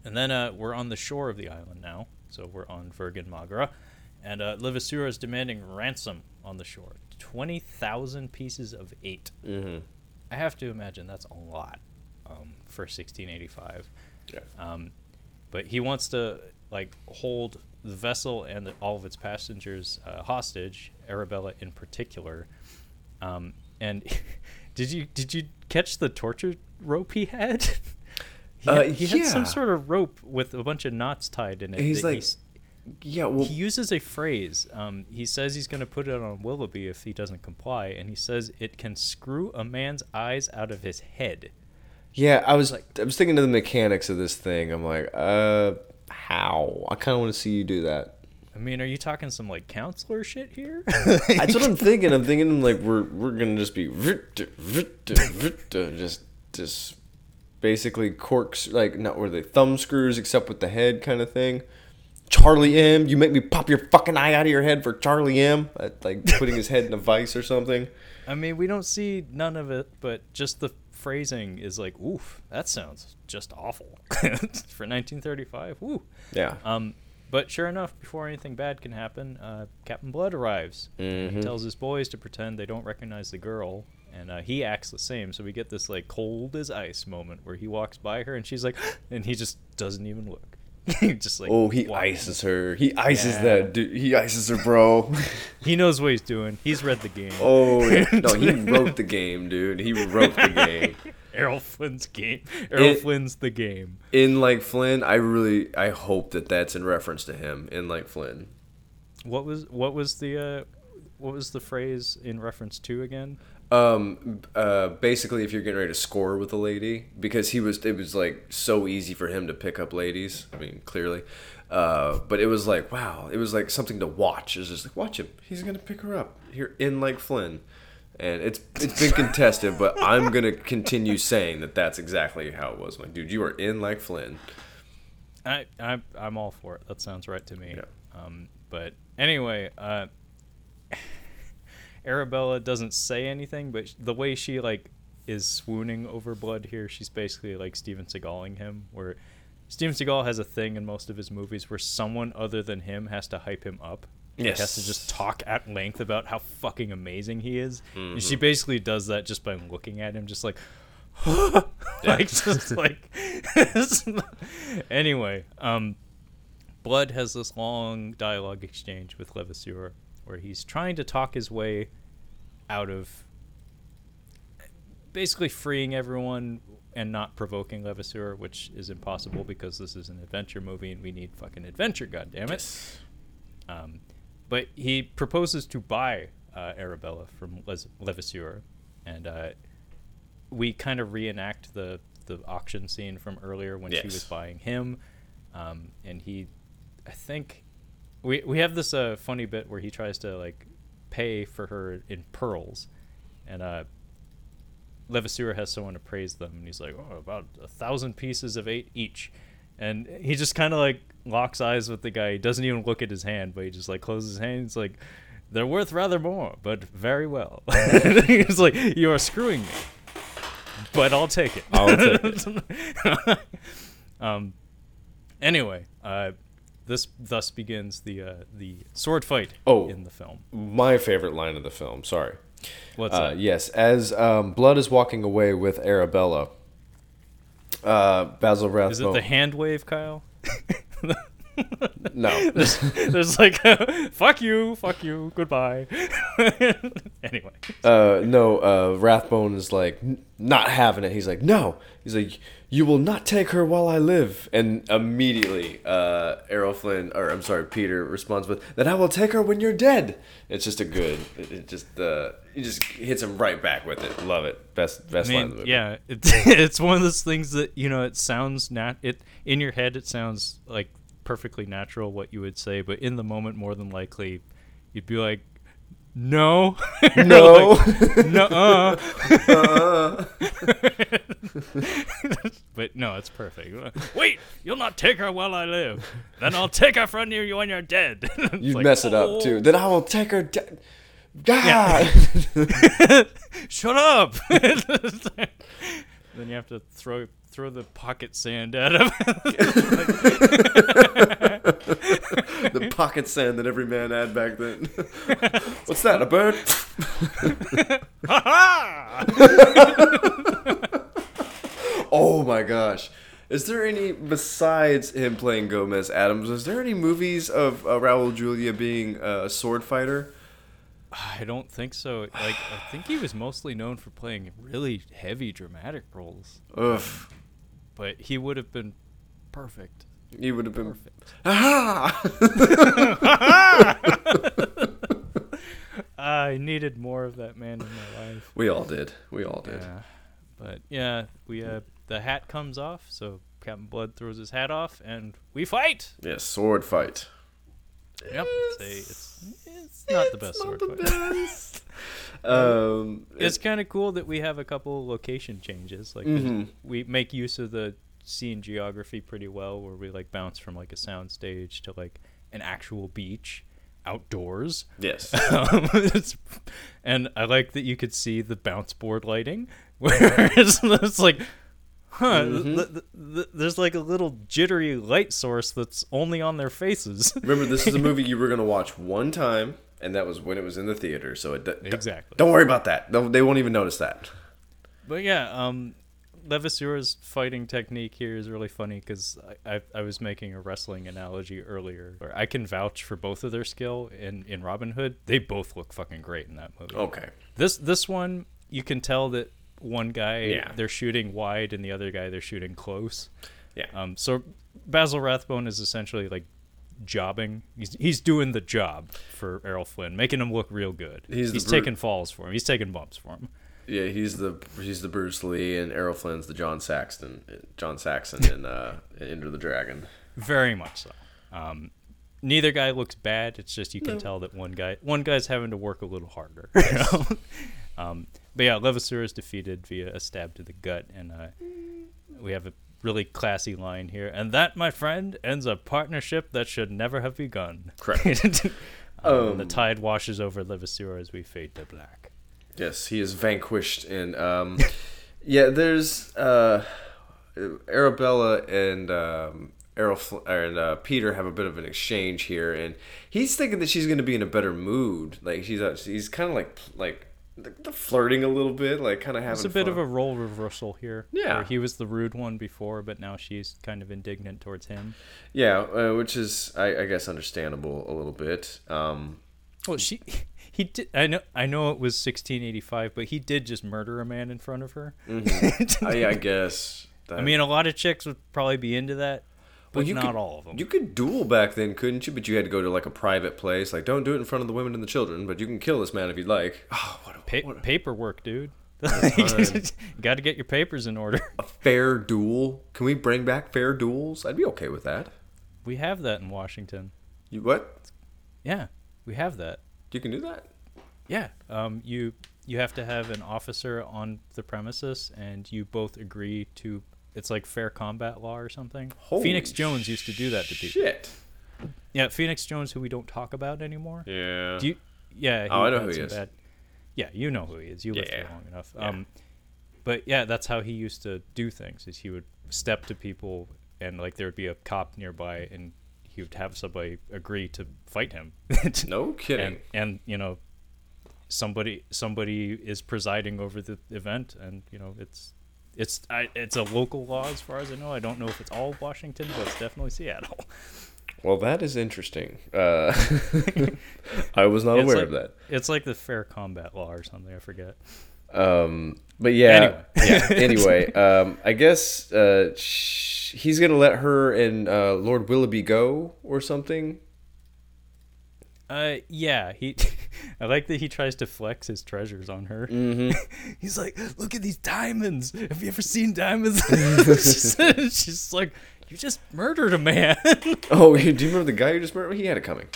and then uh, we're on the shore of the island now, so we're on Virgin Magra, and uh, Levasseur is demanding ransom on the shore. 20,000 pieces of eight. mm-hmm. I have to imagine that's a lot um, for 1685. Yeah Um, but he wants to like hold the vessel and the, all of its passengers uh, hostage, Arabella in particular. Um, and [laughs] did you did you catch the torture rope he had? [laughs] he Uh, had, he had yeah. some sort of rope with a bunch of knots tied in it. He's like, s- yeah, well, he uses a phrase. Um, he says he's going to put it on Willoughby if he doesn't comply, and he says it can screw a man's eyes out of his head. Yeah. I was, like, I was thinking of the mechanics of this thing. I'm like, uh, how? I kind of want to see you do that. I mean, are you talking some like counselor shit here? [laughs] That's what I'm thinking. I'm thinking like we're we're gonna just be just just basically corks like not where they thumb screws except with the head kind of thing. Charlie M, you make me pop your fucking eye out of your head for Charlie M, like putting his head in a [laughs] vice or something. I mean, we don't see none of it, but just the phrasing is like, oof, that sounds just awful [laughs] for 1935. Woo. Yeah. Um, but sure enough, before anything bad can happen, uh, Captain Blood arrives. And He tells his boys to pretend they don't recognize the girl, and uh, he acts the same. So we get this like cold as ice moment where he walks by her, and she's like, [gasps] and he just doesn't even look. [laughs] just like, oh, he wow. ices her. He ices Yeah. that dude. He ices her, bro. [laughs] He knows what he's doing. He's read the game. oh, yeah. [laughs] no, he wrote the game, dude. He wrote the game. Errol Flynn's game. Errol It- Flynn's the game. In like Flynn, I really, I hope that that's in reference to him. In like Flynn. What was what was the uh, what was the phrase in reference to again? Um, uh, basically, if you're getting ready to score with a lady, because he was, it was like so easy for him to pick up ladies. I mean, clearly, uh, but it was like, wow, it was like something to watch. It was just like, watch him, he's gonna pick her up here in like Flynn, and it's it's been [laughs] contested, but I'm gonna continue saying that that's exactly how it was. I'm like, dude, you are in like Flynn. I, I I'm all for it. That sounds right to me. Yeah. Um, but anyway, uh, Arabella doesn't say anything, but the way she like is swooning over blood here, she's basically like Steven Seagaling him, where Steven Seagal has a thing in most of his movies where someone other than him has to hype him up. Like, has to just talk at length about how fucking amazing he is. Mm-hmm. she basically does that just by looking at him, just like, [laughs] like just [laughs] like. [laughs] anyway, um, Blood has this long dialogue exchange with Levasseur where he's trying to talk his way out of basically freeing everyone and not provoking Levasseur, which is impossible because this is an adventure movie and we need fucking adventure, goddammit. Yes. Um, but he proposes to buy uh, Arabella from Les- Levasseur, and uh, we kind of reenact the the auction scene from earlier when she was buying him, um, and he, I think, we we have this uh, funny bit where he tries to like pay for her in pearls, and uh, Levasseur has someone appraise them, and he's like, "Oh, about a thousand pieces of eight each," and he just kind of like locks eyes with the guy. He doesn't even look at his hand, but he just like closes his hand. He's like, "They're worth rather more, but very well." [laughs] he's like, "You are screwing me, but I'll take it." I'll take it. [laughs] um. Anyway, uh, this thus begins the uh, the sword fight Oh. in the film. My favorite line of the film. Sorry. What's Uh, that? yes, as um, Blood is walking away with Arabella, uh, Basil Rathbone. Is it the hand wave, Kyle? [laughs] [laughs] no. [laughs] there's, there's like [laughs] fuck you, fuck you, goodbye. [laughs] anyway, uh, no, uh, Rathbone is like "N- not having it. He's like, no. He's like, you will not take her while I live. And immediately, uh, Errol Flynn, or I'm sorry, Peter responds with, "Then I will take her when you're dead." It's just a good. It, it just uh, he just hits him right back with it. Love it. Best best I line of the movie. yeah, it's it's one of those things that you know it sounds nat it in your head it sounds like perfectly natural what you would say, but in the moment, more than likely, you'd be like. No, [laughs] No. [laughs] no, uh. [laughs] but no, it's perfect. Wait, you'll not take her while I live. Then I'll take her from you when you're dead. You like, mess it up "Oh, too. Then I will take her. De- God. Shut up! then you have to throw throw the pocket sand at him. the pocket sand that every man had back then. [laughs] What's that? A bird? oh my gosh. Is there any besides him playing Gomez Addams? Is there any movies of uh, Raul Julia being uh, a sword fighter? I don't think so. Like I think he was mostly known for playing really heavy dramatic roles, Ugh. But he would have been perfect. He would have been. Perfect. [laughs] Aha! [laughs] I needed more of that man in my life. we all did. We all did. Yeah, but yeah, we uh, the hat comes off, so Captain Blood throws his hat off, and we fight. Yes, sword fight. Yep, it's, a, it's it's not the best sword fight. [laughs] [laughs] Um, It's kind of cool that we have a couple location changes. Like 'cause Mhm. we make use of the scene geography pretty well, where we like bounce from like a sound stage to like an actual beach outdoors. yes. [laughs] Um, it's, and I like that you could see the bounce board lighting, where it's, it's like, huh, th- Mhm. th- th- there's like a little jittery light source that's only on their faces. [laughs] Remember, this is a movie you were going to watch one time, and that was when it was in the theater. So it d- Exactly. Don't worry about that. They won't even notice that. But yeah, um, Levasseur's fighting technique here is really funny because I, I, I was making a wrestling analogy earlier. Where I can vouch for both of their skill in, in Robin Hood. They both look fucking great in that movie. Okay. This this one you can tell that one guy Yeah. they're shooting wide and the other guy they're shooting close. Yeah. Um, so Basil Rathbone is essentially like jobbing. He's he's doing the job for Errol Flynn, making him look real good. He's he's taking falls for him. He's taking bumps for him. Yeah, he's the he's the Bruce Lee, and Errol Flynn's the John Saxton, John Saxon in uh, Enter the Dragon. Very much so. Um, neither guy looks bad. It's just you can tell that one guy one guy's having to work a little harder. You [laughs] know? Um, but yeah, Levasseur is defeated via a stab to the gut, and uh, we have a really classy line here. And that, my friend, ends a partnership that should never have begun. Correct. [laughs] Um, the Um, tide washes over Levasseur as we fade to black. Yes, he is vanquished, and um, [laughs] yeah, there's uh, Arabella and um, Errol Fl- and uh, Peter have a bit of an exchange here, and he's thinking that she's going to be in a better mood. Like she's uh, he's kind of like like flirting a little bit, like kind of having. It's a bit fun. of a role reversal here. Yeah. where he was the rude one before, but now she's kind of indignant towards him. yeah, uh, which is I, I guess understandable a little bit. Um, Well, she, he did. I know, I know it was 1685, but he did just murder a man in front of her. [laughs] I, I guess. I mean, a lot of chicks would probably be into that, but you not could, all of them. You could duel back then, couldn't you? But you had to go to like a private place. Like, don't do it in front of the women and the children, but you can kill this man if you'd like. [sighs] Oh, what a, Pa- what a, paperwork, dude. [laughs] Got to get your papers in order. a fair duel. Can we bring back fair duels? I'd be okay with that. We have that in Washington. You what? Yeah, we have that. You can do that. Yeah. Um, you you have to have an officer on the premises, and you both agree to. It's like fair combat law or something. Holy Phoenix Jones used to do that to people. Shit. Yeah, Phoenix Jones, who we don't talk about anymore. Yeah. Do you? Yeah. Oh, I know who he is. Bad, yeah, you know who he is. You lived Yeah. here long enough. Yeah. Um, but yeah, that's how he used to do things. Is he would step to people, and like there would be a cop nearby, and he would have somebody agree to fight him. [laughs] no kidding. and and you know, somebody somebody is presiding over the event, and you know it's. It's I, it's a local law as far as I know. I don't know if it's all Washington, but it's definitely Seattle. well, that is interesting. Uh, [laughs] I was not It's aware like- of that. It's like the fair combat law or something. I forget. Um, but yeah, yeah. [laughs] Anyway, um, I guess uh, sh- he's gonna let her and uh, Lord Willoughby go or something. Uh, yeah, he. [laughs] I like that he tries to flex his treasures on her. Mm-hmm. [laughs] He's like, "Look at these diamonds. Have you ever seen diamonds?" [laughs] she's, she's like, "You just murdered a man." Oh, do you remember the guy who just murdered? He had it coming.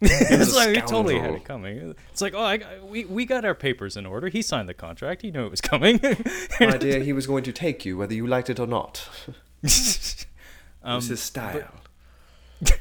it's like he totally had it coming. It's like, oh, I, we we got our papers in order. He signed the contract. He knew it was coming. My dear, he was going to take you whether you liked it or not. Um, was his style. But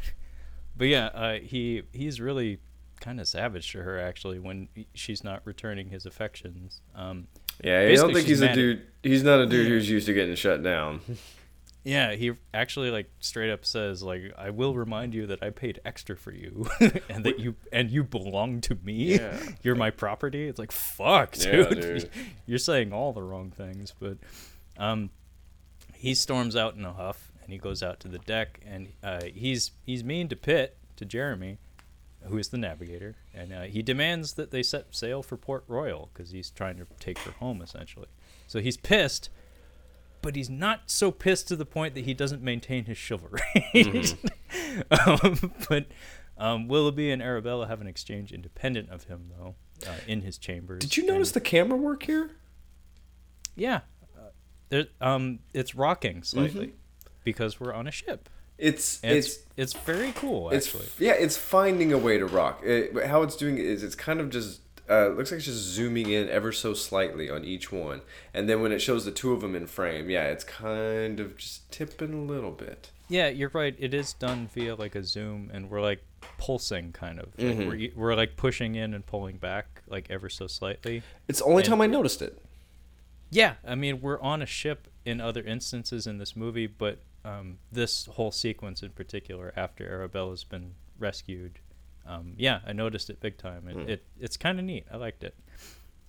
yeah, uh, he he's really kind of savage to her actually when she's not returning his affections. Um, yeah, I don't think he's a mad at- dude. He's not a dude who's used to getting shut down. [laughs] yeah, he actually like straight up says like, "I will remind you that I paid extra for you, [laughs] and that you and you belong to me. Yeah. [laughs] You're my property." It's like, fuck, Yeah, dude. dude. You're saying all the wrong things. But um, he storms out in a huff and he goes out to the deck and uh, he's he's mean to Pitt to Jeremy, who is the navigator, and uh, he demands that they set sail for Port Royal because he's trying to take her home essentially. So he's pissed, but he's not so pissed to the point that he doesn't maintain his chivalry. [laughs] um, but um, Willoughby and Arabella have an exchange independent of him though. Uh, in his chambers. Did you notice and- the camera work here? Yeah, uh, there, um, it's rocking slightly because we're on a ship. It's it's it's it's very cool it's actually. yeah, it's finding a way to rock. It, how it's doing it is it's kind of just uh, looks like it's just zooming in ever so slightly on each one, and then when it shows the two of them in frame, yeah, it's kind of just tipping a little bit. Yeah, you're right. It is done via like a zoom, and we're like pulsing kind of. Like Mhm. we're we're like pushing in and pulling back like ever so slightly. It's the only And- time I noticed it. Yeah, I mean we're on a ship in other instances in this movie, but um, this whole sequence in particular, after Arabella's been rescued, um, yeah, I noticed it big time, and Mm. it it's kind of neat. I liked it.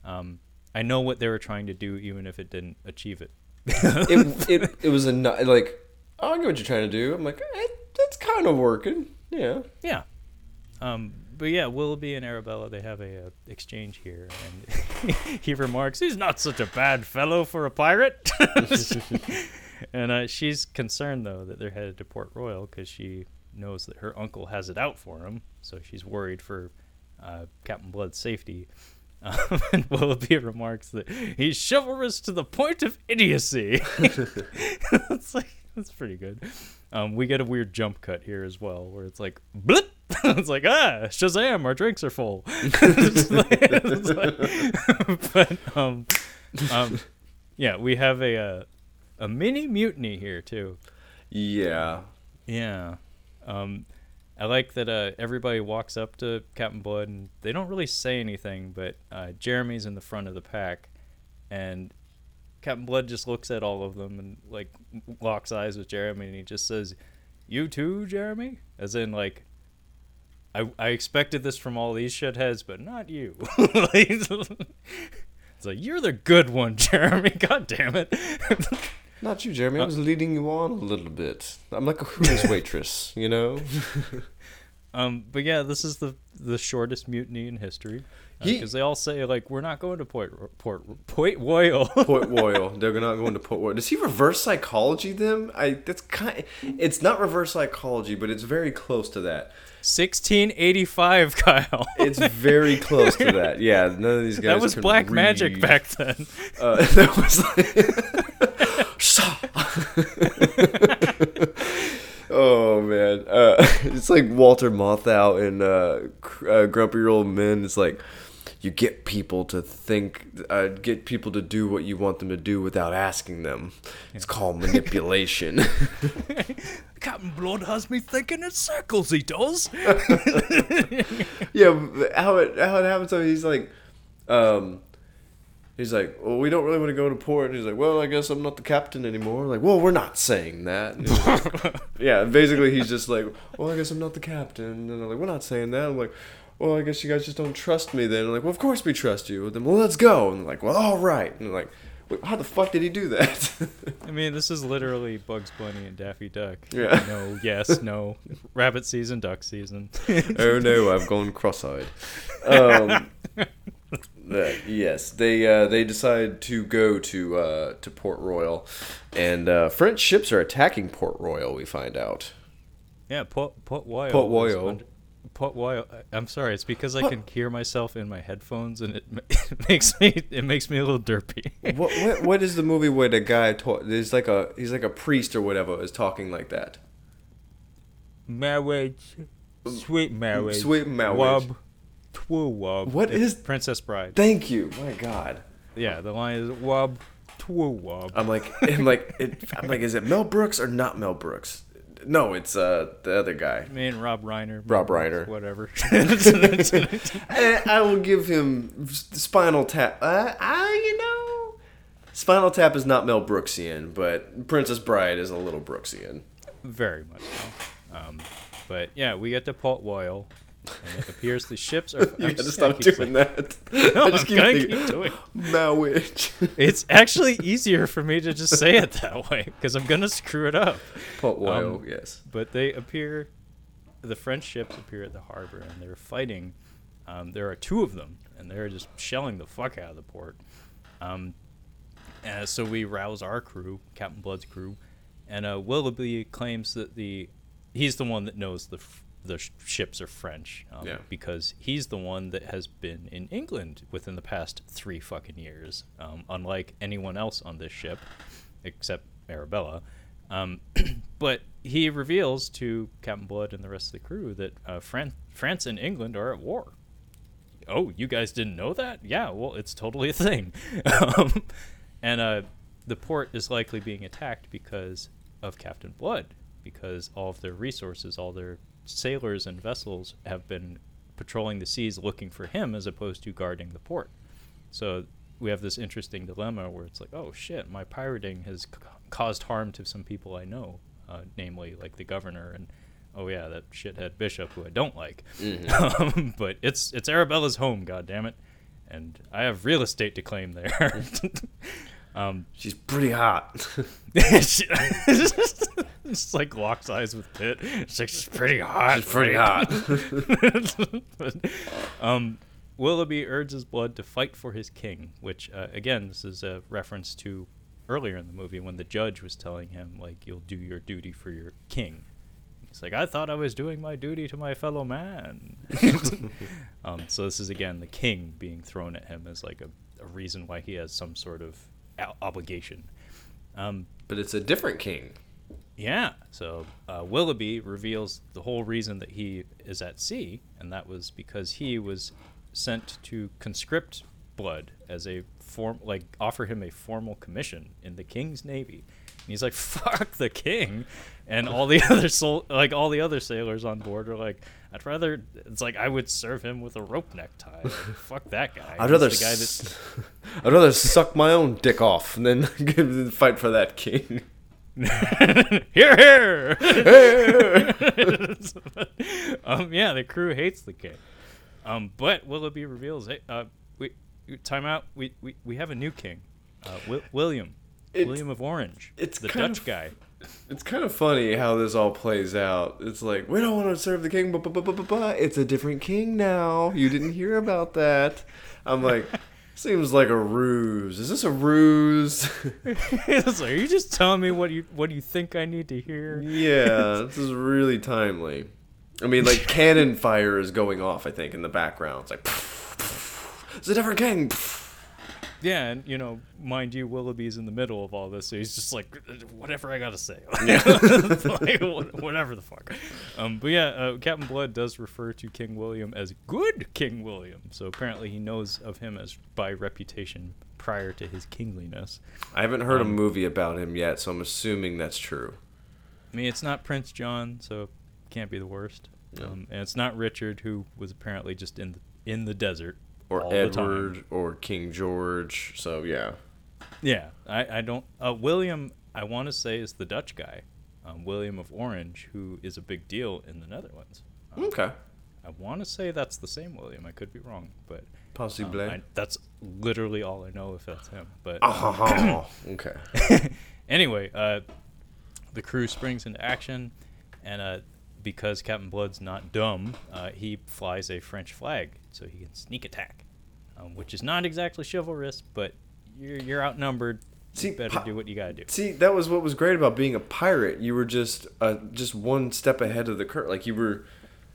Um, I know what they were trying to do, even if it didn't achieve it. [laughs] It it, it was a like oh, I get what you're trying to do. I'm like eh, it's kind of working. Yeah. Yeah. Um, but yeah, Willoughby and Arabella, they have a, uh exchange here, and [laughs] he remarks, "He's not such a bad fellow for a pirate." [laughs] and uh, she's concerned though that they're headed to Port Royal because she knows that her uncle has it out for him, so she's worried for uh, Captain Blood's safety. [laughs] Um, and Willoughby remarks that he's chivalrous to the point of idiocy. [laughs] it's like that's pretty good. Um, we get a weird jump cut here as well, where it's like blip. [laughs] it's like ah, Shazam! Our drinks are full. It's like- it's like- but um, um, yeah, we have a uh, a mini mutiny here too. Yeah. Yeah. Um, I like that uh, everybody walks up to Captain Blood and they don't really say anything, but uh, Jeremy's in the front of the pack, and Captain Blood just looks at all of them and like locks eyes with Jeremy, and he just says, "You too, Jeremy," as in like. I, I expected this from all these shitheads, but not you. [laughs] Like, [laughs] it's like you're the good one, [laughs] Jeremy. God damn it. Not you, Jeremy. I was leading you on a little bit. I'm like a Hooters [laughs] waitress, you know. [laughs] Um, but yeah, this is the the shortest mutiny in history because they all say like we're not going to Port Port Point Royal. Port Royal. [laughs] They're not going to Port Royal. Does he reverse psychology them? I that's kind. It's not reverse psychology, but it's very close to that. 1685, Kyle. It's very close to that. Yeah, none of these guys. that was black magic back then. Uh, that was like. [laughs] oh man, uh, [laughs] it's like Walter Matthau in uh, uh, Grumpy Old Men. It's like you get people to think, uh, get people to do what you want them to do without asking them. It's called manipulation. [laughs] Captain Blood has me thinking in circles. He does. yeah, how it how it happens? So he's like, um, he's like, well, we don't really want to go to port. And he's like, well, I guess I'm not the captain anymore. Like, well, we're not saying that. Like- [laughs] yeah, basically he's just like, well, I guess I'm not the captain. And they're like, we're not saying that. I'm like. Well, I guess you guys just don't trust me then. I'm like, well, of course we trust you. Then, well, let's go. And they're like, well, all right. And they're like, Wait, how the fuck did he do that? [laughs] I mean, this is literally Bugs Bunny and Daffy Duck. [laughs] Yeah. No, yes, no. Rabbit season, duck season. oh no, I've gone cross-eyed. Um, yes, they uh, they decide to go to uh, to Port Royal, and uh, French ships are attacking Port Royal. We find out. Yeah, Port Port Royal. Port Royal. Port Royal. I'm sorry. It's because I can hear myself in my headphones, and it, [laughs] it makes me it makes me a little derpy. What, what what is the movie where the guy ta- there's like a he's like a priest or whatever is talking like that? marriage, sweet marriage, Sweet marriage. Twoo wub. What is- Princess Bride? Thank you. My God. yeah, the line is wub, twoo wub. I'm like I'm like it, I'm like is it Mel Brooks or not Mel Brooks? No, it's uh the other guy. Me and Rob Reiner. Rob Reiner. Whatever. [laughs] [laughs] I, I will give him Spinal Tap. Uh, I, you know, Spinal Tap is not Mel Brooksian, but Princess Bride is a little Brooksian. Very much so. Um, but yeah, we get to Port Royal, and it appears the ships are. You gotta stop doing saying- that. No, I I'm just [laughs] keep gonna thinking, keep doing. Marriage. [laughs] It's actually easier for me to just say it that way because I'm gonna screw it up. Port Royal, Um, yes. But they appear, the French ships appear at the harbor and they're fighting. Um, there are two of them, and they're just shelling the fuck out of the port. Um, and so we rouse our crew, Captain Blood's crew, and uh, Willoughby claims that the he's the one that knows the f- the sh- ships are French, um, Yeah. because he's the one that has been in England within the past three fucking years, um, unlike anyone else on this ship, except Arabella. Um, [clears throat] but he reveals to Captain Blood and the rest of the crew that uh, Fran- France and England are at war. Oh, you guys didn't know that? Yeah, well, it's totally a thing. [laughs] um, and uh, the port is likely being attacked because of Captain Blood, because all of their resources, all their sailors and vessels have been patrolling the seas looking for him as opposed to guarding the port. So we have this interesting dilemma where it's like, oh shit, my pirating has c- caused harm to some people I know, uh, namely like the governor and oh yeah, that shithead bishop who I don't like. [laughs] Um, but it's it's Arabella's home, god damn it, and I have real estate to claim there. [laughs] [laughs] um, She's pretty hot. [laughs] it's [laughs] like locks eyes with Pitt. It's like she's pretty hot. She's pretty right?" hot. [laughs] um, Willoughby urges Blood to fight for his king, which uh, again, this is a reference to earlier in the movie when the judge was telling him like, "You'll do your duty for your king." He's like, "I thought I was doing my duty to my fellow man." um, so this is again the king being thrown at him as like a, a reason why he has some sort of obligation. Um, but it's a different king. yeah. So uh, Willoughby reveals the whole reason that he is at sea, and that was because he was sent to conscript Blood as a form, like offer him a formal commission in the King's Navy, And he's like, [laughs] "Fuck the king," and all the [laughs] other sol- like all the other sailors on board are like, "I'd rather." It's like I would serve him with a rope necktie. Like, Fuck that guy. I'd rather the guy that I'd rather suck my own dick off than [laughs] fight for that king. [laughs] here, here. [laughs] um, yeah, the crew hates the king. Um, but Willoughby reveals, hey, uh, we, we- time out. We, we, we have a new king, uh, Wi- William, It's- William of Orange. it's the Dutch of- guy. It's kind of funny how this all plays out. It's like we don't want to serve the king, but, but, but, but, but it's a different king now. You didn't hear about that. I'm like, seems like a ruse. Is this a ruse? [laughs] Like, Are you just telling me what you what you think I need to hear? yeah, [laughs] this is really timely. I mean, like cannon fire is going off. I think in the background. It's like it's a different king. Yeah, and you know, mind you, Willoughby's in the middle of all this, so he's just like, whatever I gotta say, [laughs] Like, whatever the fuck. Um, but yeah, uh, Captain Blood does refer to King William as good King William, so apparently he knows of him as by reputation prior to his kingliness. I haven't heard Um, a movie about him yet, so I'm assuming that's true. I mean, it's not Prince John, so it can't be the worst. No. Um, and it's not Richard, who was apparently just in the, in the desert. Or all the time. Edward or King George. So yeah. Yeah, I, I don't. Uh, William, I want to say, is the Dutch guy, um, William of Orange, who is a big deal in the Netherlands. Um, Okay. I want to say that's the same William. I could be wrong, but um, Possibly. I, that's literally all I know if that's him. But Oh, [coughs] okay. anyway, uh, the crew springs into action, and uh, because Captain Blood's not dumb, uh, he flies a French flag so he can sneak attack, um, which is not exactly chivalrous, but you're, you're outnumbered. See, you better do what you gotta do. See, that was what was great about being a pirate. You were just uh, just one step ahead of the curve. Like you were,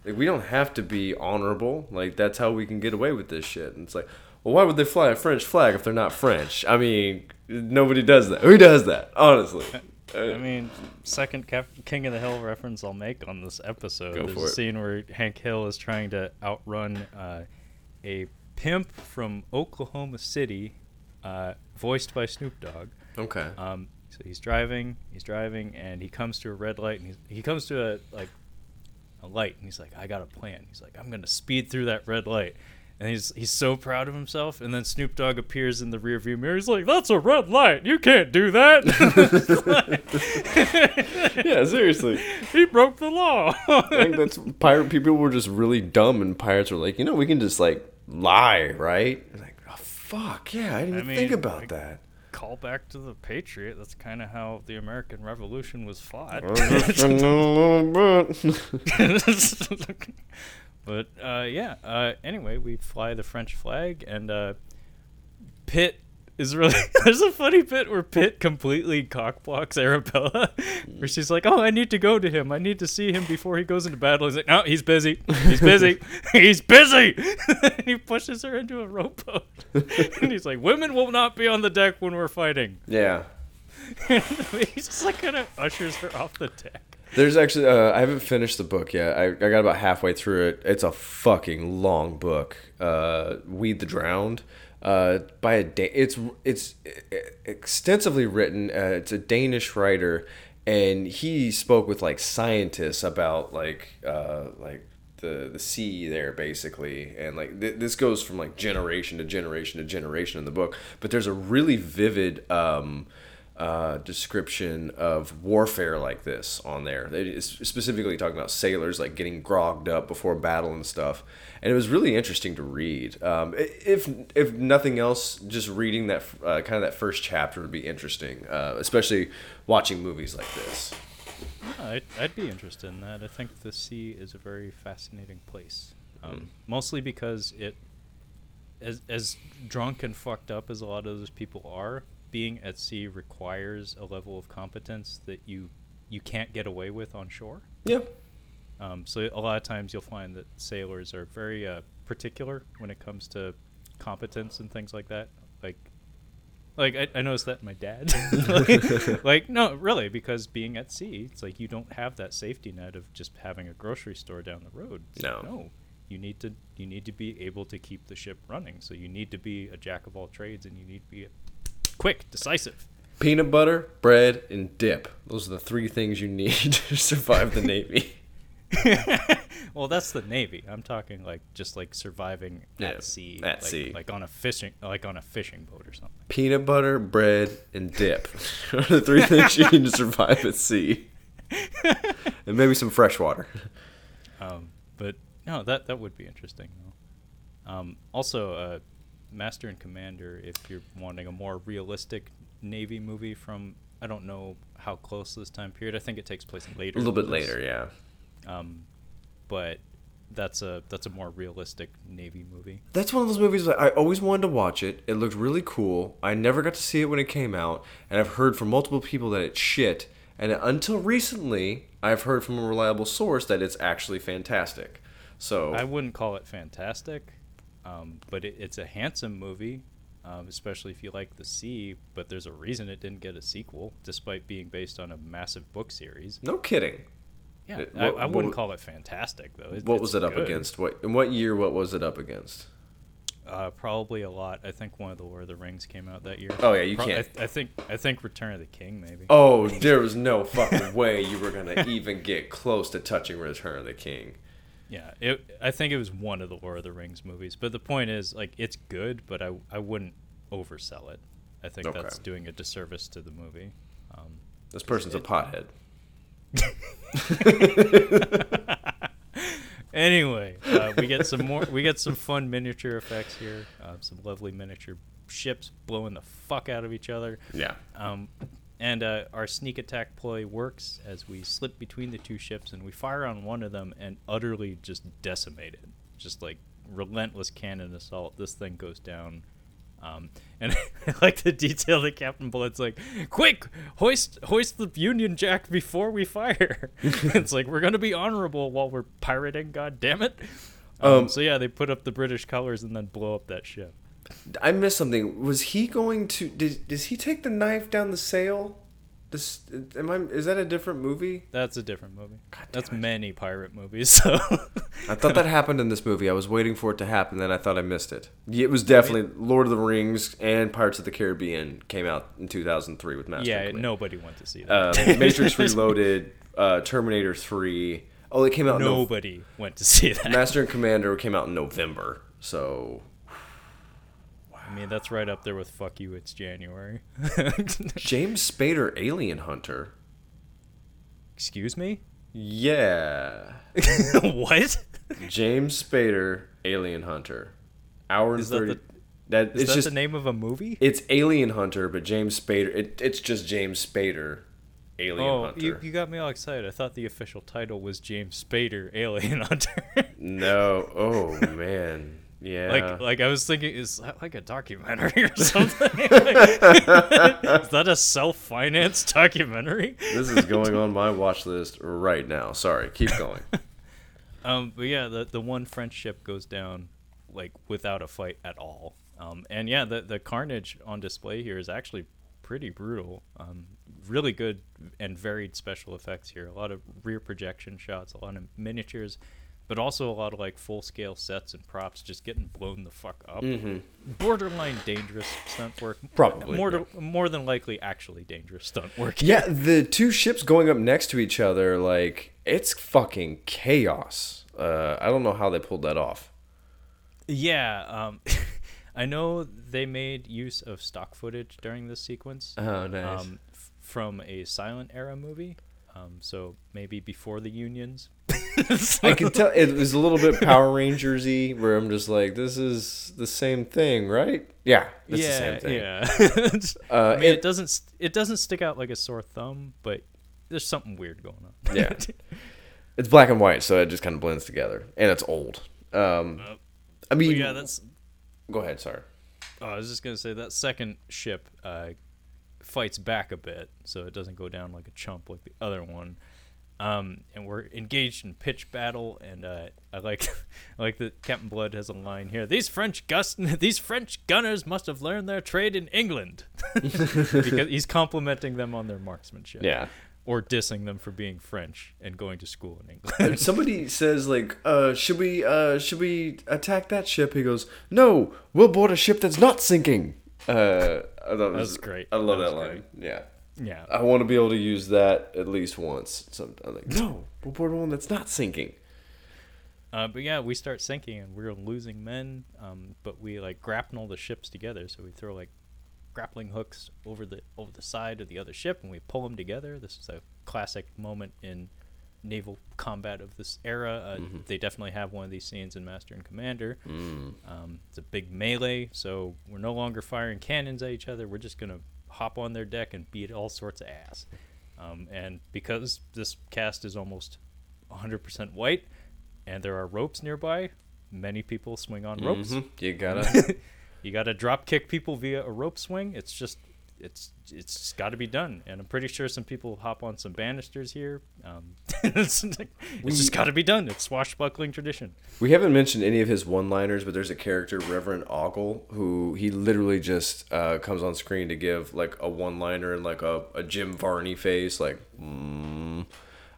like we don't have to be honorable. Like that's how we can get away with this shit. And it's like, well, why would they fly a French flag if they're not French? I mean, nobody does that. Who does that? Honestly. [laughs] I mean, second Cap- King of the Hill reference I'll make on this episode. Go There's for a it. scene where Hank Hill is trying to outrun uh, a pimp from Oklahoma City, uh, voiced by Snoop Dogg. Okay. Um, so he's driving, he's driving, and he comes to a red light, and he's, he comes to a like a light, and he's like, "I got a plan." He's like, "I'm gonna speed through that red light." And he's he's so proud of himself, and then Snoop Dogg appears in the rearview mirror. He's like, "That's a red light. You can't do that." [laughs] [laughs] yeah, seriously. he broke the law. I think that's pirate people were just really dumb, and pirates were like, you know, we can just like lie, right? Like, oh, fuck yeah, I didn't I even think about like- that. Call back to the Patriot. That's kind of how the American Revolution was fought. [laughs] but uh, yeah. Uh, anyway, we fly the French flag, and uh, Pitt is really. [laughs] There's a funny bit where Pitt completely cockblocks Arabella, [laughs] where she's like, "Oh, I need to go to him. I need to see him before he goes into battle." He's like, "No, he's busy. He's busy. [laughs] he's busy." and he pushes her into a rowboat, and he's like, "Women will not be on the deck when we're fighting." yeah. he's just like kind of ushers her off the deck. There's actually uh, I haven't finished the book yet. I, I got about halfway through it. It's a fucking long book. Uh, We the Drowned. Uh, by a da- it's it's extensively written. Uh, it's a Danish writer, and he spoke with like scientists about like uh, like the the sea there basically, and like th- this goes from like generation to generation to generation in the book. But there's a really vivid. Um, uh, description of warfare like this on there. It is specifically talking about sailors like getting grogged up before battle and stuff, and it was really interesting to read. Um, if if nothing else, just reading that uh, kind of that first chapter would be interesting, uh, especially watching movies like this. Yeah, I'd, I'd be interested in that. I think the sea is a very fascinating place, um, Mm. mostly because it, as as drunk and fucked up as a lot of those people are, being at sea requires a level of competence that you you can't get away with on shore. Yeah, Um, so a lot of times you'll find that sailors are very uh, particular when it comes to competence and things like that. Like, like I, I noticed that in my dad. [laughs] like, like, no, really, because being at sea, it's like you don't have that safety net of just having a grocery store down the road. It's like, No. no, you need to you need to be able to keep the ship running. So you need to be a jack of all trades, and you need to be quick, decisive. Peanut butter, bread, and dip. Those are the three things you need [laughs] to survive the Navy. [laughs] well, that's the Navy. I'm talking like just like surviving Yeah, at sea, at like, sea. like on a fishing, like on a fishing boat or something. Peanut butter, bread, and dip [laughs] are the three things you need to survive at sea. and maybe some fresh water. Um, but no, that that would be interesting though. Um, also, uh, Master and Commander, if you're wanting a more realistic Navy movie from, I don't know how close to this time period. I think it takes place later. A little bit this. later, yeah. Um, but that's a that's a more realistic Navy movie. That's one of those movies that I always wanted to watch it. It looked really cool. I never got to see it when it came out, and I've heard from multiple people that it's shit. And until recently, I've heard from a reliable source that it's actually fantastic. So I wouldn't call it fantastic, um, but it, it's a handsome movie, um, especially if you like the sea. But there's a reason it didn't get a sequel, despite being based on a massive book series. no kidding. Yeah, It- I, what- I wouldn't what- call it fantastic though. It- What was it up good. against? What in what year? What was it up against? Uh, probably a lot. I think one of the Lord of the Rings came out that year. Oh, yeah, you Pro- can't- I, I think I think Return of the King maybe. Oh, there was [laughs] no fucking way you were gonna even get close to touching Return of the King. Yeah, it, I think it was one of the Lord of the Rings movies. But the point is, like, it's good, but I I wouldn't oversell it. I think Okay. that's doing a disservice to the movie. Um, This person's a pothead. [laughs] anyway, uh, we get some more. We get some fun miniature effects here. Uh, some lovely miniature ships blowing the fuck out of each other. Yeah. Um, and uh, our sneak attack ploy works as we slip between the two ships and we fire on one of them and utterly just decimate it. Just like relentless cannon assault. This thing goes down. Um, [laughs] and I like the detail that Captain Blood's like, "Quick, hoist, hoist the Union Jack before we fire." [laughs] it's like we're gonna be honorable while we're pirating. God damn it! Um, Um, so yeah, they put up the British colors and then blow up that ship. I missed something. Was he going to? Did does he take the knife down the sail? This am I? Is that a different movie? That's a different movie. That's it. many pirate movies. [laughs] So I thought that happened in this movie. I was waiting for it to happen, then I thought I missed it. It was definitely Lord of the Rings and Pirates of the Caribbean came out in 2003 with Master. yeah, nobody went to see Uh, that. [laughs] Matrix Reloaded, uh, Terminator 3. Oh, it came out. nobody went to see that. Master and Commander came out in November. So I mean, that's right up there with "fuck you." It's January. [laughs] James Spader, Alien Hunter. Excuse me. Yeah, [laughs] what? James Spader, Alien Hunter. Hour and Is that thirty. the- that Is it's that just the name of a movie? it's Alien Hunter, but James Spader. It, it's just James Spader, Alien oh, Hunter. you, you got me all excited. I thought the official title was James Spader, Alien [laughs] Hunter. No. Oh man. Yeah. like, like I was thinking, is that like a documentary or [laughs] something? is that a self-financed documentary? this is going on my watch list right now. Sorry. Keep going. [laughs] Um, but yeah, the the one French ship goes down like without a fight at all. Um, and yeah, the the carnage on display here is actually pretty brutal. Um, really good and varied special effects here. A lot of rear projection shots, a lot of miniatures, but also a lot of like full scale sets and props just getting blown the fuck up. Borderline dangerous stunt work. Probably, more yeah. to- more than likely actually dangerous stunt work. yeah, the two ships going up next to each other, like it's fucking chaos. Uh, I don't know how they pulled that off. Yeah, um, [laughs] I know they made use of stock footage during this sequence Oh, nice. um, f- from a silent era movie. Um, so maybe before the unions. [laughs] I could tell it was a little bit Power Rangers-y, where I'm just like, this is the same thing, right? Yeah, it's the same thing. yeah. [laughs] Uh, I mean, it, it- doesn't it doesn't stick out like a sore thumb, but there's something weird going on. Yeah. [laughs] It's black and white, so it just kind of blends together, and it's old. Um, Uh, I mean, yeah, that's. go ahead. Sorry. Oh, I was just gonna say that second ship uh, fights back a bit, so it doesn't go down like a chump like the other one. Um, and we're engaged in pitch battle, and uh, I like, [laughs] I like that Captain Blood has a line here. These French gus- [laughs] these French gunners must have learned their trade in England, [laughs] because he's complimenting them on their marksmanship. Yeah. Or dissing them for being French and going to school in England. somebody says like, uh, "Should we, uh, should we attack that ship?" He goes, "No, we'll board a ship that's not sinking." Uh, I thought it was great. I love That that, was line. Yeah. Yeah. I want to be able to use that at least once. Some, I'm like, no, we'll board one that's not sinking. Uh, but yeah, we start sinking and we're losing men. Um, but we like grapple the ships together, so we throw like grappling hooks over the over the side of the other ship and we pull them together. This is a classic moment in naval combat of this era. Uh, They definitely have one of these scenes in Master and Commander. Um, it's a big melee, so we're no longer firing cannons at each other. We're just gonna hop on their deck and beat all sorts of ass. Um, and because this cast is almost 100% white, and there are ropes nearby, many people swing on ropes. Mhm. You gotta. [laughs] You got to drop kick people via a rope swing. It's just it's it's got to be done, and I'm pretty sure some people hop on some banisters here. Um, [laughs] it's it's just got to be done. It's swashbuckling tradition. We haven't mentioned any of his one-liners, but there's a character, Reverend Ogle, who he literally just uh, comes on screen to give like a one-liner and like a, a Jim Varney face, like. Mm.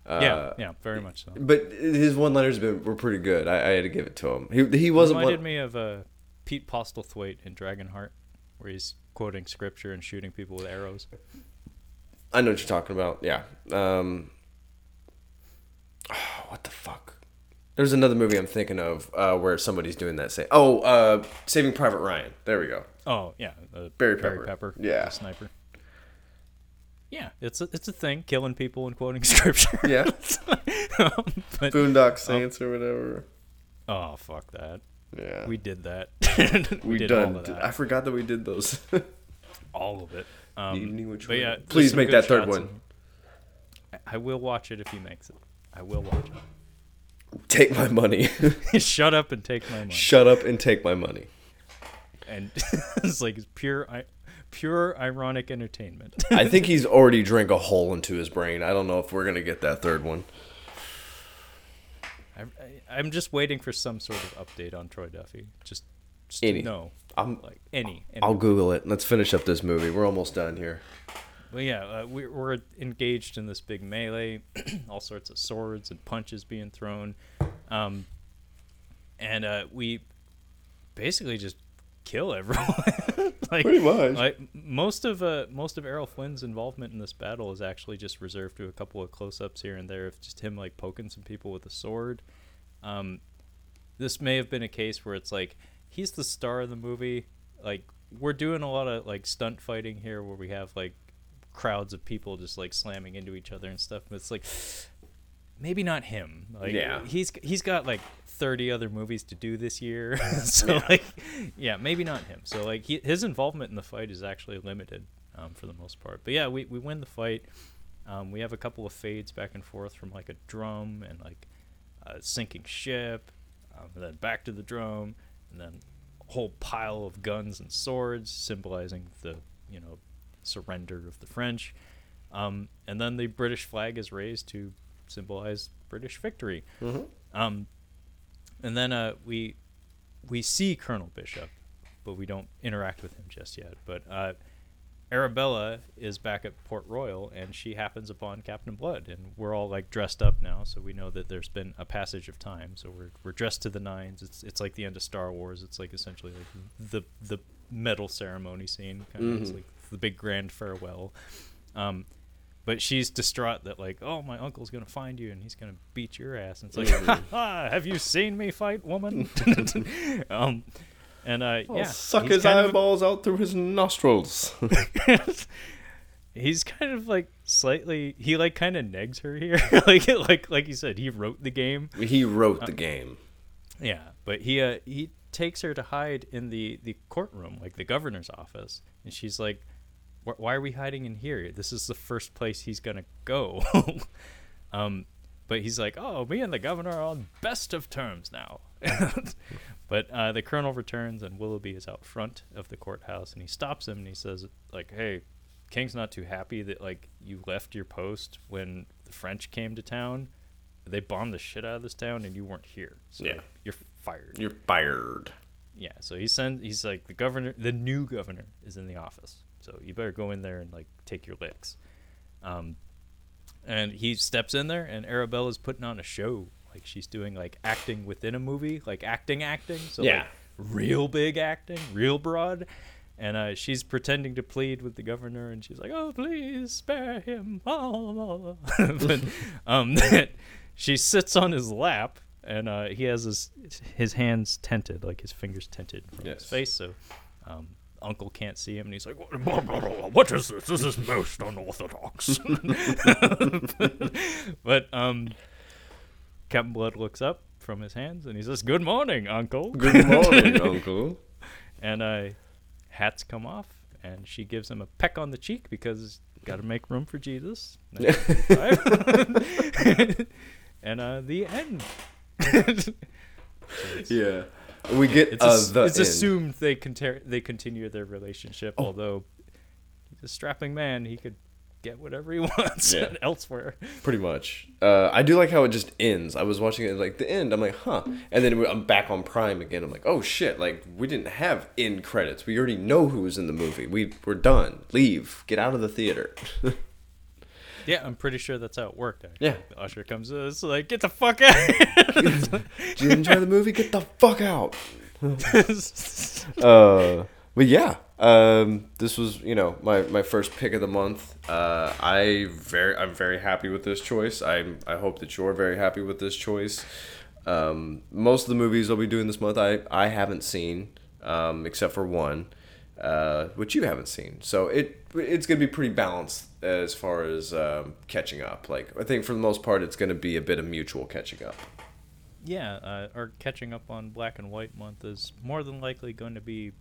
Uh, yeah, yeah, very much so. But his one-liners been were pretty good. I, I had to give it to him. He he wasn't reminded one, me of uh, Pete Postlethwaite in Dragonheart, where he's quoting scripture and shooting people with arrows. I know what you're talking about. Yeah. Um, [sighs] what the fuck? There's another movie I'm thinking of uh, where somebody's doing that. Say, oh, uh, Saving Private Ryan. There we go. Oh yeah, uh, Barry Barry Pepper. Pepper. Yeah. sniper. Yeah, it's a, it's a thing, killing people and quoting [laughs] scripture. Yeah. [laughs] Um, but, Boondock Saints or whatever. oh fuck that. Yeah. We did that. [laughs] we did done. all of that. I forgot that we did those. [laughs] all of it. Um, Evening with but yeah, Please make that third one. I- will watch it if he makes it. I will watch it. Take my money. [laughs] Shut up and take my money. Shut up and take my money. and it's like pure, pure ironic entertainment. I think he's already drank a hole into his brain. I don't know if we're gonna get that third one. I, I, I'm just waiting for some sort of update on Troy Duffy. Just, just Any. no, I'm. like any. any. I'll Google it. Let's finish up this movie. We're almost done here. But yeah, uh, we, we're engaged in this big melee, [clears throat] all sorts of swords and punches being thrown, um, and uh, we basically just kill everyone. [laughs] like, Pretty much. Like most of uh, most of Errol Flynn's involvement in this battle is actually just reserved to a couple of close-ups here and there of just him like poking some people with a sword. Um, this may have been a case where it's like he's the star of the movie. Like we're doing a lot of like stunt fighting here, where we have like crowds of people just like slamming into each other and stuff. But it's like maybe not him. Like Yeah. he's he's got like 30 other movies to do this year. [laughs] so like yeah, maybe not him. So like he, his involvement in the fight is actually limited um, for the most part. But yeah, we we win the fight. Um, we have a couple of fades back and forth from like a drum and like a sinking ship, um, and then back to the drum, and then a whole pile of guns and swords symbolizing the you know surrender of the French. Um, and then the British flag is raised to symbolize British victory. Um, and then uh, we we see Colonel Bishop, but we don't interact with him just yet. But uh, Arabella is back at Port Royal, and she happens upon Captain Blood, and we're all like dressed up now, so we know that there's been a passage of time. So we're we're dressed to the nines. It's it's like the end of Star Wars. It's like essentially like the the medal ceremony scene. Kind of. It's like the big grand farewell. Um, but she's distraught that like, oh, my uncle's gonna find you and he's gonna beat your ass. And it's like, ha ha! Have you seen me fight, woman? [laughs] [laughs] um, and uh, I'll yeah, suck his kind of eyeballs out through his nostrils. [laughs] he's kind of like slightly he like kind of negs her here. [laughs] Like like like you said he wrote the game. He wrote the game. yeah but he uh he takes her to hide in the the courtroom like the governor's office. And she's like why are we hiding in here? This is the first place he's gonna go. [laughs] Um but he's like oh me and the governor are on best of terms now but uh, the colonel returns and willoughby is out front of the courthouse and he stops him and he says like hey king's not too happy that like you left your post when the french came to town they bombed the shit out of this town and you weren't here so Yeah. you're fired You're fired. yeah, so he sends. He's like the governor. The new governor is in the office, so you better go in there and like take your licks. Um, and he steps in there, and Arabella's putting on a show. Like she's doing like acting within a movie, like acting, acting. So Yeah. like real big acting, real broad. and uh, she's pretending to plead with the governor, and she's like, "Oh, please spare him." [laughs] but um, [laughs] she sits on his lap, and uh, he has his his hands tented, like his fingers tented from Yes. his face, so um, Uncle can't see him, and he's like, "What, [laughs] what is this? This is most unorthodox." but um, Captain Blood looks up from his hands, and he says, "Good morning, Uncle." Good morning, [laughs] Uncle. and uh, hats come off, and she gives him a peck on the cheek because got to make room for Jesus. [laughs] and uh, the end. [laughs] Yeah. We get It's, uh, ass- the it's end. assumed they conter- they continue their relationship, although he's a strapping man. He could get whatever he [laughs] wants Yeah. [laughs] elsewhere. Pretty much. Uh, I do like how it just ends. I was watching it like the end. I'm like, huh. And then I'm back on Prime again. I'm like, oh shit. Like we didn't have end credits. We already know who was in the movie. We we're done. Leave. Get out of the theater. [laughs] Yeah, I'm pretty sure that's how it worked. Actually. Yeah. The usher comes in, it's like, get the fuck out. Did you enjoy the movie? Get the fuck out. Uh, but yeah, um, this was you know my, my first pick of the month. Uh, I very I'm very happy with this choice. I I hope that you're very happy with this choice. Um, most of the movies I'll be doing this month I I haven't seen um, except for one, uh, which you haven't seen. So it it's gonna be pretty balanced as far as um, catching up. Like I think for the most part it's gonna be a bit of mutual catching up. Yeah, uh, our catching up on Black and White month is more than likely going to be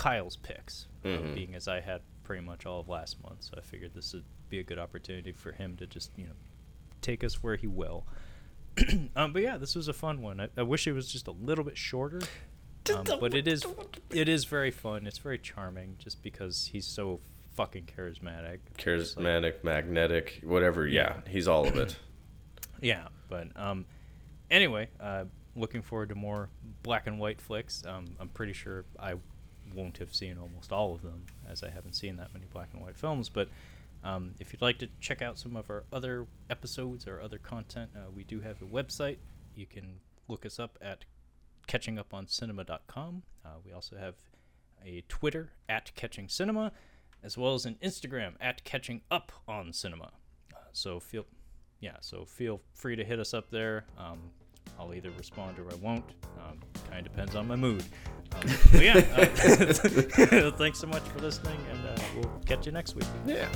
Kyle's picks, uh, Mhm. being as I had pretty much all of last month. So I figured this would be a good opportunity for him to just you know take us where he will. [clears throat] um, but yeah, this was a fun one. I, I wish it was just a little bit shorter, um, but it is it is very fun. It's very charming, just because he's so fucking charismatic. It's like- charismatic, magnetic, whatever. Yeah, he's all of it. [clears throat] Yeah, but um, anyway, uh, looking forward to more black and white flicks. Um, I'm pretty sure I won't have seen almost all of them, as I haven't seen that many black and white films. But um, if you'd like to check out some of our other episodes or other content, uh, we do have a website. You can look us up at catchinguponscinema.com. Uh, we also have a Twitter at Catching Cinema, as well as an Instagram at Catching Up on Cinema. Uh, so feel yeah, so feel free to hit us up there. Um, I'll either respond or I won't. Um, kind of depends on my mood. Um, [laughs] but yeah, uh, [laughs] thanks so much for listening, and uh, we'll catch you next week. Yeah.